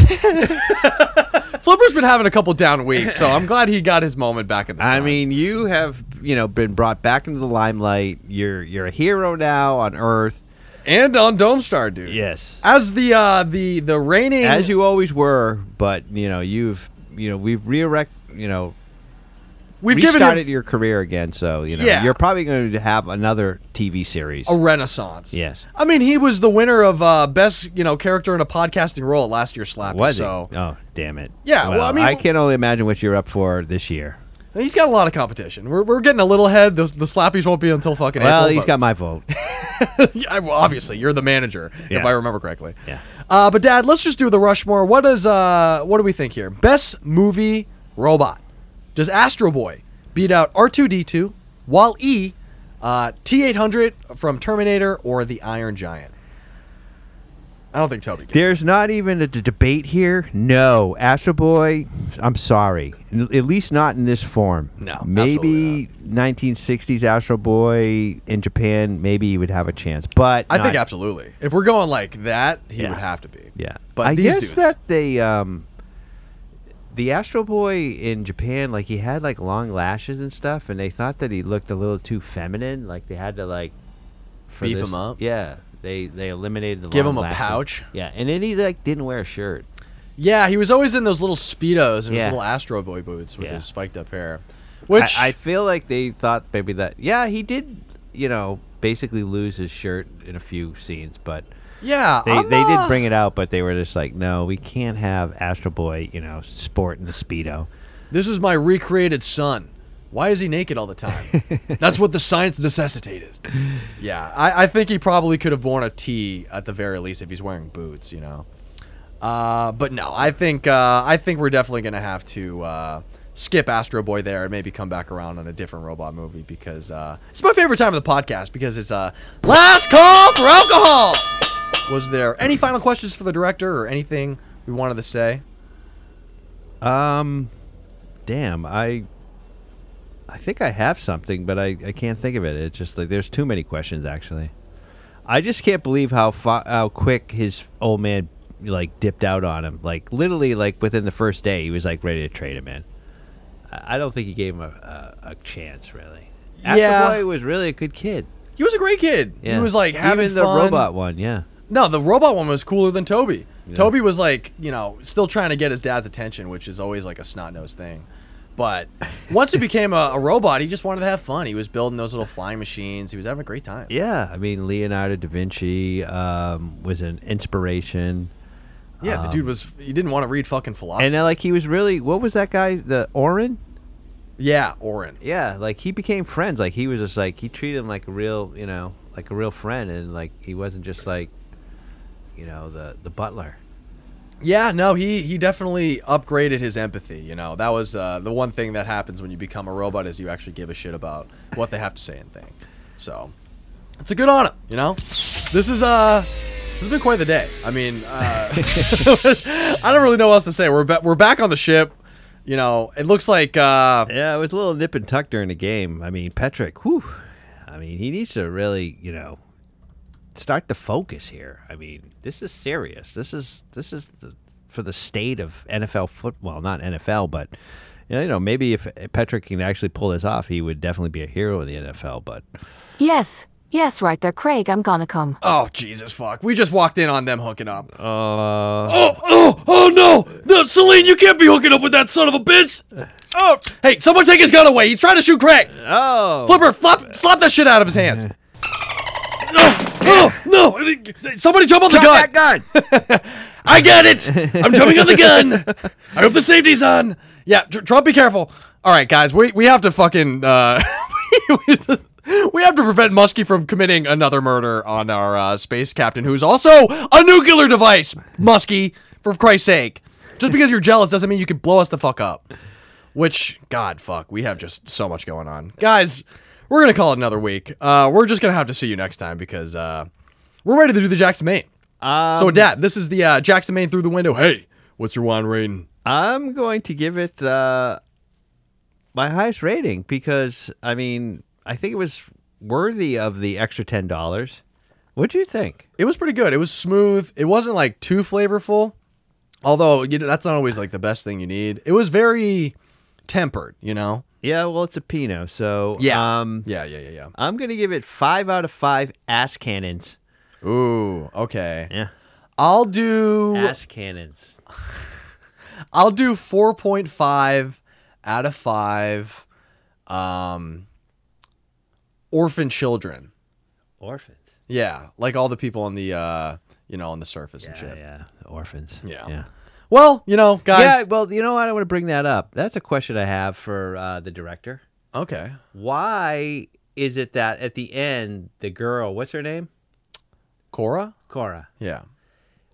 Flipper's been having a couple down weeks, so I'm glad he got his moment back in the I sun. mean, you have you know been brought back into the limelight. You're you're a hero now on Earth, and on Dome Star, dude. Yes, As the uh, the the reigning as you always were. But you know you've you know we've re-erect you know We've given restarted him- your career again. So you know Yeah. you're probably going to have another TV series. a renaissance. Yes, I mean, he was the winner of uh, best you know character in a podcasting role at last year's Slappy. was so it? Oh, damn it! Yeah, well, I mean- I can only imagine what you're up for this year. he's got a lot of competition. We're, we're getting a little ahead. The, the Slappies won't be until fucking Well, April. he's but- got my vote. yeah, well, obviously, you're the manager, if Yeah. I remember correctly. Yeah. Uh, but Dad, let's just do the Rushmore. What is uh, what do we think here? Best movie robot. Does Astro Boy beat out R2D2, Wall E, uh, T800 from Terminator, or the Iron Giant. I don't think Toby gets There's not even a d- debate here. No, Astro Boy. I'm sorry. N- At least not in this form. No, maybe 1960s Astro Boy in Japan. Maybe he would have a chance, but I think absolutely. If we're going like that, he Yeah. would have to be. Yeah, But I these guess dudes, that they um, the Astro Boy in Japan, like he had like long lashes and stuff, and they thought that he looked a little too feminine. Like they had to like Beef this- him up? Yeah, they they eliminated the Give him a lashes. pouch? Yeah, and then he like didn't wear a shirt. yeah, he was always in those little speedos and Yeah. his little Astro Boy boots with Yeah. his spiked up hair. Which I, I feel like they thought maybe that yeah he did you know basically lose his shirt in a few scenes, but Yeah, they I'm, they did bring it out, but they were just like no, we can't have Astro Boy you know sport in the speedo. This is my recreated son. Why is he naked all the time? That's what the science necessitated. Yeah, I, I think he probably could have worn a tee at the very least if he's wearing boots, you know. Uh, but no, I think uh, I think we're definitely gonna have to uh, skip Astro Boy there and maybe come back around on a different robot movie because uh, it's my favorite time of the podcast because it's uh, last call for alcohol. Was there any final questions for the director or anything we wanted to say? Um, damn, I I think I have something, but I, I can't think of it. It's just like there's too many questions actually. I just can't believe how fa- how quick his old man like dipped out on him. Like literally, like within the first day, he was like ready to trade him in. I I don't think he gave him a, a, a chance really. Astro Yeah. Boy was really a good kid. He was a great kid. Yeah. He was like having Even the fun. robot one, yeah. No, the robot one was cooler than Toby. Yeah. Toby was like, you know, still trying to get his dad's attention, which is always like a snot nosed thing. But once he became a, a robot, he just wanted to have fun. He was building those little flying machines. He was having a great time. Yeah, I mean Leonardo da Vinci um, was an inspiration. Yeah, the Um, dude was. He didn't want to read fucking philosophy. And then, like he was really what was that guy? The Orrin? Yeah, Orrin. Yeah, like he became friends. Like he was just like he treated him like a real, you know, like a real friend, and like he wasn't just like, you know, the the butler. Yeah, no, he he definitely upgraded his empathy. You know, that was uh, the one thing that happens when you become a robot is you actually give a shit about what they have to say and think. So, it's a good on him. You know, this is uh, this has been quite the day. I mean, uh, I don't really know what else to say. We're ba- we're back on the ship. You know, it looks like uh, Yeah, it was a little nip and tuck during the game. I mean, Petrick, whew, I mean, he needs to really, you know, start to focus here. I mean, this is serious. This is this is the, for the state of NFL football, not NFL, but you know, maybe if Petrick can actually pull this off, he would definitely be a hero in the NFL. But Yes, yes, right there, Craig. I'm gonna come. oh Jesus fuck, we just walked in on them hooking up. uh, Oh, oh, oh no! No, Celine, you can't be hooking up with that son of a bitch! Oh, hey, someone take his gun away. He's trying to shoot Craig. Oh, Flipper, flop, slap that shit out of his hands. Oh, no! Somebody jump on the gun. that gun. I got it. I'm jumping on the gun. I hope the safety's on. Yeah, Tr- Trump, be careful. All right, guys, we we have to fucking uh, we have to prevent Muskie from committing another murder on our uh, space captain, who's also a nuclear device. Muskie, for Christ's sake, just because you're jealous doesn't mean you can blow us the fuck up. Which, God, fuck, we have just so much going on, guys. We're gonna call it another week. Uh, we're just gonna have to see you next time because uh, we're ready to do the Jackson Maine. Um, so, Dad, this is the uh, Jackson Maine through the window. Hey, what's your wine rating? I'm going to give it uh, my highest rating because I mean I think it was worthy of the extra ten dollars. What do you think? It was pretty good. It was smooth. It wasn't like too flavorful. Although, you know, that's not always like the best thing you need. It was very tempered, you know? Yeah, well, it's a Pinot, so Yeah. um, Yeah, yeah, yeah, yeah. I'm gonna give it five out of five ass cannons. Ooh, okay. Yeah, I'll do ass cannons. I'll do 4.5 out of 5 um orphan children. Orphans. Yeah, like all the people on the uh, you know, on the surface and shit. yeah, orphans. Yeah. yeah. Well, you know, guys. Yeah, well, you know what? I want to bring that up. That's a question I have for uh, the director. Okay. Why is it that at the end, the girl, what's her name? Cora? Cora. Yeah.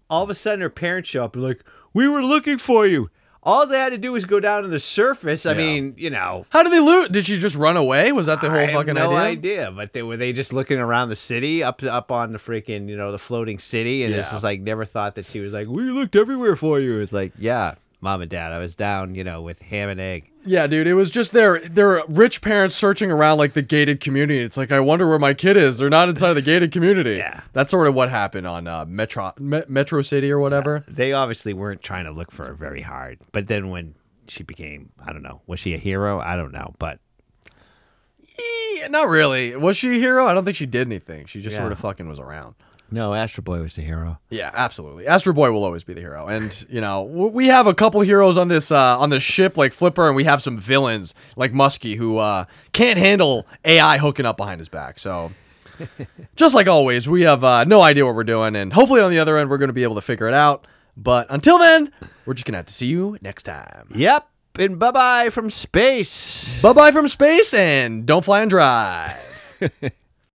All of a sudden, her parents show up and like, "We were looking for you." All they had to do was go down to the surface. I Yeah. mean, you know, How did they loot? Did she just run away? Was that the whole I fucking no idea? idea. But they were they just looking around the city, up up on the freaking you know the floating city, and it's Yeah. just like never thought that she was like, we looked everywhere for you. It's like, yeah, mom and dad, I was down, you know, with Hamegg. Yeah, dude, it was just their their rich parents searching around like the gated community. It's like I wonder where my kid is. They're not inside of the gated community. Yeah, that's sort of what happened on uh, Metro Me- Metro City or whatever. They obviously weren't trying to look for her very hard. But then when she became, I don't know, was she a hero? I don't know, but Yeah, not really. Was she a hero? I don't think she did anything. She just Yeah. sort of fucking was around. No, Astro Boy was the hero. Yeah, absolutely. Astro Boy will always be the hero, and you know we have a couple heroes on this uh, on this ship like Flipper, and we have some villains like Muskie who uh, can't handle AI hooking up behind his back. So, just like always, we have uh, no idea what we're doing, and hopefully on the other end we're going to be able to figure it out. But until then, we're just gonna have to see you next time. Yep, and bye bye from space. Bye bye from space, and don't fly and drive.